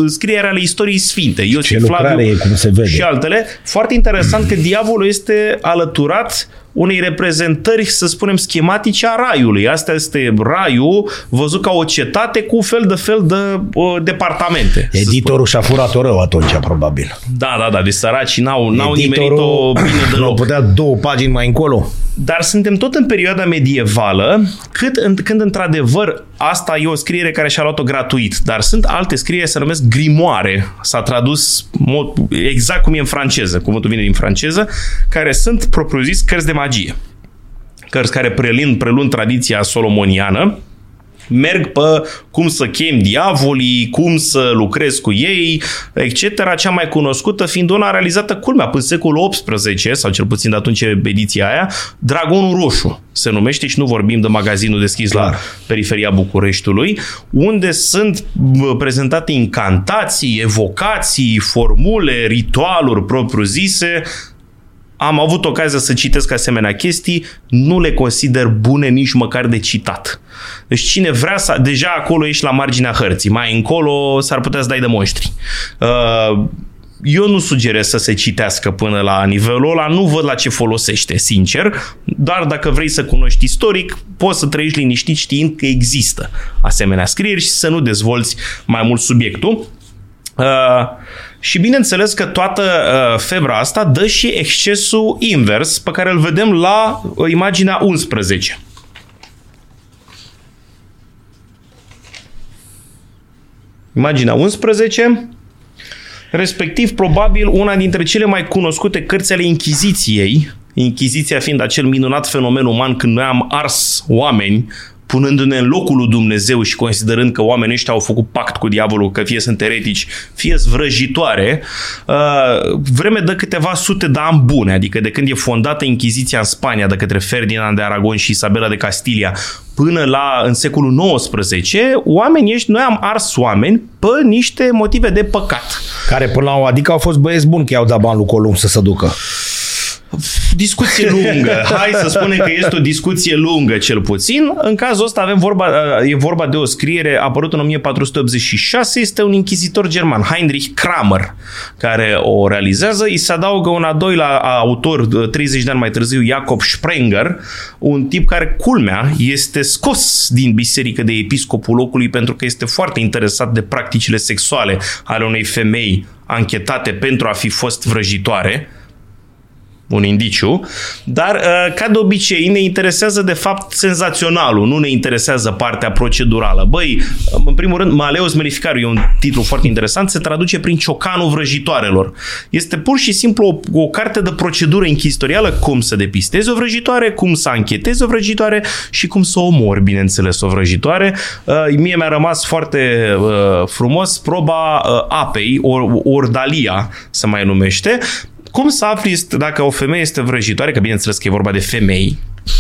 Speaker 2: scrieri ale istoriei sfinte.
Speaker 1: Iosif Flaviu cum se vede.
Speaker 2: și altele. Foarte interesant că diavolul este alăturat unei reprezentări, să spunem, schematice a raiului. Asta este raiul văzut ca o cetate cu fel de fel de uh, departamente.
Speaker 1: Editorul și-a furat-o rău atunci, probabil.
Speaker 2: Da, da, da, de săraci n-au, n-au nimerit-o bine deloc. Nu
Speaker 1: putea două pagini mai încolo.
Speaker 2: Dar suntem tot în perioada medievală, cât, în, când într-adevăr asta e o scriere care și-a luat-o gratuit, dar sunt alte scriere, se numesc grimoare, s-a tradus mod, exact cum e în franceză, cuvântul vine din franceză, care sunt propriu-zis cărți de magie. Cărți care prelin, prelun tradiția solomoniană, merg pe cum să chem diavolii, cum să lucrez cu ei, etc. Cea mai cunoscută fiind una realizată culmea până secolul XVIII, sau cel puțin de atunci ediția aia, Dragonul Roșu se numește și nu vorbim de magazinul deschis Clar. la periferia Bucureștiului, unde sunt prezentate incantații, evocații, formule, ritualuri propriu-zise, am avut ocazia să citesc asemenea chestii, nu le consider bune nici măcar de citat. Deci cine vrea să... Deja acolo ești la marginea hărții. Mai încolo s-ar putea să dai de monștri. Uh, eu nu sugerez să se citească până la nivelul ăla, nu văd la ce folosește, sincer, dar dacă vrei să cunoști istoric, poți să trăiești liniștit știind că există asemenea scrieri și să nu dezvolți mai mult subiectul. Uh, și bineînțeles că toată uh, febra asta dă și excesul invers pe care îl vedem la uh, imaginea 11. Imaginea 11, respectiv probabil una dintre cele mai cunoscute cărți ale Inchiziției, Inchiziția fiind acel minunat fenomen uman când noi am ars oameni punându-ne în locul lui Dumnezeu și considerând că oamenii ăștia au făcut pact cu diavolul, că fie sunt eretici, fie sunt vrăjitoare, uh, vreme de câteva sute de ani bune, adică de când e fondată Inchiziția în Spania de către Ferdinand de Aragon și Isabela de Castilia, până la în secolul XIX, oamenii ăștia, noi am ars oameni pe niște motive de păcat.
Speaker 1: Care până la o adică au fost băieți buni că i-au dat bani lui Columb să se ducă.
Speaker 2: Discuție lungă. Hai să spunem că este o discuție lungă, cel puțin. În cazul ăsta avem vorba, e vorba de o scriere apărută în 1486. Este un închizitor german, Heinrich Kramer, care o realizează. Îi se adaugă un a doilea autor, 30 de ani mai târziu, Jacob Sprenger, un tip care, culmea, este scos din biserică de episcopul locului pentru că este foarte interesat de practicile sexuale ale unei femei anchetate pentru a fi fost vrăjitoare un indiciu, dar uh, ca de obicei ne interesează de fapt senzaționalul, nu ne interesează partea procedurală. Băi, în primul rând, Maleus Melificariu e un titlu foarte interesant, se traduce prin ciocanul vrăjitoarelor. Este pur și simplu o, o carte de procedură închizitorială, cum să depistezi o vrăjitoare, cum să anchetezi o vrăjitoare și cum să omori, bineînțeles, o vrăjitoare. Uh, mie mi-a rămas foarte uh, frumos proba apei, or, ordalia se mai numește, cum să afli dacă o femeie este vrăjitoare, că bineînțeles că e vorba de femei,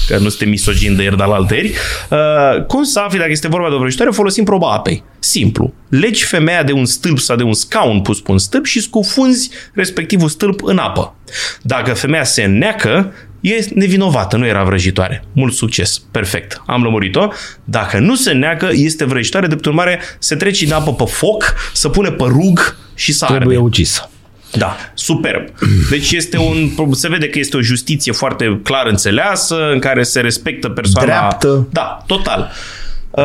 Speaker 2: că nu suntem misogini de ieri de alteri, uh, cum să afli dacă este vorba de o vrăjitoare folosim proba apei. Simplu. Legi femeia de un stâlp sau de un scaun pus pe un stâlp și scufunzi respectivul stâlp în apă. Dacă femeia se neacă, e nevinovată, nu era vrăjitoare. Mult succes. Perfect. Am lămurit-o. Dacă nu se neacă, este vrăjitoare, de urmare se trece în apă pe foc, să pune pe rug și să
Speaker 1: Trebuie
Speaker 2: arde.
Speaker 1: ucisă.
Speaker 2: Da, superb. Deci este un, se vede că este o justiție foarte clar înțeleasă, în care se respectă persoana...
Speaker 1: Dreaptă.
Speaker 2: Da, total. Uh,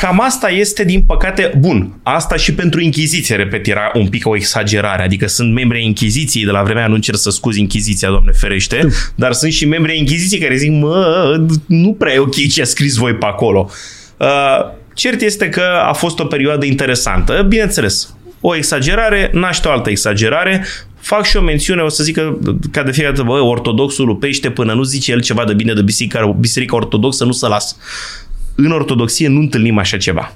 Speaker 2: Cam asta este, din păcate, bun. Asta și pentru Inchiziție, repet, era un pic o exagerare. Adică sunt membri ai Inchiziției de la vremea, nu încerc să scuzi Inchiziția, Doamne ferește, dar sunt și membri ai Inchiziției care zic, mă, nu prea e ok ce a scris voi pe acolo. Uh, Cert este că a fost o perioadă interesantă. Bineînțeles, o exagerare naște o altă exagerare. Fac și o mențiune, o să zic că, ca de fiecare dată, bă, ortodoxul lupește până nu zice el ceva de bine de biserica, biserica ortodoxă, nu să las. În ortodoxie nu întâlnim așa ceva.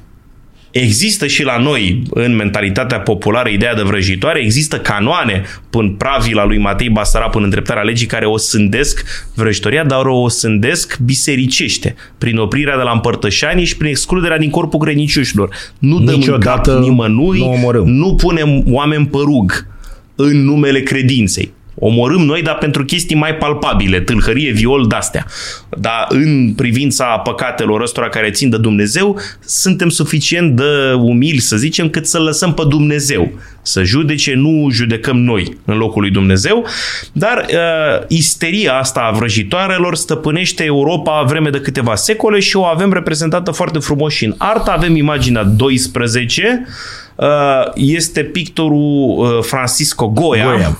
Speaker 2: Există și la noi, în mentalitatea populară, ideea de vrăjitoare, există canoane până pravila lui Matei Basara până îndreptarea legii care o sândesc vrăjitoria, dar o sândesc bisericește, prin oprirea de la împărtășanii și prin excluderea din corpul credincioșilor. Nu dăm
Speaker 1: Niciodată
Speaker 2: în cap nimănui,
Speaker 1: nu omorâm.
Speaker 2: nu punem oameni pe rug în numele credinței. Omorâm noi, dar pentru chestii mai palpabile, tâlhărie, viol, de-astea. Dar în privința păcatelor ăstora care țin de Dumnezeu, suntem suficient de umili, să zicem, cât să lăsăm pe Dumnezeu. Să judece, nu judecăm noi în locul lui Dumnezeu, dar uh, isteria asta a vrăjitoarelor stăpânește Europa vreme de câteva secole și o avem reprezentată foarte frumos și în artă. Avem imaginea 12, uh, este pictorul uh, Francisco Goya,
Speaker 1: Goya.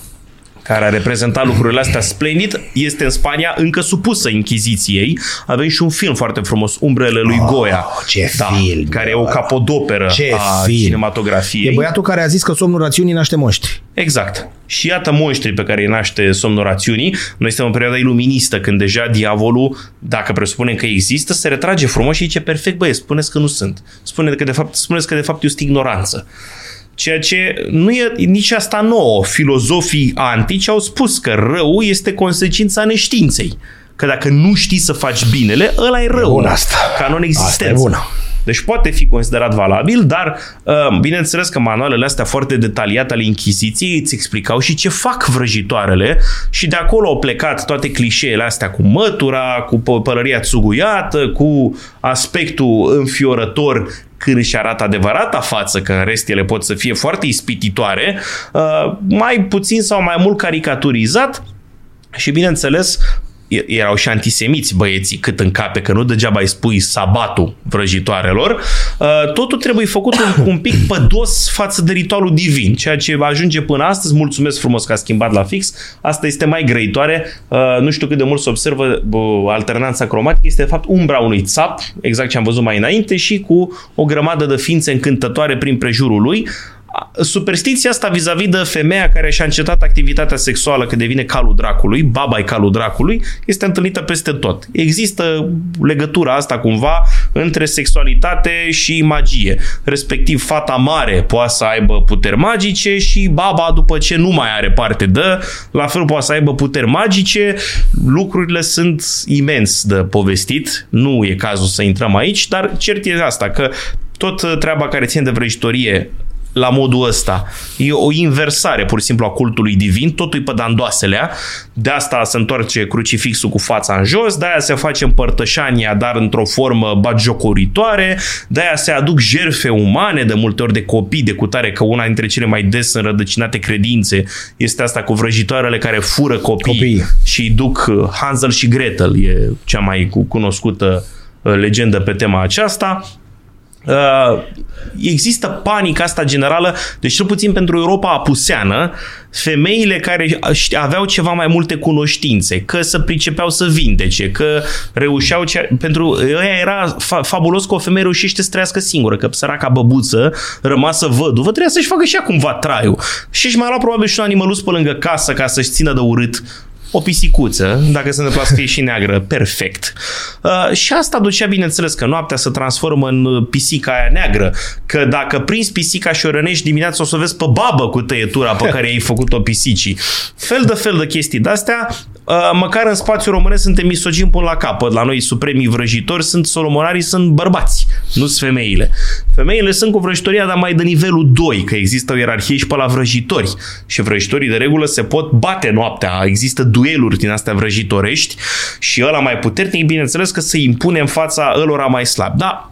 Speaker 2: Care a reprezentat lucrurile astea splendid, este în Spania încă supusă Inchiziției. Avem și un film foarte frumos, Umbrele lui Goya.
Speaker 1: ce
Speaker 2: da,
Speaker 1: film,
Speaker 2: Care e o capodoperă
Speaker 1: Ce
Speaker 2: a
Speaker 1: film.
Speaker 2: cinematografiei.
Speaker 1: E băiatul care a zis că somnul rațiunii naște moștri.
Speaker 2: Exact. Și iată monștrii pe care îi naște somnul rațiunii. Noi suntem în perioada iluministă, când deja diavolul, dacă presupunem că există, se retrage frumos și zice perfect, băie, spuneți că nu sunt. Spune că de fapt, spuneți că de fapt este ignoranță. Ceea ce nu e nici asta nouă. Filozofii antici au spus că rău este consecința neștiinței. Că dacă nu știi să faci binele, ăla e rău.
Speaker 1: bună asta.
Speaker 2: Ca
Speaker 1: Asta e
Speaker 2: non-existență.
Speaker 1: bună.
Speaker 2: Deci poate fi considerat valabil, dar uh, bineînțeles că manualele astea foarte detaliate ale Inchiziției îți explicau și ce fac vrăjitoarele și de acolo au plecat toate clișeele astea cu mătura, cu pă- pălăria țuguiată, cu aspectul înfiorător când își arată adevărata față, că în rest ele pot să fie foarte ispititoare, uh, mai puțin sau mai mult caricaturizat. Și bineînțeles e- erau și antisemiți băieții cât în cape, că nu degeaba îi spui sabatul vrăjitoarelor, uh, totul trebuie făcut un, un pic pe dos față de ritualul divin, ceea ce ajunge până astăzi, mulțumesc frumos că a schimbat la fix, asta este mai grăitoare, Uh, nu știu cât de mult se observă bă, alternanța cromatică, este de fapt umbra unui țap, exact ce am văzut mai înainte, și cu o grămadă de ființe încântătoare prin prejurul lui, superstiția asta vis-a-vis de femeia care și-a încetat activitatea sexuală că devine calul dracului, baba e calul dracului, este întâlnită peste tot. Există legătura asta cumva între sexualitate și magie. Respectiv, fata mare poate să aibă puteri magice și baba, după ce nu mai are parte de, la fel poate să aibă puteri magice. Lucrurile sunt imens de povestit. Nu e cazul să intrăm aici, dar cert e asta, că tot treaba care ține de vrăjitorie la modul ăsta. E o inversare, pur și simplu, a cultului divin, totul e pe dandoaselea, de asta se întoarce crucifixul cu fața în jos, de aia se face împărtășania, dar într-o formă batjocoritoare, de aia se aduc jerfe umane, de multe ori de copii, de cutare, că una dintre cele mai des înrădăcinate credințe este asta cu vrăjitoarele care fură copii,
Speaker 1: Copii.
Speaker 2: și îi duc uh, Hansel și Gretel, e cea mai cu- cunoscută uh, legendă pe tema aceasta. Uh, există panica asta generală, deci cel puțin pentru Europa apuseană, femeile care ști- aveau ceva mai multe cunoștințe, că să pricepeau să vindece, că reușeau, ce, pentru ea era fa- fabulos că o femeie reușește să trăiască singură, că săraca băbuță, rămasă văduvă, trebuia să-și facă și ea cumva traiul. Și își mai lua probabil și un animăluț pe lângă casă ca să-și țină de urât o pisicuță, dacă se întâmplă să fie și neagră, perfect. Uh, și asta ducea, bineînțeles, că noaptea se transformă în uh, pisica aia neagră, că dacă prinzi pisica și o rănești dimineața, o să o vezi pe babă cu tăietura pe care i-ai făcut-o pisicii. Fel de fel de chestii de-astea, uh, măcar în spațiul românesc suntem misogini până la capăt. La noi supremii vrăjitori sunt solomonarii, sunt bărbați, nu sunt femeile. Femeile sunt cu vrăjitoria, dar mai de nivelul 2, că există o ierarhie și pe la vrăjitori. Și vrăjitorii de regulă se pot bate noaptea. Există dueluri din astea vrăjitorești și ăla mai puternic, bineînțeles că se impune în fața ălora mai slab. Da,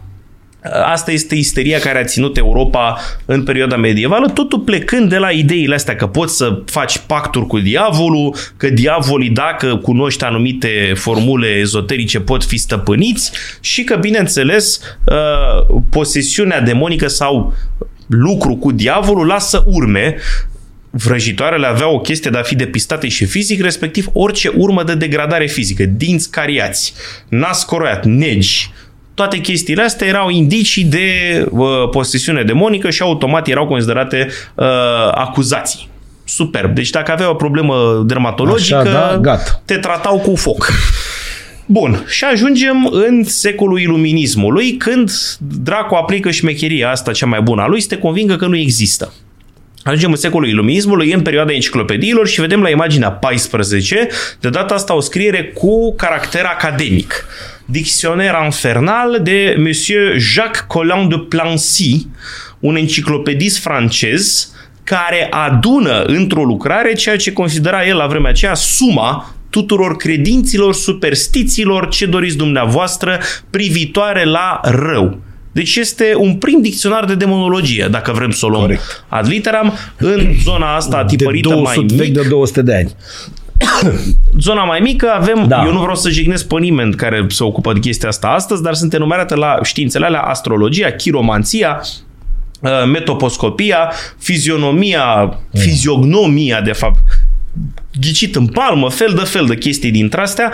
Speaker 2: Asta este isteria care a ținut Europa în perioada medievală, totul plecând de la ideile astea că poți să faci pacturi cu diavolul, că diavolii, dacă cunoști anumite formule ezoterice, pot fi stăpâniți și că, bineînțeles, uh, posesiunea demonică sau lucru cu diavolul lasă urme. Vrăjitoarele aveau o chestie de a fi depistate și fizic, respectiv orice urmă de degradare fizică, dinți cariați, nas coroiat, negi, toate chestiile astea erau indicii de uh, posesiune demonică și automat erau considerate uh, acuzații. Superb. Deci dacă avea o problemă dermatologică, Așa, da, gata. te tratau cu foc. Bun, și ajungem în secolul iluminismului, când dracu aplică șmecheria asta cea mai bună a lui, să te convingă că nu există. Ajungem în secolul iluminismului, în perioada enciclopediilor și vedem la imaginea 14, de data asta o scriere cu caracter academic. Dictionnaire infernal de Monsieur Jacques Collin de Plancy, un enciclopedist francez care adună într-o lucrare ceea ce considera el la vremea aceea suma tuturor credinților, superstițiilor, ce doriți dumneavoastră, privitoare la rău. Deci este un prim dicționar de demonologie, dacă vrem să o luăm Corect. ad literam, în zona asta tipărită de 200,
Speaker 1: mai mic. Vechi de 200 de ani.
Speaker 2: Zona mai mică avem, da. eu nu vreau să jignesc pe nimeni care se ocupă de chestia asta astăzi, dar sunt enumerate la științele alea astrologia, chiromanția, uh, metoposcopia, fizionomia, mm. fiziognomia, de fapt, ghicit în palmă, fel de fel de chestii dintre astea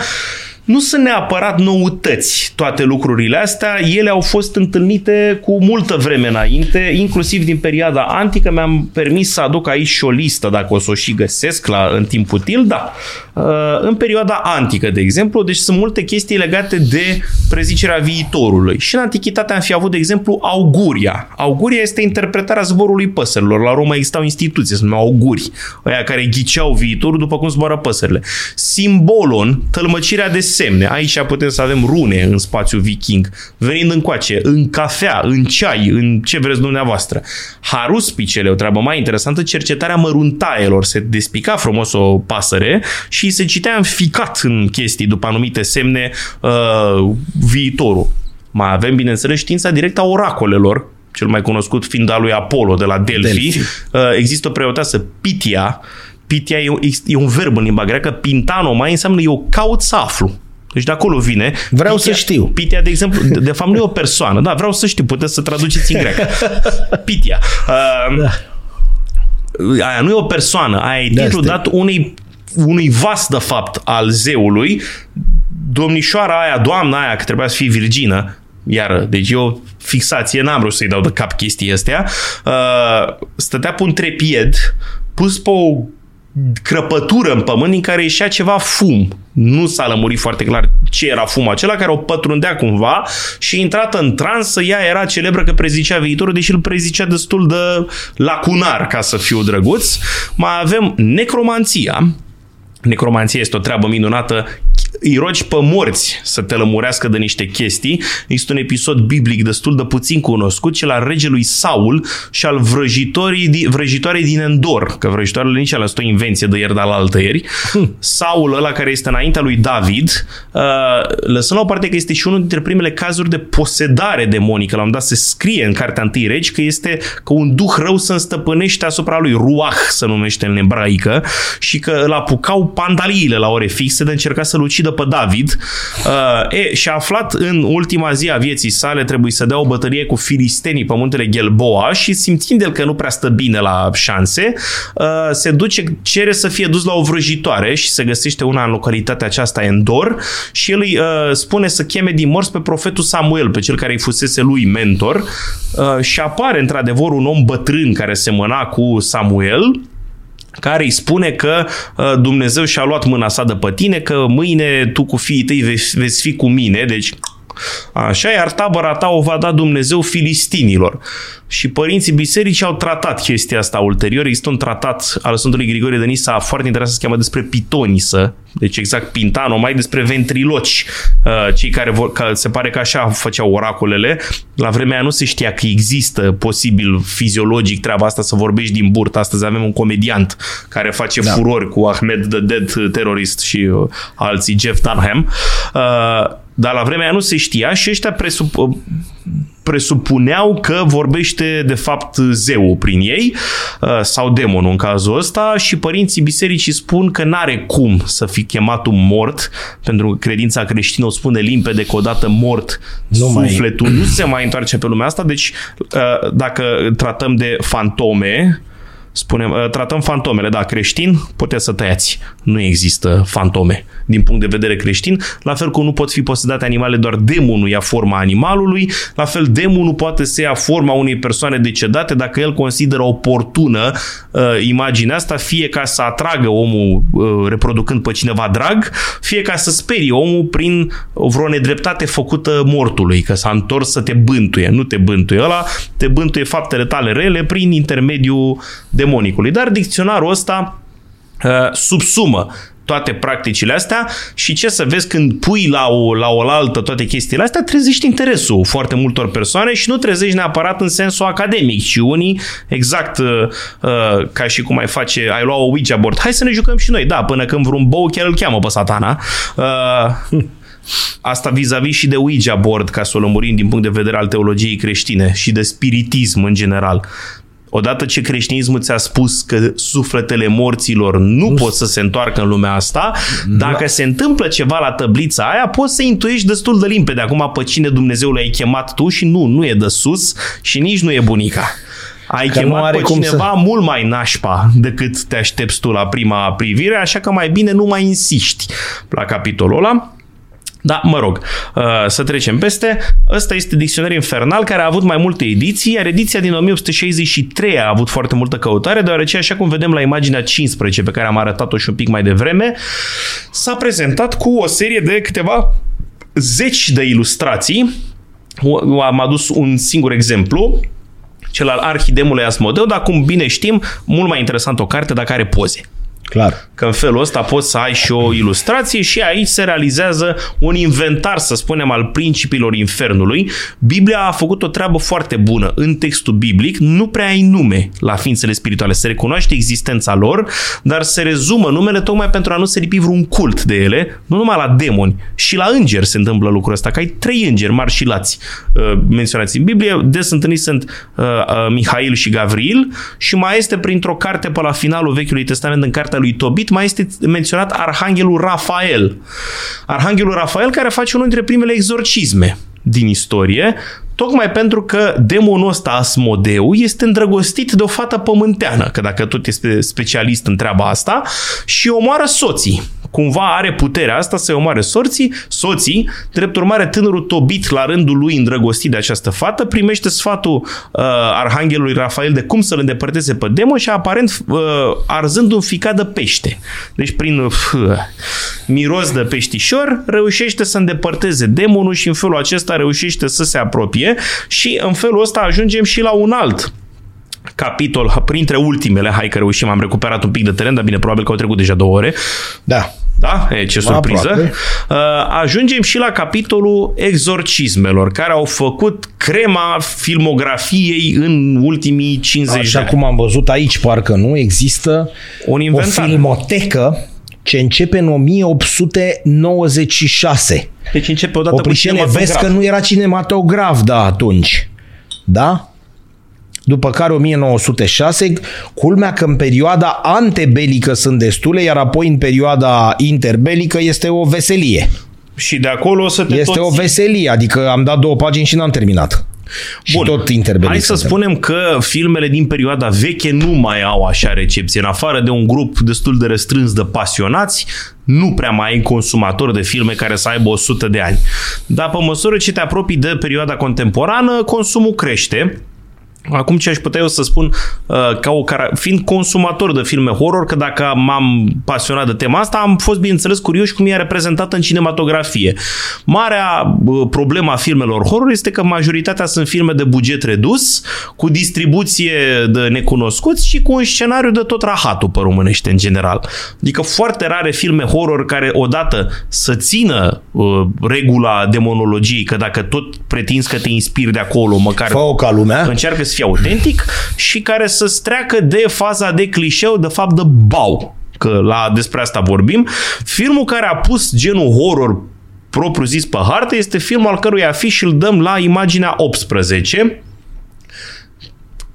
Speaker 2: nu sunt neapărat noutăți toate lucrurile astea, ele au fost întâlnite cu multă vreme înainte, inclusiv din perioada antică. Mi-am permis să aduc aici și o listă, dacă o să o și găsesc la, în timp util, da. Uh, în perioada antică, de exemplu, deci sunt multe chestii legate de prezicerea viitorului. Și în antichitate am fi avut, de exemplu, auguria. Auguria este interpretarea zborului păsărilor. La Roma existau instituții, se numeau auguri, aia care ghiceau viitorul după cum zboară păsările. Simbolon, tălmăcirea de semne. Aici putem să avem rune în spațiu viking, venind încoace, în cafea, în ceai, în ce vreți dumneavoastră. Haruspicele, o treabă mai interesantă, cercetarea măruntaielor. Se despica frumos o pasăre și se citea înficat în chestii după anumite semne uh, viitorul. Mai avem, bineînțeles, știința directă a oracolelor, cel mai cunoscut fiind al lui Apollo de la Delphi. Delphi. Uh, există o preoteasă Pitia. Pitia e, e un verb în limba greacă. Pintano mai înseamnă eu caut să aflu. Deci de acolo vine.
Speaker 1: Vreau Pitia, să știu.
Speaker 2: Pitia, de exemplu, de, de fapt nu e o persoană. Da, vreau să știu. Puteți să traduceți în greacă. Pitia. Uh, da. Aia nu e o persoană. Aia e titlul dat unei, unui vas, de fapt, al zeului. Domnișoara aia, doamna aia, că trebuia să fie virgină, iar, deci eu fixație, n-am vrut să-i dau de cap chestii astea, uh, stătea pe un trepied pus pe o crăpătură în pământ din care ieșea ceva fum. Nu s-a lămurit foarte clar ce era fumul acela, care o pătrundea cumva și intrată în transă, ea era celebră că prezicea viitorul, deși îl prezicea destul de lacunar, ca să fiu drăguț. Mai avem necromanția, Necromanția este o treabă minunată îi rogi pe morți să te lămurească de niște chestii. Există un episod biblic destul de puțin cunoscut, cel al regelui Saul și al vrăjitorii, vrăjitoarei din Endor, că vrăjitoarele nici alea sunt o invenție de ieri de la altă ieri. Hm. Saul, ăla care este înaintea lui David, uh, lăsând la o parte că este și unul dintre primele cazuri de posedare demonică. La un dat se scrie în Cartea Întâi Regi că este că un duh rău să înstăpânește asupra lui, Ruach să numește în ebraică, și că îl apucau pandaliile la ore fixe de încerca să-l ucidă pe David. Uh, e, și a aflat în ultima zi a vieții sale trebuie să dea o bătălie cu filistenii pe muntele Gelboa și simțind el că nu prea stă bine la șanse, uh, se duce, cere să fie dus la o vrăjitoare și se găsește una în localitatea aceasta Endor și el îi uh, spune să cheme din morți pe profetul Samuel, pe cel care îi fusese lui mentor. Uh, și apare într-adevăr un om bătrân care semăna cu Samuel care îi spune că uh, Dumnezeu și-a luat mâna sa de pe tine, că mâine tu cu fiii tăi veți, veți fi cu mine, deci Așa, iar tabăra ta o va da Dumnezeu filistinilor. Și părinții bisericii au tratat chestia asta ulterior. Există un tratat al Sfântului Grigorie de Nisa foarte interesant, se cheamă despre pitonisă, deci exact pintano, mai despre ventriloci, uh, cei care vor, că se pare că așa făceau oracolele. La vremea aia nu se știa că există posibil fiziologic treaba asta să vorbești din burtă. Astăzi avem un comediant care face da. furori cu Ahmed the Dead terorist și uh, alții, Jeff Dunham. Uh, dar la vremea aia nu se știa și ăștia presup, presupuneau că vorbește de fapt zeul prin ei uh, sau demonul în cazul ăsta și părinții bisericii spun că n-are cum să fi chemat un mort pentru că credința creștină o spune limpede că odată mort nu sufletul mai... nu se mai întoarce pe lumea asta. Deci uh, dacă tratăm de fantome spunem, uh, tratăm fantomele, da, creștin, puteți să tăiați. Nu există fantome. Din punct de vedere creștin, la fel cum nu pot fi posedate animale, doar demonul ia forma animalului, la fel demonul poate să ia forma unei persoane decedate dacă el consideră oportună uh, imaginea asta, fie ca să atragă omul uh, reproducând pe cineva drag, fie ca să sperie omul prin vreo nedreptate făcută mortului, că s-a întors să te bântuie, nu te bântuie ăla, te bântuie faptele tale rele prin intermediul demonicului. Dar dicționarul ăsta uh, subsumă toate practicile astea și ce să vezi când pui la o, la o altă toate chestiile astea, trezești interesul foarte multor persoane și nu trezești neapărat în sensul academic, ci unii exact uh, uh, ca și cum ai face, ai lua o Ouija board, hai să ne jucăm și noi, da, până când vreun bou chiar îl cheamă pe satana. Uh, Asta vis-a-vis și de Ouija board, ca să o lămurim din punct de vedere al teologiei creștine și de spiritism în general. Odată ce creștinismul ți-a spus că sufletele morților nu, nu pot să se întoarcă în lumea asta, da. dacă se întâmplă ceva la tăblița aia, poți să intuiești destul de limpede acum pe cine Dumnezeu l-ai chemat tu și nu, nu e de sus și nici nu e bunica. Ai că chemat pe cineva să... mult mai nașpa decât te aștepți tu la prima privire, așa că mai bine nu mai insiști la capitolul ăla. Da, mă rog, uh, să trecem peste. Ăsta este Dicționar Infernal, care a avut mai multe ediții, iar ediția din 1863 a avut foarte multă căutare, deoarece, așa cum vedem la imaginea 15, pe care am arătat-o și un pic mai devreme, s-a prezentat cu o serie de câteva zeci de ilustrații. Am adus un singur exemplu, cel al Arhidemului Asmodeu, dar cum bine știm, mult mai interesant o carte dacă are poze.
Speaker 1: Clar.
Speaker 2: Că în felul ăsta poți să ai și o ilustrație și aici se realizează un inventar, să spunem, al principiilor infernului. Biblia a făcut o treabă foarte bună. În textul biblic nu prea ai nume la ființele spirituale. Se recunoaște existența lor, dar se rezumă numele tocmai pentru a nu se lipi vreun cult de ele, nu numai la demoni. Și la îngeri se întâmplă lucrul ăsta, că ai trei îngeri mari și lați uh, menționați în Biblie. Des întâlniți sunt uh, uh, Mihail și Gavril și mai este printr-o carte pe la finalul Vechiului Testament în cartea lui Tobit mai este menționat Arhanghelul Rafael. Arhanghelul Rafael care face unul dintre primele exorcisme din istorie, tocmai pentru că demonul ăsta Asmodeu este îndrăgostit de o fată pământeană, că dacă tot este specialist în treaba asta, și omoară soții cumva are puterea asta să omoare sorții, soții, drept urmare tânărul Tobit la rândul lui îndrăgostit de această fată primește sfatul uh, arhanghelului Rafael de cum să-l îndepărteze pe demon și aparent uh, arzând un ficat de pește. Deci prin uh, miros de peștișor reușește să îndepărteze demonul și în felul acesta reușește să se apropie și în felul ăsta ajungem și la un alt capitol, printre ultimele, hai că reușim, am recuperat un pic de teren, dar bine, probabil că au trecut deja două ore.
Speaker 1: Da.
Speaker 2: Da? E, ce surpriză. Aproape. Uh, ajungem și la capitolul exorcismelor, care au făcut crema filmografiei în ultimii 50
Speaker 1: Așa
Speaker 2: de ani.
Speaker 1: cum am văzut aici, parcă nu, există
Speaker 2: Un inventar.
Speaker 1: o filmotecă ce începe în 1896.
Speaker 2: Deci începe odată
Speaker 1: Oprișene,
Speaker 2: cu
Speaker 1: vezi că nu era cinematograf, da, atunci. Da? După care 1906, culmea că în perioada antebelică sunt destule, iar apoi în perioada interbelică este o veselie.
Speaker 2: Și de acolo o să te
Speaker 1: Este
Speaker 2: toți...
Speaker 1: o veselie, adică am dat două pagini și n-am terminat.
Speaker 2: Bun.
Speaker 1: Și tot interbelic.
Speaker 2: Hai să
Speaker 1: suntem.
Speaker 2: spunem că filmele din perioada veche nu mai au așa recepție. În afară de un grup destul de restrâns de pasionați, nu prea mai ai consumatori de filme care să aibă 100 de ani. Dar pe măsură ce te apropii de perioada contemporană, consumul crește Acum ce aș putea eu să spun, uh, ca o, fiind consumator de filme horror, că dacă m-am pasionat de tema asta, am fost, bineînțeles, curios cum e reprezentată în cinematografie. Marea problema filmelor horror este că majoritatea sunt filme de buget redus, cu distribuție de necunoscuți și cu un scenariu de tot rahatul pe românește în general. Adică foarte rare filme horror care odată să țină uh, regula demonologiei, că dacă tot pretinzi că te inspiri de acolo, măcar
Speaker 1: Fă-o ca lumea.
Speaker 2: încearcă să fie autentic și care să streacă de faza de clișeu, de fapt de bau că la, despre asta vorbim. Filmul care a pus genul horror propriu zis pe hartă este filmul al cărui afiș îl dăm la imaginea 18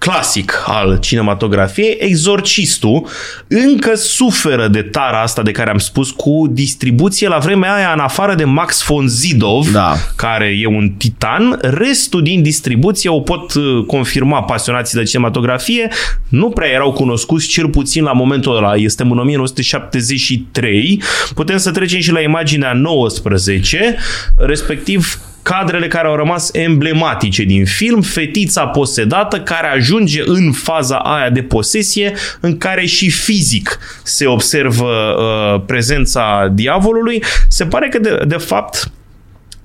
Speaker 2: clasic al cinematografiei, Exorcistul încă suferă de tara asta de care am spus cu distribuție la vremea aia în afară de Max von Sydow, da. care e un titan, restul din distribuție o pot uh, confirma pasionații de cinematografie, nu prea erau cunoscuți, cel puțin la momentul ăla, este în 1973, putem să trecem și la imaginea 19, respectiv cadrele care au rămas emblematice din film, fetița posedată care ajunge în faza aia de posesie în care și fizic se observă uh, prezența diavolului. Se pare că de, de fapt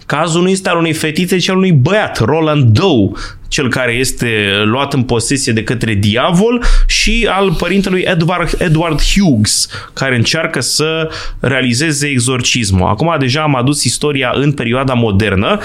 Speaker 2: Cazul nu este al unei fetițe, ci al unui băiat, Roland Doe, cel care este luat în posesie de către diavol și al părintelui Edward, Edward Hughes, care încearcă să realizeze exorcismul. Acum deja am adus istoria în perioada modernă.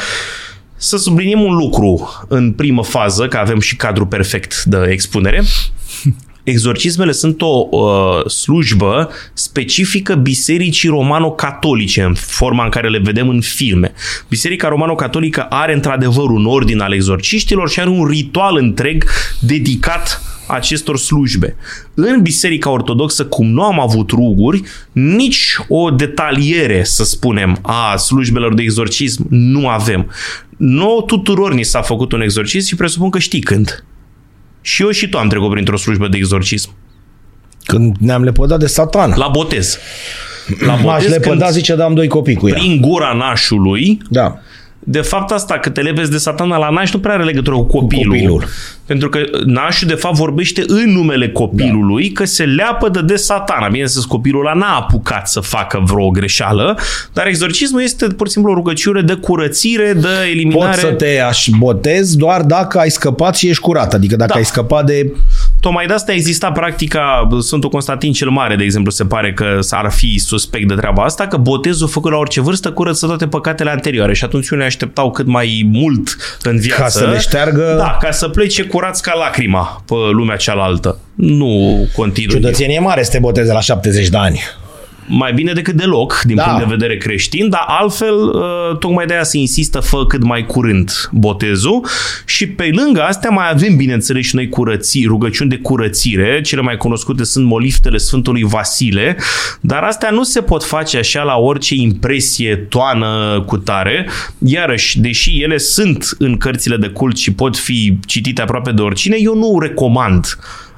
Speaker 2: Să subliniem un lucru în primă fază, că avem și cadru perfect de expunere. Exorcismele sunt o uh, slujbă specifică bisericii romano-catolice, în forma în care le vedem în filme. Biserica romano-catolică are într-adevăr un ordin al exorciștilor și are un ritual întreg dedicat acestor slujbe. În Biserica Ortodoxă, cum nu am avut ruguri, nici o detaliere, să spunem, a slujbelor de exorcism nu avem. Nu tuturor ni s-a făcut un exorcism și presupun că știi când. Și eu și tu am trecut printr-o slujbă de exorcism.
Speaker 1: Când ne-am lepădat de satan.
Speaker 2: La botez.
Speaker 1: La botez M-aș lepăda, zice, dar am doi copii cu ea.
Speaker 2: Prin gura nașului,
Speaker 1: da.
Speaker 2: De fapt asta, că te lepezi de satana la naș, nu prea are legătură cu copilul. Cu copilul. Pentru că nașul, de fapt, vorbește în numele copilului da. că se leapă de satana. Bine să copilul ăla n-a apucat să facă vreo greșeală, dar exorcismul este pur și simplu o rugăciune de curățire, de eliminare.
Speaker 1: Poți să te aș botezi doar dacă ai scăpat și ești curat. Adică dacă da. ai scăpat de
Speaker 2: Tocmai de asta exista practica Sfântul Constantin cel Mare, de exemplu, se pare că ar fi suspect de treaba asta, că botezul făcut la orice vârstă curăță toate păcatele anterioare și atunci unii așteptau cât mai mult în viață.
Speaker 1: Ca să le șteargă...
Speaker 2: Da, ca să plece curați ca lacrima pe lumea cealaltă. Nu continuă.
Speaker 1: Ciudățenie mare este boteze la 70 de ani
Speaker 2: mai bine decât deloc din da. punct de vedere creștin, dar altfel uh, tocmai de aia se insistă fă cât mai curând botezul. Și pe lângă astea mai avem bineînțeles și noi curății, rugăciuni de curățire, cele mai cunoscute sunt moliftele Sfântului Vasile, dar astea nu se pot face așa la orice impresie toană cu tare, iarăși, deși ele sunt în cărțile de cult și pot fi citite aproape de oricine, eu nu recomand Uh,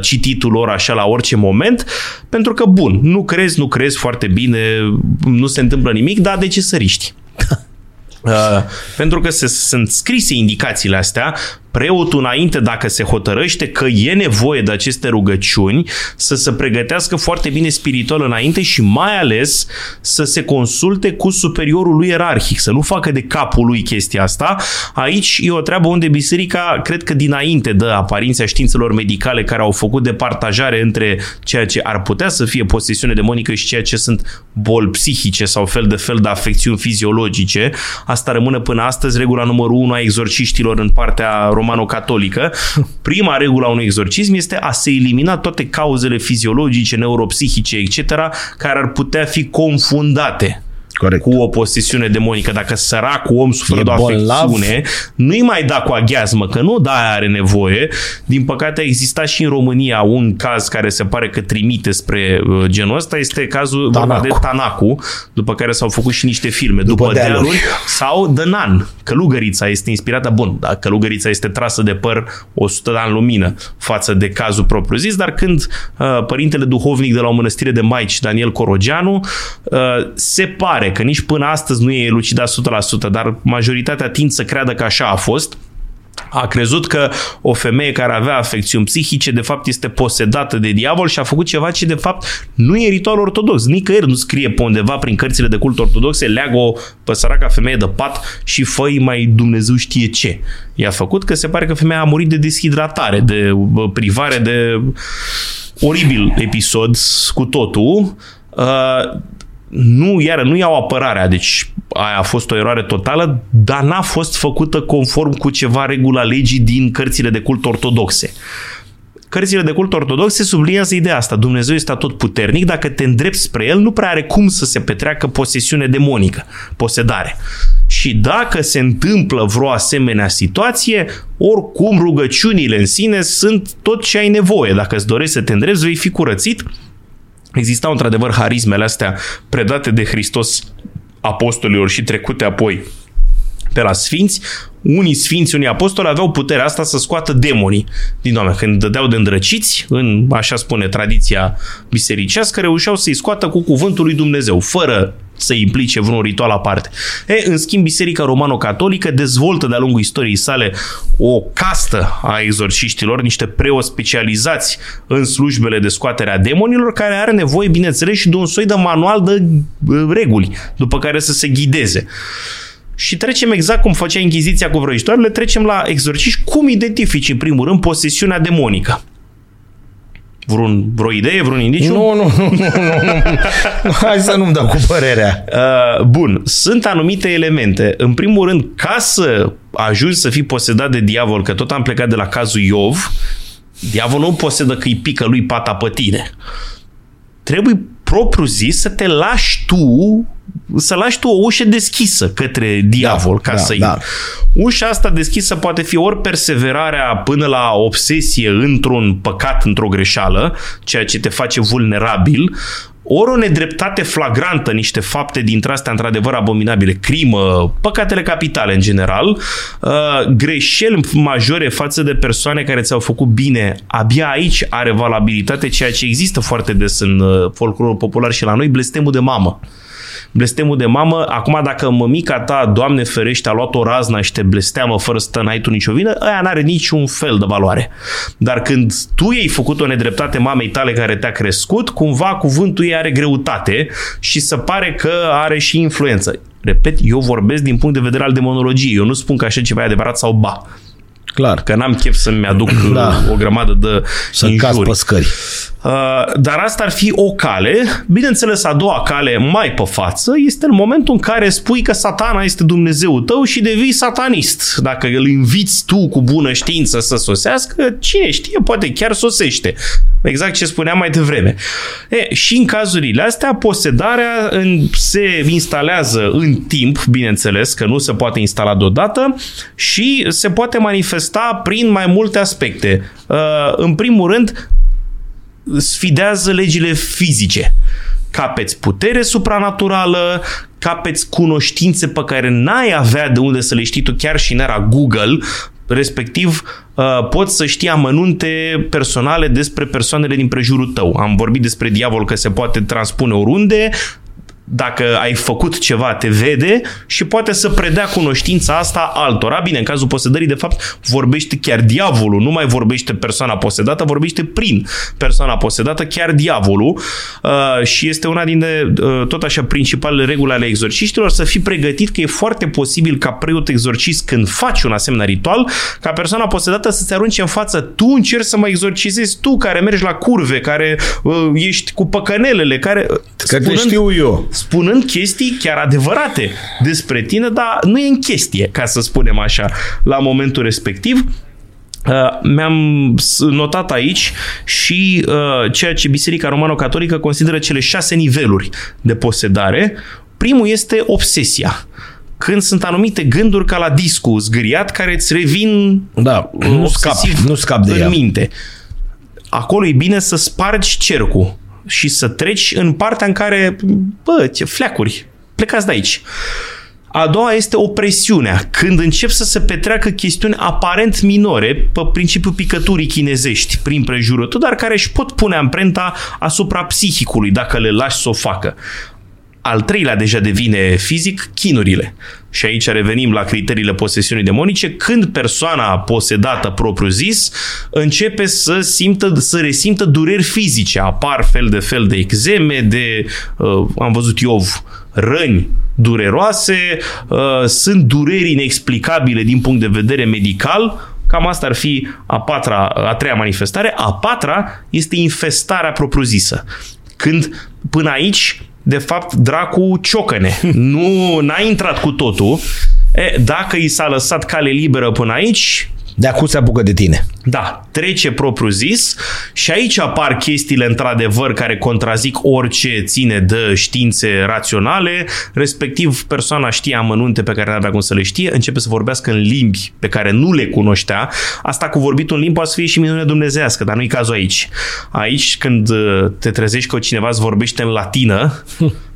Speaker 2: cititul lor așa la orice moment, pentru că, bun, nu crezi, nu crezi foarte bine, nu se întâmplă nimic, dar de ce să riști? Uh, pentru că se, sunt scrise indicațiile astea, preotul înainte, dacă se hotărăște că e nevoie de aceste rugăciuni, să se pregătească foarte bine spiritual înainte și mai ales să se consulte cu superiorul lui ierarhic, să nu facă de capul lui chestia asta. Aici e o treabă unde biserica, cred că dinainte de apariția științelor medicale care au făcut departajare între ceea ce ar putea să fie posesiune demonică și ceea ce sunt boli psihice sau fel de fel de afecțiuni fiziologice, asta rămâne până astăzi regula numărul 1 a exorciștilor în partea romano-catolică, prima regulă a unui exorcism este a se elimina toate cauzele fiziologice, neuropsihice, etc., care ar putea fi confundate Corect. cu o posesiune demonică. Dacă săracul om suferă de o afecțiune, nu-i mai da cu aghiazmă, că nu da are nevoie. Din păcate a existat și în România un caz care se pare că trimite spre uh, genul ăsta, este cazul Tanacu. de Tanacu, după care s-au făcut și niște filme, după, după dealuri, dealuri sau Dănan. Călugărița este inspirată, bun, da, Călugărița este trasă de păr 100 de ani lumină față de cazul propriu zis, dar când uh, părintele duhovnic de la o mănăstire de Maici, Daniel Corogeanu, uh, se pare că nici până astăzi nu e elucidat 100%, dar majoritatea tind să creadă că așa a fost, a crezut că o femeie care avea afecțiuni psihice de fapt este posedată de diavol și a făcut ceva ce de fapt nu e ritual ortodox. Nicăieri nu scrie pe undeva prin cărțile de cult ortodoxe, leagă-o pe săraca femeie de pat și fă mai Dumnezeu știe ce. I-a făcut că se pare că femeia a murit de deshidratare, de privare, de oribil episod cu totul. Uh, nu, iară, nu iau apărarea, deci aia a fost o eroare totală, dar n-a fost făcută conform cu ceva regula legii din cărțile de cult ortodoxe. Cărțile de cult ortodoxe subliniază ideea asta. Dumnezeu este tot puternic, dacă te îndrepți spre El, nu prea are cum să se petreacă posesiune demonică, posedare. Și dacă se întâmplă vreo asemenea situație, oricum rugăciunile în sine sunt tot ce ai nevoie. Dacă îți dorești să te îndrepți, vei fi curățit Existau într-adevăr harismele astea predate de Hristos apostolilor și trecute apoi pe la sfinți, unii sfinți, unii apostoli aveau puterea asta să scoată demonii din oameni. Când dădeau de îndrăciți, în, așa spune tradiția bisericească, reușeau să-i scoată cu cuvântul lui Dumnezeu, fără să implice vreun ritual aparte. E, în schimb, Biserica Romano-Catolică dezvoltă de-a lungul istoriei sale o castă a exorciștilor, niște preoți specializați în slujbele de scoatere a demonilor, care are nevoie, bineînțeles, și de un soi de manual de reguli, după care să se ghideze. Și trecem exact cum făcea Inchiziția cu vrăjitoarele, trecem la exorciști. Cum identifici, în primul rând, posesiunea demonică? Vreun, vreo idee, vreun indiciu?
Speaker 1: Nu, nu, nu, nu, nu, nu. Hai să nu-mi dau cu părerea.
Speaker 2: Uh, bun, sunt anumite elemente. În primul rând, ca să ajungi să fii posedat de diavol, că tot am plecat de la cazul Iov, diavolul nu posedă că îi pică lui pata pe tine. Trebuie propriu zis să te lași tu să lași tu o ușă deschisă către diavol da, ca da, să da. Ușa asta deschisă poate fi ori perseverarea până la obsesie într-un păcat, într-o greșeală, ceea ce te face vulnerabil, ori o nedreptate flagrantă, niște fapte dintre astea într-adevăr abominabile, crimă, păcatele capitale în general, uh, greșeli majore față de persoane care ți-au făcut bine, abia aici are valabilitate ceea ce există foarte des în uh, folclorul popular și la noi, blestemul de mamă blestemul de mamă, acum dacă mămica ta, Doamne ferește, a luat o razna și te blesteamă fără să n-ai tu nicio vină, aia n-are niciun fel de valoare. Dar când tu ai făcut o nedreptate mamei tale care te-a crescut, cumva cuvântul ei are greutate și se pare că are și influență. Repet, eu vorbesc din punct de vedere al demonologiei. Eu nu spun că așa ceva e adevărat sau ba.
Speaker 1: Clar.
Speaker 2: Că n-am chef să-mi aduc da. o grămadă de
Speaker 1: Să injuri. pe scări.
Speaker 2: Uh, dar asta ar fi o cale. Bineînțeles, a doua cale mai pe față este în momentul în care spui că satana este Dumnezeu tău și devii satanist. Dacă îl inviți tu cu bună știință să sosească, cine știe, poate chiar sosește. Exact ce spuneam mai devreme. E, și în cazurile astea, posedarea în, se instalează în timp, bineînțeles, că nu se poate instala deodată și se poate manifesta prin mai multe aspecte. Uh, în primul rând, sfidează legile fizice. Capeți putere supranaturală, capeți cunoștințe pe care n-ai avea de unde să le știi tu chiar și în era Google, respectiv uh, poți să știi amănunte personale despre persoanele din prejurul tău. Am vorbit despre diavol că se poate transpune oriunde, dacă ai făcut ceva, te vede și poate să predea cunoștința asta altora. Bine, în cazul posedării, de fapt, vorbește chiar diavolul, nu mai vorbește persoana posedată, vorbește prin persoana posedată, chiar diavolul. Uh, și este una dintre, uh, tot așa, principalele reguli ale exorciștilor, să fii pregătit că e foarte posibil ca preot exorcist, când faci un asemenea ritual, ca persoana posedată să se arunce în față. Tu încerci să mă exorcizezi, tu care mergi la curve, care uh, ești cu păcănelele, care... Că
Speaker 1: spunând, te știu eu
Speaker 2: spunând chestii chiar adevărate despre tine, dar nu e în chestie, ca să spunem așa, la momentul respectiv. Uh, mi-am notat aici și uh, ceea ce Biserica Romano-Catolică consideră cele șase niveluri de posedare. Primul este obsesia când sunt anumite gânduri ca la discu zgâriat care îți revin
Speaker 1: da, nu scap, nu scap de
Speaker 2: în
Speaker 1: ea.
Speaker 2: minte. Acolo e bine să spargi cercul și să treci în partea în care, bă, ce fleacuri, plecați de aici. A doua este opresiunea, când încep să se petreacă chestiuni aparent minore pe principiul picăturii chinezești prin prejurături, dar care își pot pune amprenta asupra psihicului dacă le lași să o facă. Al treilea deja devine fizic, chinurile. Și aici revenim la criteriile posesiunii demonice, când persoana posedată propriu-zis începe să, simtă, să resimtă dureri fizice. Apar fel de fel de exeme, de, uh, am văzut Iov, răni dureroase, uh, sunt dureri inexplicabile din punct de vedere medical, Cam asta ar fi a patra, a treia manifestare. A patra este infestarea propriu-zisă. Când până aici de fapt, dracu ciocăne. Nu, n-a intrat cu totul. E, dacă i s-a lăsat cale liberă până aici,
Speaker 1: de acum se apucă de tine.
Speaker 2: Da, trece propriu zis și aici apar chestiile într-adevăr care contrazic orice ține de științe raționale, respectiv persoana știe amănunte pe care nu avea cum să le știe, începe să vorbească în limbi pe care nu le cunoștea. Asta cu vorbitul în limbi poate să fie și minune dumnezească, dar nu-i cazul aici. Aici când uh, te trezești că cineva îți vorbește în latină, Uh,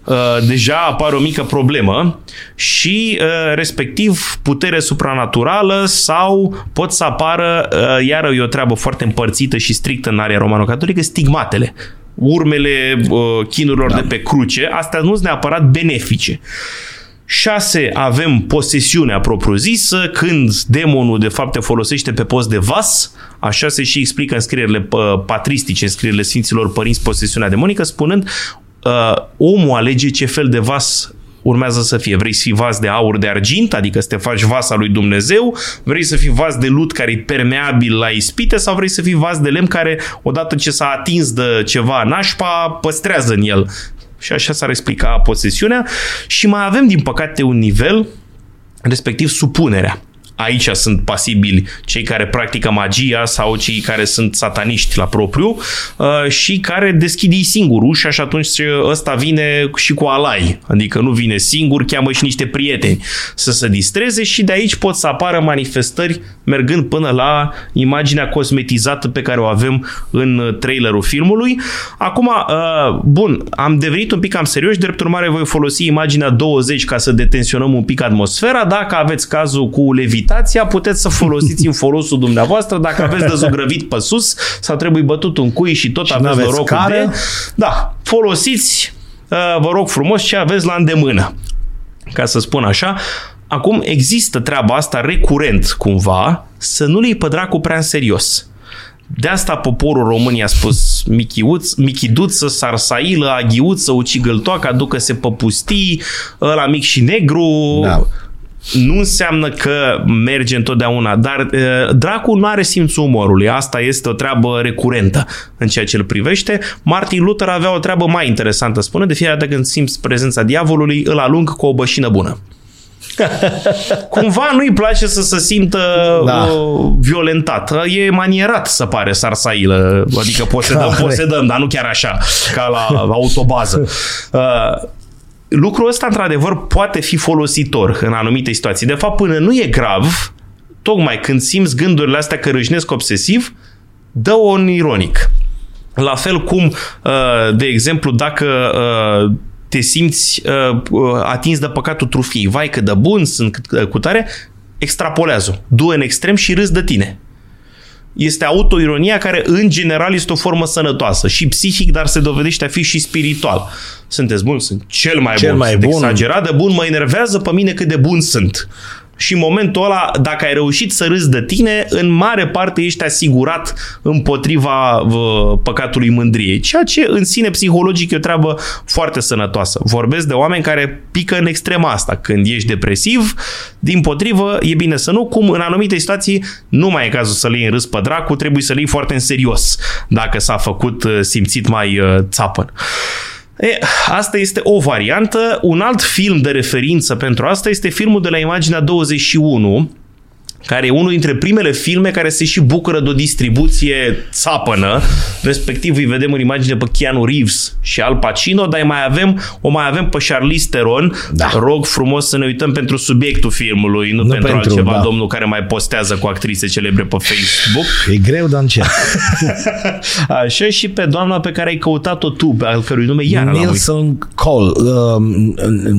Speaker 2: deja apare o mică problemă și uh, respectiv putere supranaturală sau pot să apară, uh, iară e o treabă foarte împărțită și strictă în area romano-catolică, stigmatele urmele chinurilor da. de pe cruce, astea nu sunt neapărat benefice. 6. Avem posesiunea propriu-zisă, când demonul de fapt te folosește pe post de vas, așa se și explică în scrierile patristice, în scrierile Sfinților Părinți posesiunea demonică, spunând uh, omul alege ce fel de vas urmează să fie. Vrei să fii vas de aur, de argint, adică să te faci vas al lui Dumnezeu, vrei să fii vas de lut care e permeabil la ispite sau vrei să fii vas de lemn care, odată ce s-a atins de ceva nașpa, păstrează în el. Și așa s-ar explica posesiunea. Și mai avem, din păcate, un nivel, respectiv supunerea aici sunt pasibili cei care practică magia sau cei care sunt sataniști la propriu uh, și care deschid ei singur ușa și atunci ăsta vine și cu alai, adică nu vine singur, cheamă și niște prieteni să se distreze și de aici pot să apară manifestări mergând până la imaginea cosmetizată pe care o avem în trailerul filmului. Acum, uh, bun, am devenit un pic cam serios, drept urmare voi folosi imaginea 20 ca să detensionăm un pic atmosfera. Dacă aveți cazul cu levit meditația puteți să folosiți în folosul dumneavoastră dacă aveți de zugrăvit pe sus sau trebuie bătut un cui și tot și aveți norocul de... Da, folosiți, uh, vă rog frumos, ce aveți la îndemână. Ca să spun așa, Acum există treaba asta recurent cumva, să nu le iei pe dracu prea în serios. De asta poporul român i-a spus Michiuț, Michiduță, Sarsailă, Aghiuță, Ucigăltoaca, ducă-se pe pustii, ăla mic și negru. Da nu înseamnă că merge întotdeauna, dar uh, Dracu nu are simțul umorului. Asta este o treabă recurentă în ceea ce îl privește. Martin Luther avea o treabă mai interesantă, spune, de fiecare dată când simți prezența diavolului, îl alung cu o bășină bună. Cumva nu-i place să se simtă da. uh, violentat. E manierat să pare sarsailă. Adică posedăm, posedăm, dar nu chiar așa, ca la autobază. Uh, lucrul ăsta, într-adevăr, poate fi folositor în anumite situații. De fapt, până nu e grav, tocmai când simți gândurile astea că râșnesc obsesiv, dă-o un ironic. La fel cum, uh, de exemplu, dacă uh, te simți uh, atins de păcatul trufiei, vai că de bun sunt cu tare, extrapolează du în extrem și râs de tine este autoironia care în general este o formă sănătoasă și psihic, dar se dovedește a fi și spiritual. Sunteți bun, sunt cel mai cel bun, mai sunt bun. exagerat de bun, mă enervează pe mine cât de bun sunt și în momentul ăla, dacă ai reușit să râzi de tine, în mare parte ești asigurat împotriva uh, păcatului mândriei, ceea ce în sine psihologic e o treabă foarte sănătoasă. Vorbesc de oameni care pică în extrema asta. Când ești depresiv, din potrivă, e bine să nu, cum în anumite situații nu mai e cazul să le iei în râs pe dracu, trebuie să le iei foarte în serios dacă s-a făcut uh, simțit mai uh, țapăn. E, asta este o variantă. Un alt film de referință pentru asta este filmul de la Imaginea 21, care e unul dintre primele filme care se și bucură de o distribuție țapănă, respectiv îi vedem în imagine pe Keanu Reeves și Al Pacino, dar mai avem, o mai avem pe Charlize Theron. Da. Rog frumos să ne uităm pentru subiectul filmului, nu, nu pentru, pentru altceva, da. domnul care mai postează cu actrițe celebre pe Facebook.
Speaker 1: E greu, dar ce?
Speaker 2: Așa și pe doamna pe care ai căutat-o tu, pe al cărui nume iar
Speaker 1: Nilsson Cole, uh,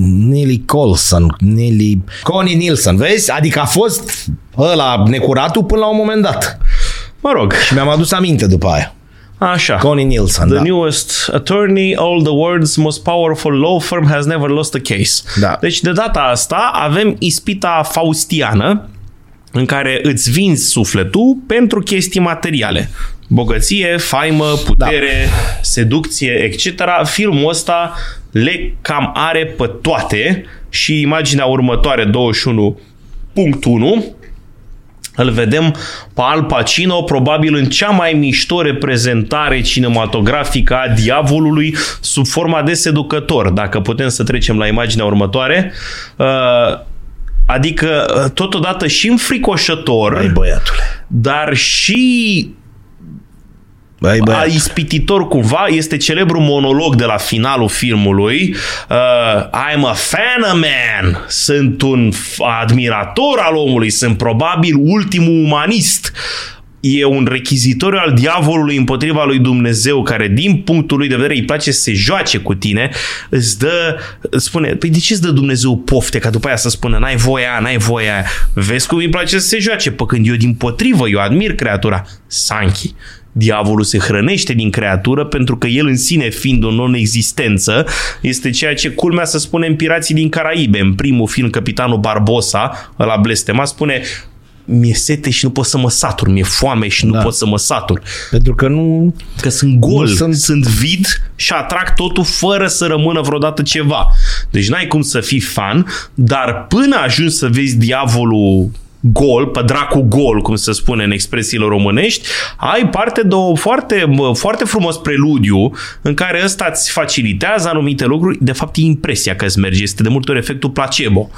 Speaker 1: Nelly Colson, Nelly... Connie Nilsson, vezi? Adică a fost ăla necuratul până la un moment dat.
Speaker 2: Mă rog.
Speaker 1: Și mi-am adus aminte după aia.
Speaker 2: Așa.
Speaker 1: Connie Nielsen,
Speaker 2: The
Speaker 1: da.
Speaker 2: newest attorney, all the world's most powerful law firm has never lost a case.
Speaker 1: Da.
Speaker 2: Deci de data asta avem ispita faustiană în care îți vinzi sufletul pentru chestii materiale. Bogăție, faimă, putere, da. seducție, etc. Filmul ăsta le cam are pe toate și imaginea următoare, 21.1, îl vedem pe Al Pacino, probabil în cea mai mișto reprezentare cinematografică a diavolului sub forma de seducător. Dacă putem să trecem la imaginea următoare. Uh, Adică uh, totodată și înfricoșător,
Speaker 1: Băi, băiatule.
Speaker 2: dar și
Speaker 1: Băi,
Speaker 2: a
Speaker 1: băiatule.
Speaker 2: ispititor cumva este celebrul monolog de la finalul filmului uh, I'm a fan of man. Sunt un f- admirator al omului sunt probabil ultimul umanist. E un rechizitoriu al diavolului împotriva lui Dumnezeu care din punctul lui de vedere îi place să se joace cu tine îți dă, îți spune păi de ce îți dă Dumnezeu pofte ca după aia să spună n-ai voia aia, n-ai voia aia. Vezi cum îi place să se joace pe când eu din potrivă eu admir creatura. Sanchi Diavolul se hrănește din creatură pentru că el în sine, fiind o non-existență, este ceea ce culmea să spunem Pirații din Caraibe. În primul film, Capitanul Barbosa, la blestema, spune mi-e sete și nu pot să mă satur, mi-e foame și nu
Speaker 1: Da.
Speaker 2: pot să mă satur.
Speaker 1: Pentru că nu...
Speaker 2: Că sunt gol,
Speaker 1: Nu sunt-
Speaker 2: sunt... sunt vid și atrag totul fără să rămână vreodată ceva. Deci n-ai cum să fii fan, dar până ajungi să vezi diavolul gol, pe dracu gol, cum se spune în expresiile românești, ai parte de o foarte, bă, foarte frumos preludiu în care ăsta îți facilitează anumite lucruri. De fapt, e impresia că îți merge. Este de multe ori efectul placebo.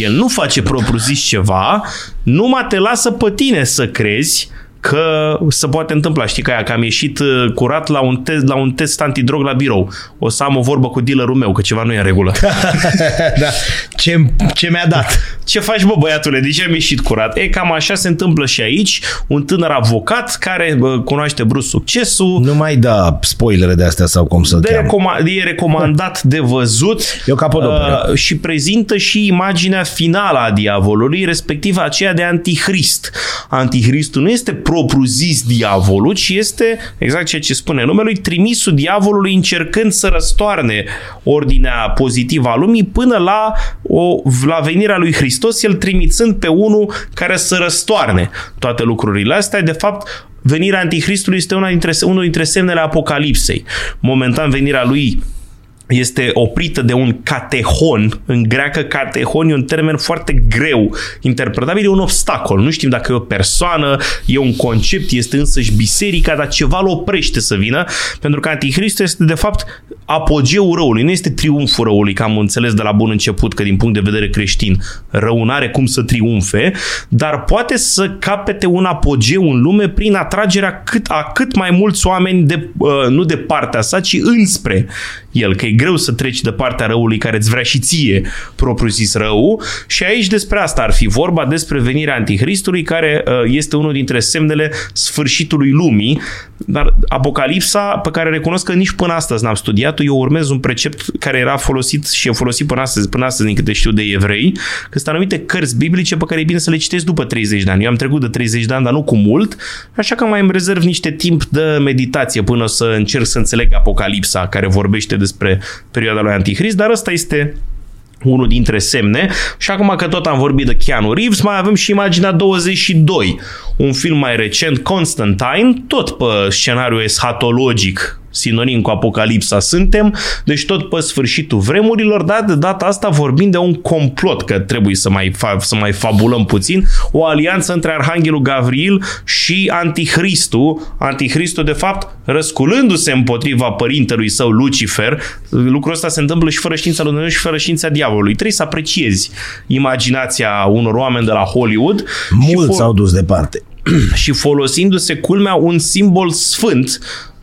Speaker 2: El nu face propriu zis ceva, numai te lasă pe tine să crezi că se poate întâmpla. Știi că aia, că am ieșit uh, curat la un, test, la un test antidrog la birou. O să am o vorbă cu dealerul meu, că ceva nu e în regulă.
Speaker 1: da. Ce, ce mi-a dat?
Speaker 2: Ce faci, bă, băiatule? De ce am ieșit curat? E, cam așa se întâmplă și aici. Un tânăr avocat care bă, cunoaște brusc succesul,
Speaker 1: Nu mai da spoilere de astea sau cum să
Speaker 2: de
Speaker 1: cheamă.
Speaker 2: recoma- e recomandat de văzut
Speaker 1: E o capodoperă.
Speaker 2: uh, și prezintă și imaginea finală a diavolului, respectiv aceea de antichrist. Antichristul nu este propriu zis diavolul, ci este, exact ceea ce spune numelui, trimisul diavolului încercând să răstoarne ordinea pozitivă a lumii până la, o, la venirea lui Hristos, el trimițând pe unul care să răstoarne toate lucrurile astea. De fapt, venirea antichristului este una dintre, unul dintre semnele apocalipsei. Momentan venirea lui este oprită de un catehon. În greacă, catehon e un termen foarte greu interpretabil, e un obstacol. Nu știm dacă e o persoană, e un concept, este însăși biserica, dar ceva îl oprește să vină, pentru că Antichrist este, de fapt, apogeul răului. Nu este triumful răului, că am înțeles de la bun început că, din punct de vedere creștin, răul n-are cum să triumfe, dar poate să capete un apogeu în lume prin atragerea cât, a cât mai mulți oameni, de, uh, nu de partea sa, ci înspre el, că e greu să treci de partea răului care îți vrea și ție propriu zis rău și aici despre asta ar fi vorba, despre venirea Antichristului care uh, este unul dintre semnele sfârșitului lumii, dar Apocalipsa pe care recunosc că nici până astăzi n-am studiat-o, eu urmez un precept care era folosit și e folosit până astăzi, până astăzi din câte știu de evrei, că sunt anumite cărți biblice pe care e bine să le citesc după 30 de ani. Eu am trecut de 30 de ani, dar nu cu mult, așa că mai îmi rezerv niște timp de meditație până să încerc să înțeleg Apocalipsa care vorbește despre perioada lui Antichrist, dar ăsta este unul dintre semne. Și acum că tot am vorbit de Keanu Reeves, mai avem și imaginea 22, un film mai recent, Constantine, tot pe scenariu eschatologic sinonim cu Apocalipsa suntem, deci tot pe sfârșitul vremurilor, dar de data asta vorbim de un complot, că trebuie să mai, fa- să mai fabulăm puțin, o alianță între Arhanghelul Gavril și Antichristul, Antichristul de fapt răsculându-se împotriva părintelui său Lucifer, lucrul ăsta se întâmplă și fără știința lui Dumnezeu și fără știința diavolului. Trebuie să apreciezi imaginația unor oameni de la Hollywood și
Speaker 1: Mulți
Speaker 2: fo-
Speaker 1: s-au dus departe.
Speaker 2: și folosindu-se culmea un simbol sfânt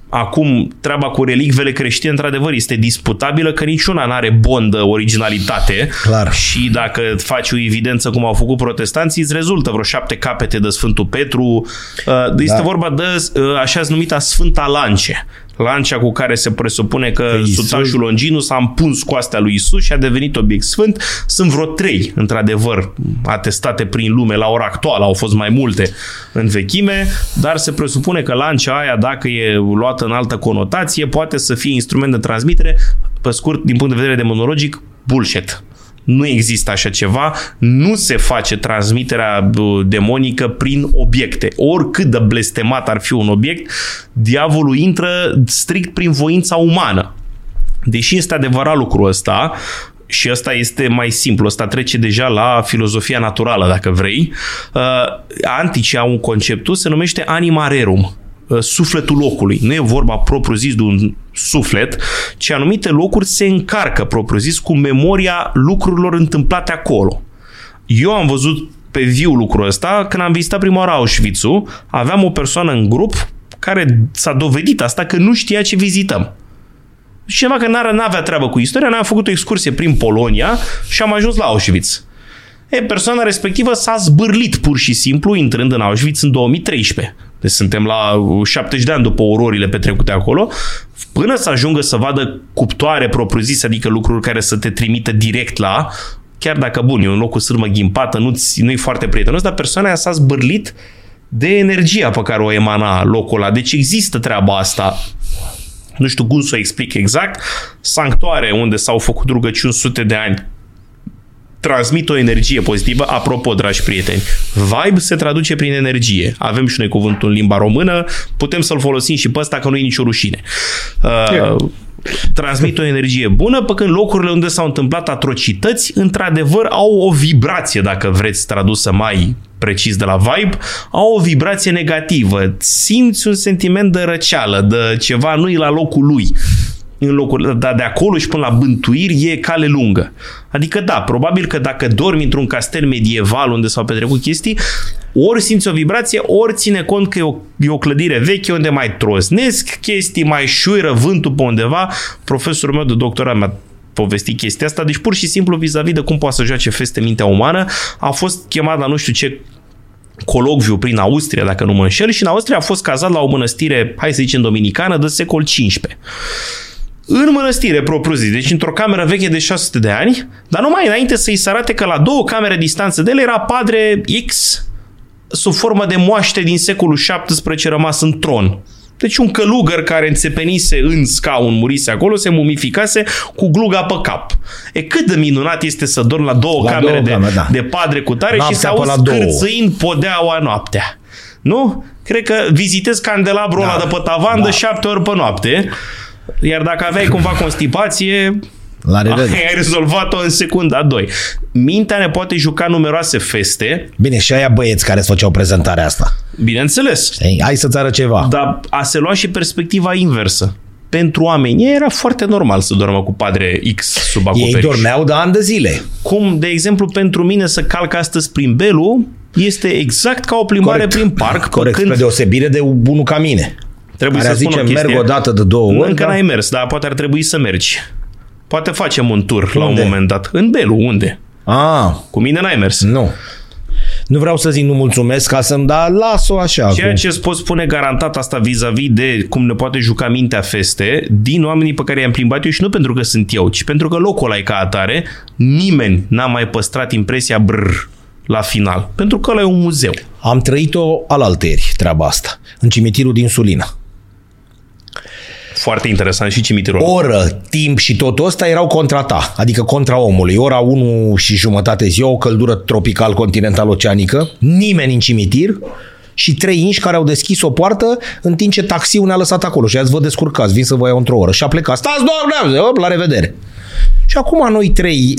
Speaker 2: Acum, treaba cu relicvele creștine, într-adevăr, este disputabilă că niciuna nu are bondă originalitate.
Speaker 1: Clar.
Speaker 2: Și dacă faci o evidență cum au făcut protestanții, îți rezultă vreo șapte capete de Sfântul Petru. Uh, Este
Speaker 1: Da.
Speaker 2: vorba de uh, așa numita Sfânta Lance. Lancea cu care se presupune că
Speaker 1: Iisus-
Speaker 2: sutașul Longinus a împuns coastea lui Isus și a devenit obiect sfânt. Sunt vreo trei, într-adevăr, atestate prin lume la ora actuală, au fost mai multe în vechime, dar se presupune că lancea aia, dacă e luată în altă conotație, poate să fie instrument de transmitere, pe scurt, din punct de vedere demonologic, bullshit. Nu există așa ceva, nu se face transmiterea bă, demonică prin obiecte. Oricât de blestemat ar fi un obiect, diavolul intră strict prin voința umană. Deși este adevărat lucrul ăsta, și ăsta este mai simplu, ăsta trece deja la filozofia naturală, dacă vrei, uh, anticii au un conceptul, se numește anima rerum, uh, sufletul locului. Nu e vorba propriu zis de un suflet, ci anumite locuri se încarcă propriu zis cu memoria lucrurilor întâmplate acolo. Eu am văzut pe viu lucrul ăsta când am vizitat prima oară Auschwitz-ul, aveam o persoană în grup care s-a dovedit asta că nu știa ce vizităm. Și ceva că n-are, n-avea treabă cu istoria, n-am făcut o excursie prin Polonia și am ajuns la Auschwitz. E, persoana respectivă s-a zbârlit pur și simplu intrând în Auschwitz în 2013. Deci suntem la 70 de ani după ororile petrecute acolo, până să ajungă să vadă cuptoare propriu-zise, adică lucruri care să te trimită direct la, chiar dacă, bun, e un loc cu sârmă ghimpată, nu-ți, nu-i foarte prietenos, dar persoana aia s-a zbârlit de energia pe care o emana locul ăla. Deci există treaba asta nu știu cum să o explic exact, sanctuare unde s-au făcut rugăciuni sute de ani transmit o energie pozitivă. Apropo, dragi prieteni, vibe se traduce prin energie. Avem și noi cuvântul în limba română, putem să-l folosim și pe ăsta că nu e nicio rușine. Uh, transmit o energie bună, pe când locurile unde s-au întâmplat atrocități, într-adevăr, au o vibrație, dacă vreți tradusă mai precis de la vibe, au o vibrație negativă. Simți un sentiment de răceală, de ceva nu e la locul lui în locul, dar de acolo și până la bântuiri e cale lungă. Adică da, probabil că dacă dormi într-un castel medieval unde s-au petrecut chestii, ori simți o vibrație, ori ține cont că e o, e o clădire veche unde mai trosnesc chestii, mai șuiră vântul pe undeva. Profesorul meu de doctorat mi-a povestit chestia asta, deci pur și simplu vis-a-vis de cum poate să joace feste mintea umană, a fost chemat la nu știu ce colocviu prin Austria, dacă nu mă înșel, și în Austria a fost cazat la o mănăstire, hai să zicem, dominicană, de secol XV în mănăstire propriu zis, deci într-o cameră veche de 600 de ani, dar numai înainte să-i se arate că la două camere distanță de el era padre X sub formă de moaște din secolul XVII rămas în tron. Deci un călugăr care înțepenise în scaun, murise acolo, se mumificase cu gluga pe cap. E cât de minunat este să dormi la două
Speaker 1: La
Speaker 2: camere
Speaker 1: două
Speaker 2: de,
Speaker 1: camere, da.
Speaker 2: de padre cu tare
Speaker 1: Noaptea
Speaker 2: și să
Speaker 1: pe la
Speaker 2: auzi
Speaker 1: două.
Speaker 2: cârțâind podeaua noaptea. Nu? Cred că vizitezi candelabrul
Speaker 1: Da.
Speaker 2: ăla de pe tavan
Speaker 1: Da.
Speaker 2: de șapte ori pe noapte. Iar dacă aveai cumva constipație,
Speaker 1: La revedere.
Speaker 2: ai rezolvat-o în secunda 2. Mintea ne poate juca numeroase feste,
Speaker 1: Bine, și aia băieți care îți făceau prezentarea asta.
Speaker 2: bineînțeles,
Speaker 1: Ei, hai să-ți arăt ceva.
Speaker 2: dar a se lua și perspectiva inversă. Pentru oameni ei era foarte normal să dormă cu padre X sub
Speaker 1: Ei
Speaker 2: acoperiș.
Speaker 1: dormeau de ani de zile.
Speaker 2: Cum, de exemplu, pentru mine să calc astăzi prin Belu este exact ca o plimbare
Speaker 1: Corect.
Speaker 2: prin parc,
Speaker 1: Corect,
Speaker 2: pe când
Speaker 1: spre deosebire de unul ca mine.
Speaker 2: Trebuie
Speaker 1: Care
Speaker 2: să spun
Speaker 1: zice,
Speaker 2: o chestie.
Speaker 1: merg o dată de două ori,
Speaker 2: Încă
Speaker 1: da?
Speaker 2: n-ai mers, dar poate ar trebui să mergi. Poate facem un tur la un
Speaker 1: Unde?
Speaker 2: moment dat. În Belu, unde?
Speaker 1: Ah,
Speaker 2: Cu mine n-ai mers.
Speaker 1: nu. Nu vreau să zic nu mulțumesc ca să-mi da, las-o așa.
Speaker 2: Ceea
Speaker 1: cu-
Speaker 2: ce îți pot spune garantat asta vis-a-vis de cum ne poate juca mintea feste din oamenii pe care i-am plimbat eu și nu pentru că sunt eu, ci pentru că locul ăla e ca atare, nimeni n-a mai păstrat impresia brr la final. Pentru că ăla e un muzeu.
Speaker 1: Am trăit-o alalteri, treaba asta, în cimitirul din Sulina.
Speaker 2: Foarte interesant și cimitirul ăla.
Speaker 1: Oră, timp și totul ăsta erau contra ta, adică contra omului. Ora 1 și jumătate ziua, o căldură tropical continental oceanică, nimeni în cimitir și trei inși care au deschis o poartă în timp ce taxiul ne-a lăsat acolo și ați vă descurcați, vin să vă iau într-o oră și a plecat. Stați doamne, op, la revedere. Și acum noi trei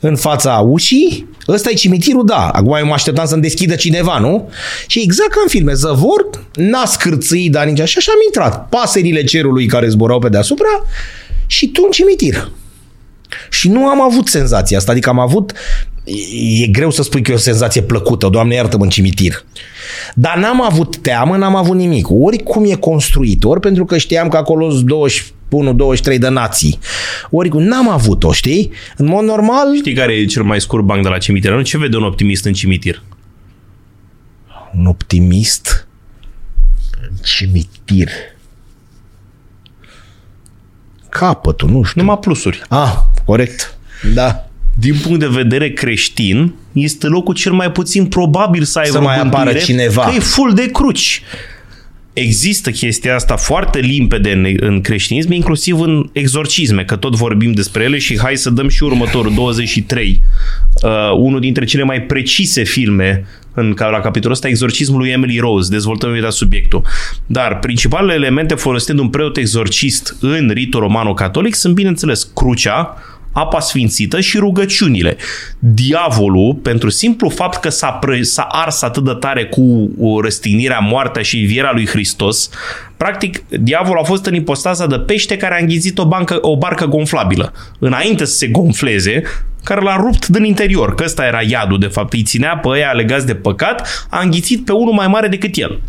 Speaker 1: în fața ușii, ăsta e cimitirul, da. Acum eu mă așteptam să-mi deschidă cineva, nu? Și exact ca în filme, zăvor, n-a scârțâit, dar nici așa, și am intrat. Paserile cerului care zburau pe deasupra și tu în cimitir. Și nu am avut senzația asta, adică am avut, e greu să spui că e o senzație plăcută, Doamne iartă-mă în cimitir. Dar n-am avut teamă, n-am avut nimic. Ori cum e construit, ori pentru că știam că acolo sunt 21-23 de nații. Ori cum n-am avut-o, știi? În mod normal,
Speaker 2: Știi care e cel mai scurt banc de la cimitir? Nu ce vede un optimist în cimitir?
Speaker 1: un optimist în cimitir. capătul, nu știu.
Speaker 2: Numai plusuri.
Speaker 1: Ah, corect. Da.
Speaker 2: Din punct de vedere creștin, este locul cel mai puțin probabil să aibă
Speaker 1: Să mai apară
Speaker 2: mântuire,
Speaker 1: cineva.
Speaker 2: Că e full de cruci. Există chestia asta foarte limpede în, în creștinism, inclusiv în exorcisme, că tot vorbim despre ele și hai să dăm și următorul, 23. Uh, unul dintre cele mai precise filme în, ca- la capitolul ăsta, exorcismul lui Emily Rose, dezvoltăm imediat subiectul. Dar principalele elemente folosite de un preot exorcist în ritul romano-catolic sunt, bineînțeles, crucea, apa sfințită și rugăciunile. Diavolul, pentru simplu fapt că s-a, pră, s-a ars atât de tare cu o răstignirea, moartea și învierea lui Hristos, practic, diavolul a fost în ipostaza de pește care a înghizit o, bancă, o barcă gonflabilă. Înainte să se gonfleze, care l-a rupt din interior, că ăsta era iadul, de fapt, îi ținea pe ăia legați de păcat, a înghițit pe unul mai mare decât el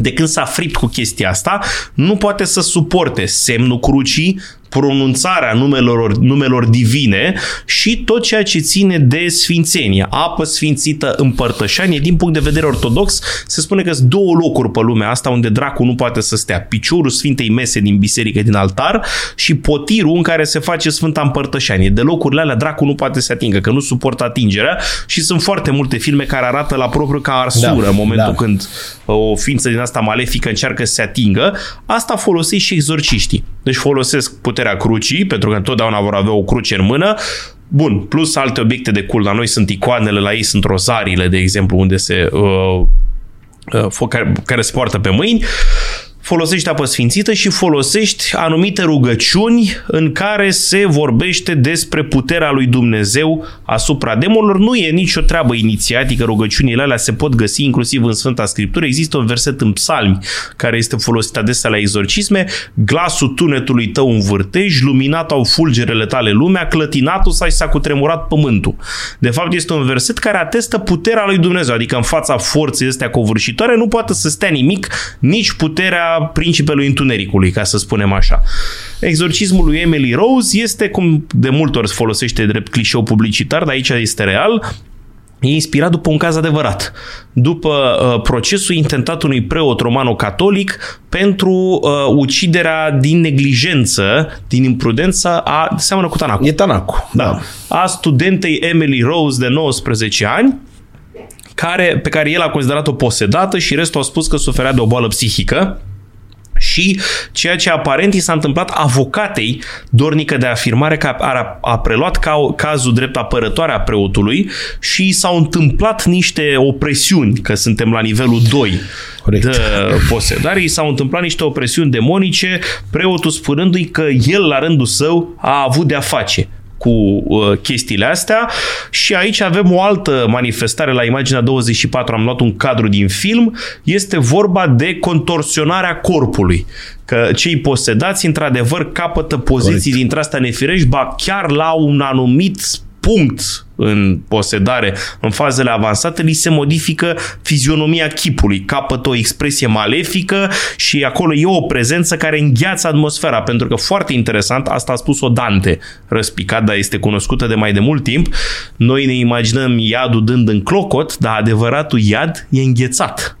Speaker 2: de când s-a fript cu chestia asta, nu poate să suporte semnul crucii, pronunțarea numelor, numelor divine și tot ceea ce ține de sfințenie. Apă sfințită, împărtășanie. Din punct de vedere ortodox, se spune că sunt două locuri pe lumea asta unde dracu nu poate să stea. Piciorul Sfintei Mese din biserică, din altar și potirul în care se face Sfânta Împărtășanie. De locurile alea dracu nu poate să se atingă, că nu suportă atingerea și sunt foarte multe filme care arată la propriu ca arsură
Speaker 1: Da,
Speaker 2: în momentul
Speaker 1: da.
Speaker 2: când o ființă din asta malefică încearcă să se atingă. Asta folosesc și exorciștii. Deci folosesc puterea crucii, pentru că întotdeauna vor avea o cruce în mână, Bun, plus alte obiecte de cult. La noi sunt icoanele, la ei sunt rozariile, de exemplu, unde se uh, uh, fo- care, care se poartă pe mâini. Folosești apă sfințită și folosești anumite rugăciuni în care se vorbește despre puterea lui Dumnezeu asupra demonilor. Nu e nicio treabă inițiatică, rugăciunile alea se pot găsi inclusiv în Sfânta Scriptură. Există un verset în psalmi care este folosit adesea la exorcisme. Glasul tunetului tău în vârtej, luminat au fulgerele tale lumea, clătinatul s-a și s-a cutremurat pământul. De fapt, este un verset care atestă puterea lui Dumnezeu, adică în fața forței astea covârșitoare nu poate să stea nimic, nici puterea principelui întunericului, ca să spunem așa. Exorcismul lui Emily Rose este, cum de multe ori se folosește drept clișeu publicitar, dar aici este real, E inspirat după un caz adevărat. După uh, procesul intentat unui preot romano-catolic pentru uh, uciderea din neglijență, din imprudență a, seamănă cu Tanacu.
Speaker 1: E Tanacu.
Speaker 2: Da. A studentei Emily Rose de 19 ani, care, pe care el a considerat-o posedată și restul au spus că suferea de o boală psihică. Și ceea ce aparent i s-a întâmplat avocatei dornică de afirmare că a, a preluat ca, cazul drept apărătoare a preotului și i s-au întâmplat niște opresiuni, că suntem la nivelul 2
Speaker 1: Corect.
Speaker 2: de posedare, i s-au întâmplat niște opresiuni demonice, preotul spunându-i că el la rândul său a avut de-a face cu uh, chestiile astea și aici avem o altă manifestare la imaginea 24, am luat un cadru din film, este vorba de contorsionarea corpului. Că cei posedați, într-adevăr, capătă poziții
Speaker 1: Corect.
Speaker 2: dintre astea nefirești, ba chiar la un anumit punct în posedare, în fazele avansate, li se modifică fizionomia chipului, capătă o expresie malefică și acolo e o prezență care îngheață atmosfera, pentru că foarte interesant, asta a spus-o Dante, răspicat, dar este cunoscută de mai de mult timp, noi ne imaginăm iadul dând în clocot, dar adevăratul iad e înghețat.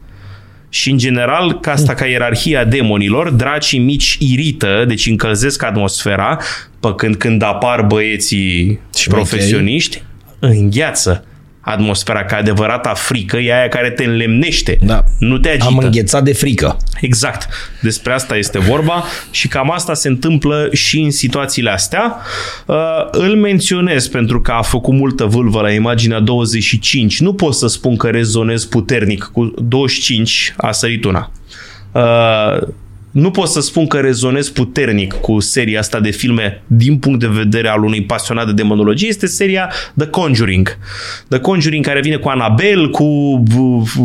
Speaker 2: Și în general, ca asta ca ierarhia demonilor, dracii mici irită, deci încălzesc atmosfera, pe când când apar băieții și
Speaker 1: Șmecheri.
Speaker 2: profesioniști, îngheață atmosfera ca adevărata frică, e aia care te înlemnește,
Speaker 1: Da.
Speaker 2: nu te agită.
Speaker 1: Am înghețat de frică.
Speaker 2: Exact. Despre asta este vorba și cam asta se întâmplă și în situațiile astea. Uh, îl menționez pentru că a făcut multă vâlvă la imaginea 25. Nu pot să spun că rezonez puternic cu 25, a sărit una. Uh, nu pot să spun că rezonez puternic cu seria asta de filme din punct de vedere al unui pasionat de demonologie. Este seria The Conjuring. The Conjuring care vine cu Annabelle, cu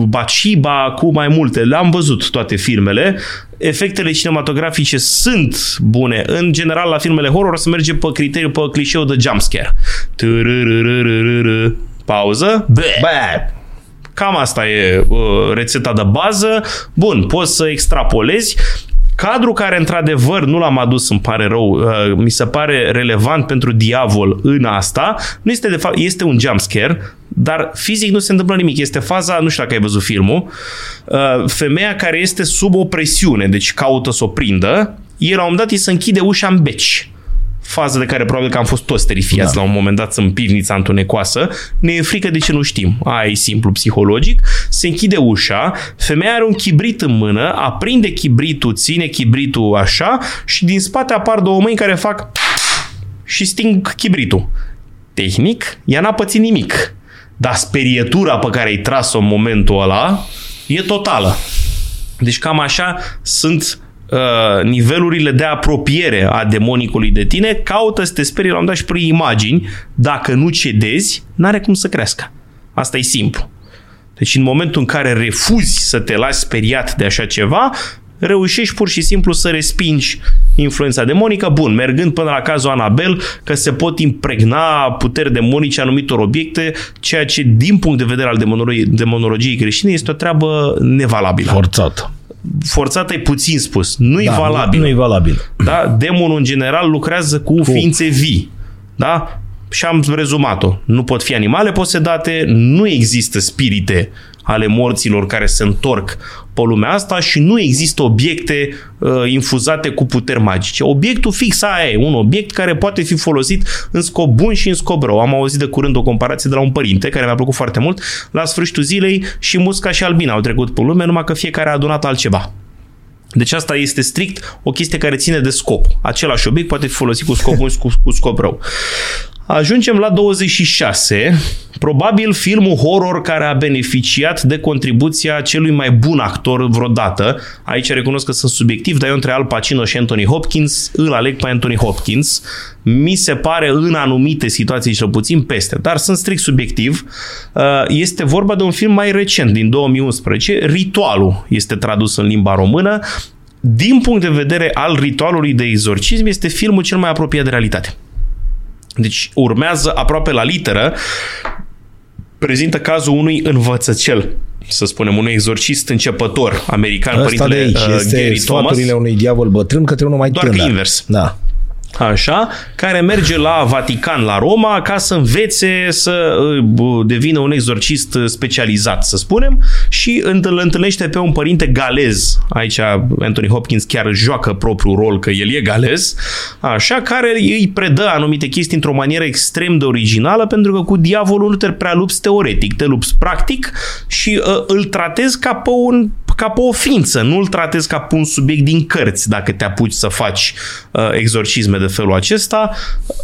Speaker 2: Bathsheba, cu mai multe. Le-am văzut toate filmele. Efectele cinematografice sunt bune. În general, la filmele horror se merge pe criteriu, pe clișeu de jumpscare. Târârârârârârâ. Pauză. Bă.
Speaker 1: Bă,
Speaker 2: Cam asta e uh, rețeta de bază. Bun, poți să extrapolezi. Cadru care, într-adevăr, nu l-am adus, îmi pare rău, uh, mi se pare relevant pentru diavol în asta, nu este de fapt, este un jumpscare, dar fizic nu se întâmplă nimic. Este faza, nu știu dacă ai văzut filmul, uh, femeia care este sub o presiune, deci caută să o prindă, el la un moment dat îi se închide ușa în beci. Fază de care probabil că am fost toți terifiați da. la un moment dat în pivnița întunecoasă, ne e frică de ce nu știm. Aia e simplu psihologic. Se închide ușa, femeia are un chibrit în mână, aprinde chibritul, ține chibritul așa și din spate apar două mâini care fac și sting chibritul. Tehnic, ea n-a pățit nimic. Dar sperietura pe care ai tras-o în momentul ăla e totală. Deci cam așa sunt uh, nivelurile de apropiere a demonicului de tine, caută să te sperie la un dat și prin imagini. Dacă nu cedezi, n-are cum să crească. Asta e simplu. Deci în momentul în care refuzi să te lași speriat de așa ceva, reușești pur și simplu să respingi influența demonică. Bun, mergând până la cazul Anabel, că se pot impregna puteri demonice anumitor obiecte, ceea ce din punct de vedere al demonologiei, demonologiei creștine este o treabă nevalabilă.
Speaker 1: Forțat.
Speaker 2: Forțată e puțin spus. Nu e
Speaker 1: Da,
Speaker 2: valabil.
Speaker 1: Nu e valabil.
Speaker 2: Da? Demonul în general lucrează cu, cu ființe vii. Da? Și am rezumat-o. Nu pot fi animale posedate, nu există spirite ale morților care se întorc pe lumea asta și nu există obiecte uh, infuzate cu puteri magice. Obiectul fix aia e, un obiect care poate fi folosit în scop bun și în scop rău. Am auzit de curând o comparație de la un părinte care mi-a plăcut foarte mult. La sfârșitul zilei și musca și albina au trecut pe lume, numai că fiecare a adunat altceva. Deci asta este strict o chestie care ține de scop. Același obiect poate fi folosit cu scop bun și cu, cu scop rău. Ajungem la 26, probabil filmul horror care a beneficiat de contribuția celui mai bun actor vreodată. Aici recunosc că sunt subiectiv, dar eu între Al Pacino și Anthony Hopkins îl aleg pe Anthony Hopkins. Mi se pare în anumite situații cel puțin peste, dar sunt strict subiectiv. Este vorba de un film mai recent, din 2011. Ritualul este tradus în limba română. Din punct de vedere al ritualului de exorcism, este filmul cel mai apropiat de realitate. Deci urmează aproape la literă, prezintă cazul unui învățăcel, să spunem, unui exorcist începător american,
Speaker 1: Ăsta de
Speaker 2: părintele
Speaker 1: aici
Speaker 2: uh,
Speaker 1: este
Speaker 2: Gary Thomas.
Speaker 1: sfaturile unui diavol bătrân către unul mai
Speaker 2: Doar că
Speaker 1: tânăr.
Speaker 2: invers.
Speaker 1: Da.
Speaker 2: Așa, care merge la Vatican, la Roma, ca să învețe să uh, devină un exorcist specializat, să spunem, și îl întâlnește pe un părinte galez. Aici Anthony Hopkins chiar joacă propriul rol, că el e galez, așa, care îi predă anumite chestii într-o manieră extrem de originală, pentru că cu diavolul nu te prea lupți teoretic, te lupți practic și uh, îl tratezi ca pe un ca pe o ființă, nu îl tratezi ca pe un subiect din cărți dacă te apuci să faci uh, exorcisme de felul acesta,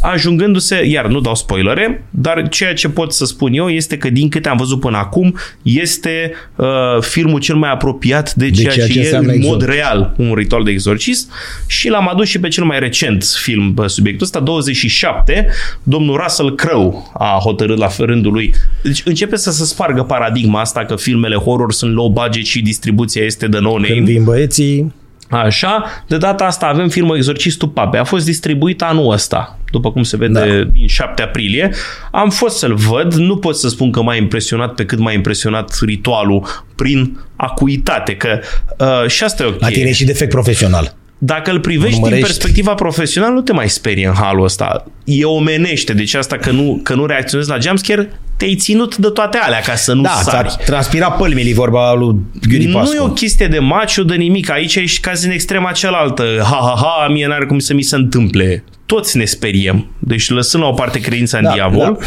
Speaker 2: ajungându-se, iar nu dau spoilere, dar ceea ce pot să spun eu este că din câte am văzut până acum, este uh, filmul cel mai apropiat de ceea,
Speaker 1: ceea ce
Speaker 2: ce, e
Speaker 1: înseamnă
Speaker 2: în mod
Speaker 1: exorcism.
Speaker 2: real un ritual de exorcism și l-am adus și pe cel mai recent film pe subiectul ăsta, 27, domnul Russell Crowe a hotărât la rândul lui. Deci începe să se spargă paradigma asta că filmele horror sunt low budget și distribuția este de no
Speaker 1: Când
Speaker 2: name.
Speaker 1: vin băieții,
Speaker 2: Așa, de data asta avem filmul Exorcistul Pape. A fost distribuit anul ăsta, după cum se vede
Speaker 1: Da.
Speaker 2: din 7 aprilie. Am fost să-l văd, nu pot să spun că m-a impresionat pe cât m-a impresionat ritualul prin acuitate, că uh, și asta e ok.
Speaker 1: la tine e și defect profesional.
Speaker 2: Dacă îl privești din
Speaker 1: Urmărești.
Speaker 2: perspectiva profesională, nu te mai sperie în halul ăsta. E omenește, deci asta că nu, că nu reacționezi la jumpscare, te-ai ținut de toate alea ca să nu
Speaker 1: Da,
Speaker 2: sari.
Speaker 1: ți-a transpirat pălmilii vorba lui Ghiuri
Speaker 2: Nu
Speaker 1: Pascu.
Speaker 2: e o chestie de maciu, de nimic. Aici ești caz în extrema cealaltă. Ha, ha, ha, mie n-are cum să mi se întâmple. Toți ne speriem. Deci lăsând la o parte credința în
Speaker 1: Da,
Speaker 2: diavol,
Speaker 1: da.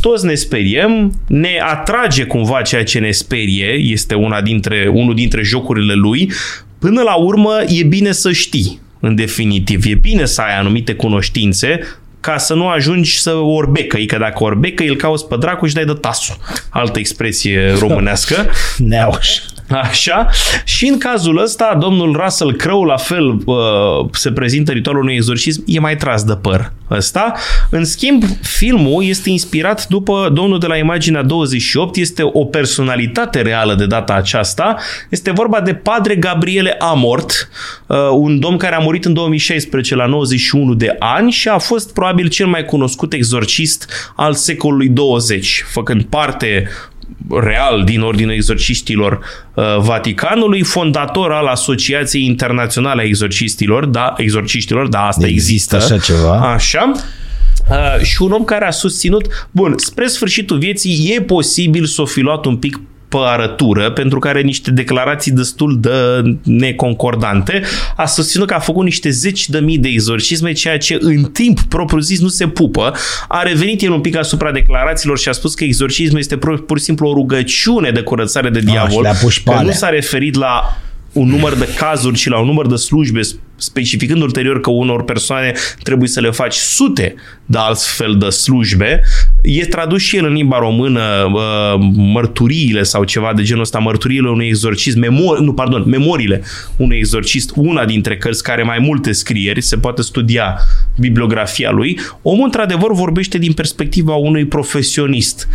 Speaker 2: toți ne speriem, ne atrage cumva ceea ce ne sperie, este una dintre, unul dintre jocurile lui. Până la urmă, e bine să știi, în definitiv. E bine să ai anumite cunoștințe ca să nu ajungi să orbecă. Că dacă orbecă, îl cauți pe dracu și dai de tasul. Altă expresie românească.
Speaker 1: Neauș.
Speaker 2: Așa. Și în cazul ăsta, domnul Russell Crowe, la fel, uh, se prezintă ritualul unui exorcism, e mai tras de păr ăsta. În schimb, filmul este inspirat după domnul de la imaginea 28, este o personalitate reală de data aceasta. Este vorba de Padre Gabriele Amort, uh, un domn care a murit în 2016 la 91 de ani și a fost probabil cel mai cunoscut exorcist al secolului 20, făcând parte real din Ordinul Exorcistilor uh, Vaticanului, fondator al Asociației Internaționale a Exorcistilor, da, exorciștilor, da, asta
Speaker 1: Există
Speaker 2: există.
Speaker 1: așa ceva?
Speaker 2: Așa. Uh, și un om care a susținut, bun, spre sfârșitul vieții e posibil să o fi luat un pic pe arătură, pentru că are niște declarații destul de neconcordante, a susținut că a făcut niște zeci de mii de exorcisme, ceea ce în timp propriu zis nu se pupă. A revenit el un pic asupra declarațiilor și a spus că exorcismul este pur, pur și simplu o rugăciune de curățare de diavol,
Speaker 1: Ah, și le-a pus
Speaker 2: că nu
Speaker 1: pale.
Speaker 2: s-a referit la un număr de cazuri și la un număr de slujbe, specificând ulterior că unor persoane trebuie să le faci sute de altfel de slujbe. E tradus și el în limba română uh, mărturiile sau ceva de genul ăsta, mărturiile unui exorcist, memor, nu, pardon, memoriile unui exorcist, una dintre cărți care mai multe scrieri, se poate studia bibliografia lui. Omul, într-adevăr, vorbește din perspectiva unui profesionist.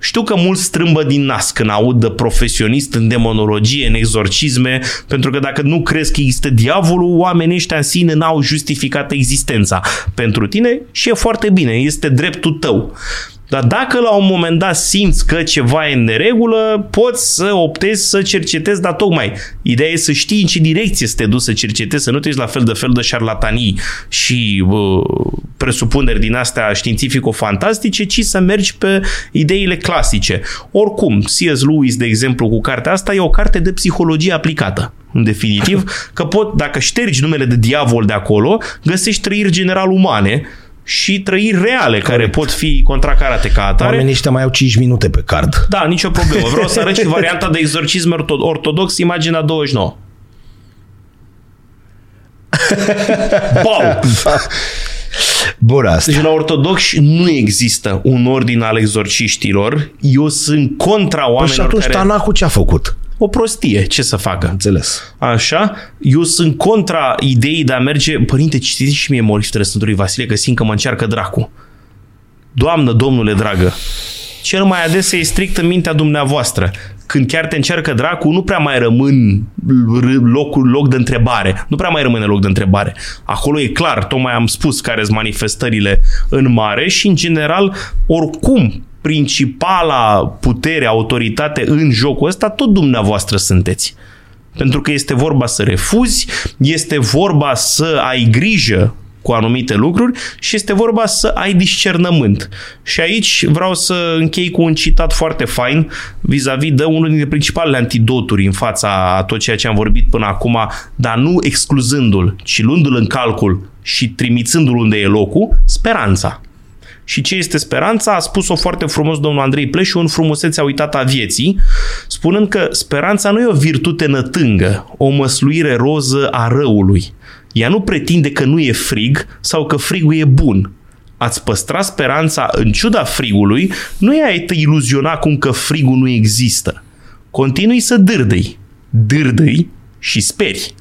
Speaker 2: Știu că mulți strâmbă din nas când aud de profesionist în demonologie, în exorcisme, pentru că dacă nu crezi că există diavolul, oamenii ăștia în sine n-au justificat existența pentru tine și e foarte bine, este dreptul tău. Dar dacă la un moment dat simți că ceva e în neregulă, poți să optezi să cercetezi, dar tocmai ideea e să știi în ce direcție să te duci să cercetezi, să nu te uiți la fel de fel de șarlatanii și uh, presupuneri din astea științifico-fantastice, ci să mergi pe ideile clasice. Oricum, C.S. Lewis, de exemplu, cu cartea asta, e o carte de psihologie aplicată în definitiv, că pot, dacă ștergi numele de diavol de acolo, găsești trăiri general umane și trăiri reale care pot fi contracarate ca atare.
Speaker 1: Oamenii ăștia mai au 5 minute pe card.
Speaker 2: Da, nicio problemă. Vreau să arăt și varianta de exorcism orto- ortodox, imaginea 29. Bau!
Speaker 1: Bun, asta.
Speaker 2: Deci la ortodoxi nu există un ordin al exorciștilor. Eu sunt contra
Speaker 1: Păi și
Speaker 2: oamenilor
Speaker 1: atunci
Speaker 2: care...
Speaker 1: Tanacu ce a făcut?
Speaker 2: O prostie, ce să facă?
Speaker 1: Înțeles.
Speaker 2: Așa? Eu sunt contra ideii de a merge... Părinte, citiți și mie Moriftele Sfântului Vasile, că simt că mă încearcă dracu. Doamnă, domnule dragă, cel mai adesea e strict în mintea dumneavoastră. Când chiar te încearcă dracu, nu prea mai rămân locul, loc de întrebare. Nu prea mai rămâne loc de întrebare. Acolo e clar, tocmai am spus care sunt manifestările în mare și, în general, oricum, principala putere, autoritate în jocul ăsta, tot dumneavoastră sunteți. Pentru că este vorba să refuzi, este vorba să ai grijă cu anumite lucruri și este vorba să ai discernământ. Și aici vreau să închei cu un citat foarte fain vis-a-vis de unul dintre principalele antidoturi în fața a tot ceea ce am vorbit până acum, dar nu excluzându-l, ci luându-l în calcul și trimițându-l unde e locul, speranța. Și ce este speranța? A spus-o foarte frumos domnul Andrei Pleșu în frumusețea uitată a vieții, spunând că speranța nu e o virtute nătângă, o măsluire roză a răului. Ea nu pretinde că nu e frig sau că frigul e bun. Ați păstra speranța în ciuda frigului nu e a te iluziona cum că frigul nu există. Continui să dârdăi. Dârdăi și speri.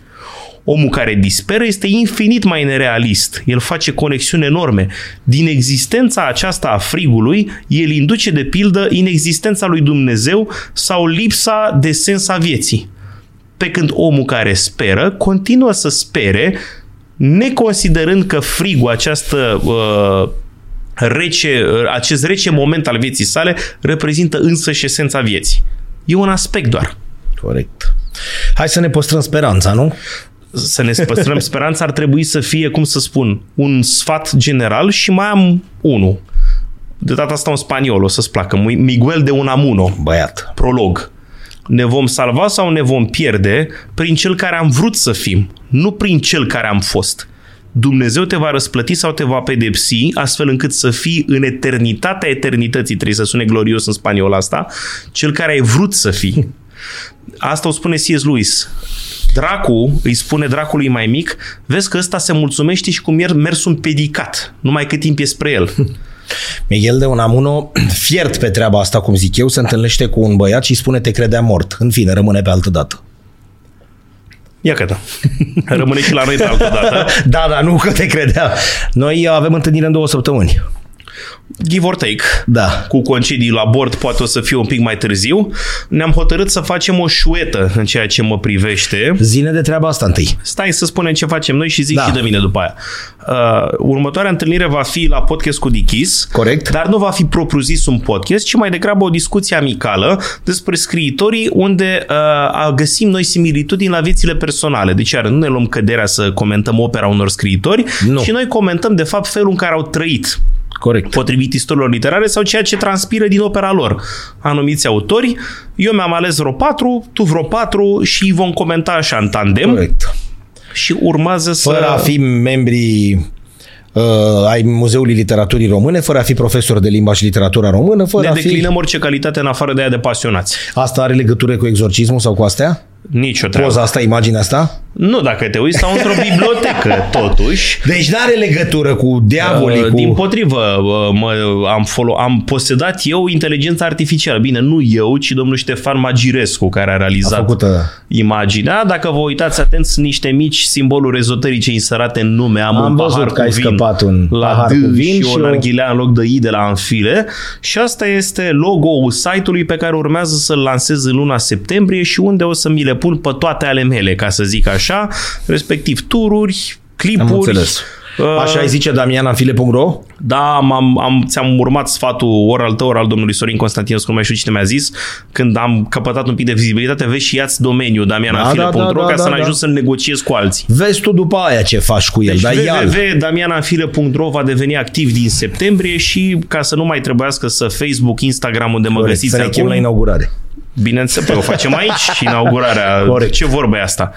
Speaker 2: Omul care disperă este infinit mai nerealist. El face conexiuni enorme. Din existența aceasta a frigului, el induce de pildă inexistența lui Dumnezeu sau lipsa de sens a vieții. Pe când omul care speră continuă să spere, neconsiderând că frigul, această uh, rece, acest rece moment al vieții sale reprezintă însă și esența vieții. E un aspect doar.
Speaker 1: Corect. Hai să ne păstrăm speranța, nu?
Speaker 2: Să ne păstrăm speranța ar trebui să fie, cum să spun, un sfat general și mai am unul. De data asta un spaniol, o să-ți placă. Miguel de Unamuno.
Speaker 1: Băiat.
Speaker 2: Prolog. Ne vom salva sau ne vom pierde prin cel care am vrut să fim, nu prin cel care am fost. Dumnezeu te va răsplăti sau te va pedepsi astfel încât să fii în eternitatea eternității, trebuie să sune glorios în spaniol asta, cel care ai vrut să fii. Asta o spune C.S. Lewis. Dracu îi spune dracului mai mic, vezi că ăsta se mulțumește și cum mers un pedicat, numai cât timp e spre el.
Speaker 1: Miguel de Unamuno, fiert pe treaba asta, cum zic eu, se întâlnește cu un băiat și îi spune te credea mort. În fine, rămâne pe altă dată.
Speaker 2: Ia că da. Rămâne și la noi pe altă dată.
Speaker 1: da, da, nu că te credea. Noi avem întâlnire în două săptămâni.
Speaker 2: Give or take.
Speaker 1: Da.
Speaker 2: Cu concedii la bord poate o să fie un pic mai târziu. Ne-am hotărât să facem o șuetă în ceea ce mă privește.
Speaker 1: Zine de treaba asta întâi.
Speaker 2: Stai să spunem ce facem noi și zic
Speaker 1: Da.
Speaker 2: și de mine după aia. Uh, următoarea întâlnire va fi la podcast cu Dichis.
Speaker 1: Corect.
Speaker 2: Dar nu va fi propriu-zis un podcast, ci mai degrabă o discuție amicală despre scriitorii unde uh, găsim noi similitudini la viețile personale. Deci, iar nu ne luăm căderea să comentăm opera unor scriitori,
Speaker 1: Nu.
Speaker 2: ci noi comentăm, de fapt, felul în care au trăit
Speaker 1: Corect.
Speaker 2: potrivit istoriilor literare sau ceea ce transpiră din opera lor. Anumiți autori, eu mi-am ales vreo patru, tu vreo patru și vom comenta așa în tandem
Speaker 1: Corect.
Speaker 2: și urmează să...
Speaker 1: Fără a fi membri uh, ai Muzeului Literaturii Române, fără a fi profesor de limba și literatura română, fără
Speaker 2: ne
Speaker 1: a fi...
Speaker 2: declinăm orice calitate în afară de aia de pasionați.
Speaker 1: Asta are legătură cu exorcismul sau cu astea?
Speaker 2: Nici o treabă.
Speaker 1: Poza asta, imaginea asta?
Speaker 2: Nu, dacă te uiți, stau într-o bibliotecă, totuși.
Speaker 1: Deci nu are legătură cu diavolii,
Speaker 2: Uh,
Speaker 1: cu...
Speaker 2: Din potrivă, uh, mă, am, folo- am posedat eu inteligența artificială. Bine, nu eu, ci domnul Ștefan Magirescu, care a
Speaker 1: a
Speaker 2: realizat
Speaker 1: făcut, uh,
Speaker 2: imaginea. Dacă vă uitați atent, sunt niște mici simboluri ezoterice inserate în nume. Am,
Speaker 1: Am
Speaker 2: un
Speaker 1: văzut
Speaker 2: pahar
Speaker 1: că ai
Speaker 2: cu vin
Speaker 1: scăpat un
Speaker 2: la
Speaker 1: pahar
Speaker 2: D
Speaker 1: cu vin
Speaker 2: și,
Speaker 1: și
Speaker 2: o
Speaker 1: o-
Speaker 2: narghilea în loc de I de la Anfile. Și asta este logo-ul site-ului pe care urmează să-l lansez în luna septembrie și unde o să mi le pun pe toate ale mele, ca să zic așa, respectiv tururi, clipuri.
Speaker 1: Am înțeles.
Speaker 2: uh,
Speaker 1: Așa îi zice damiananfile.ro?
Speaker 2: da, am, am, ți-am urmat sfatul ori al tău, ori al domnului Sorin Constantinescu, nu mai știu cine mi-a zis, când am căpătat un pic de vizibilitate, vezi și ia-ți domeniul damiananfile.ro
Speaker 1: Da, da, da,
Speaker 2: ca
Speaker 1: da,
Speaker 2: să
Speaker 1: da,
Speaker 2: n-ajungi
Speaker 1: da.
Speaker 2: să negociezi cu alții.
Speaker 1: Vezi tu după aia ce faci cu el,
Speaker 2: Deci
Speaker 1: dar ia
Speaker 2: www.damiananfile.ro va deveni activ din septembrie și ca să nu mai trebuiască să Facebook, Instagram unde mă găsiți
Speaker 1: să ne chem
Speaker 2: acum,
Speaker 1: la inaugurare.
Speaker 2: Bineînțeles, păi o facem aici și inaugurarea.
Speaker 1: Corect.
Speaker 2: Ce vorbe e asta?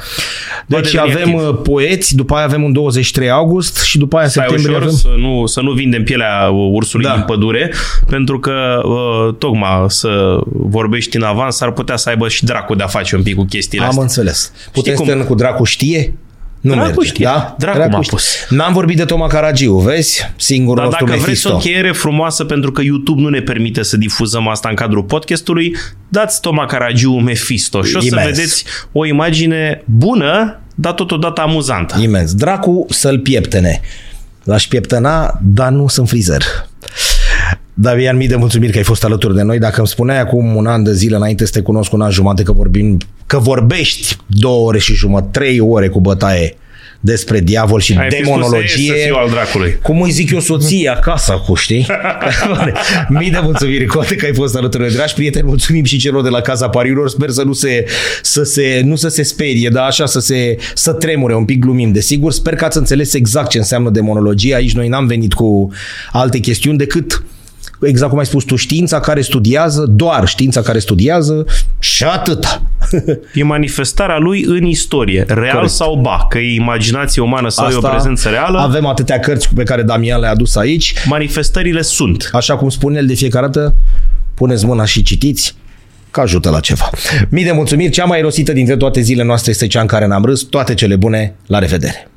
Speaker 2: Va
Speaker 1: Deci
Speaker 2: deveni
Speaker 1: avem
Speaker 2: activ.
Speaker 1: uh, poeți, după aia avem un 23 august și după aia
Speaker 2: Stai
Speaker 1: septembrie
Speaker 2: ușor
Speaker 1: avem...
Speaker 2: să nu, să nu vindem pielea ursului
Speaker 1: Da.
Speaker 2: din pădure, pentru că uh, tocmai să vorbești în avans ar putea să aibă și dracu de a face un pic cu chestiile
Speaker 1: Am
Speaker 2: astea.
Speaker 1: înțeles. Putem
Speaker 2: cum?
Speaker 1: să cu dracu știe? Nu
Speaker 2: Dracu
Speaker 1: merge,
Speaker 2: știe.
Speaker 1: da?
Speaker 2: Dracu m-a
Speaker 1: știe.
Speaker 2: pus.
Speaker 1: N-am vorbit de Toma Caragiu, vezi? Singurul
Speaker 2: Dar
Speaker 1: nostru
Speaker 2: dacă vreți o
Speaker 1: Mephisto.
Speaker 2: încheiere frumoasă, pentru că YouTube nu ne permite să difuzăm asta în cadrul podcastului, dați Toma Caragiu Mephisto și o să
Speaker 1: Imens.
Speaker 2: vedeți o imagine bună, dar totodată amuzantă.
Speaker 1: Imens. Dracu să-l pieptene. L-aș pieptăna, dar nu sunt frizer. Davian, mii de mulțumiri că ai fost alături de noi. Dacă îmi spuneai acum un an de zile înainte să te cunosc un an jumate că vorbim, că vorbești două ore și jumătate, trei ore cu bătaie despre diavol și
Speaker 2: Ai fi spus,
Speaker 1: demonologie.
Speaker 2: "E, să fiu al dracului."
Speaker 1: Cum îi zic eu soție acasă cu, știi? Mii de mulțumiri, Coate, că ai fost alături de noi. Dragi prieteni, mulțumim și celor de la Casa Pariurilor. Sper să nu se, să se, nu să se sperie, dar așa să se să tremure, un pic glumim, desigur. Sper că ați înțeles exact ce înseamnă demonologie. Aici noi n-am venit cu alte chestiuni decât exact cum ai spus tu, știința care studiază, doar știința care studiază și atât.
Speaker 2: E manifestarea lui în istorie, real
Speaker 1: Corect.
Speaker 2: sau ba, că e imaginație umană sau e o prezență reală,
Speaker 1: Avem atâtea cărți pe care Damian le-a adus aici.
Speaker 2: manifestările sunt.
Speaker 1: Așa cum spune el de fiecare dată, puneți mâna și citiți, că ajută la ceva. Mii de mulțumiri, cea mai rosită dintre toate zilele noastre este cea în care n-am râs. Toate cele bune, la revedere!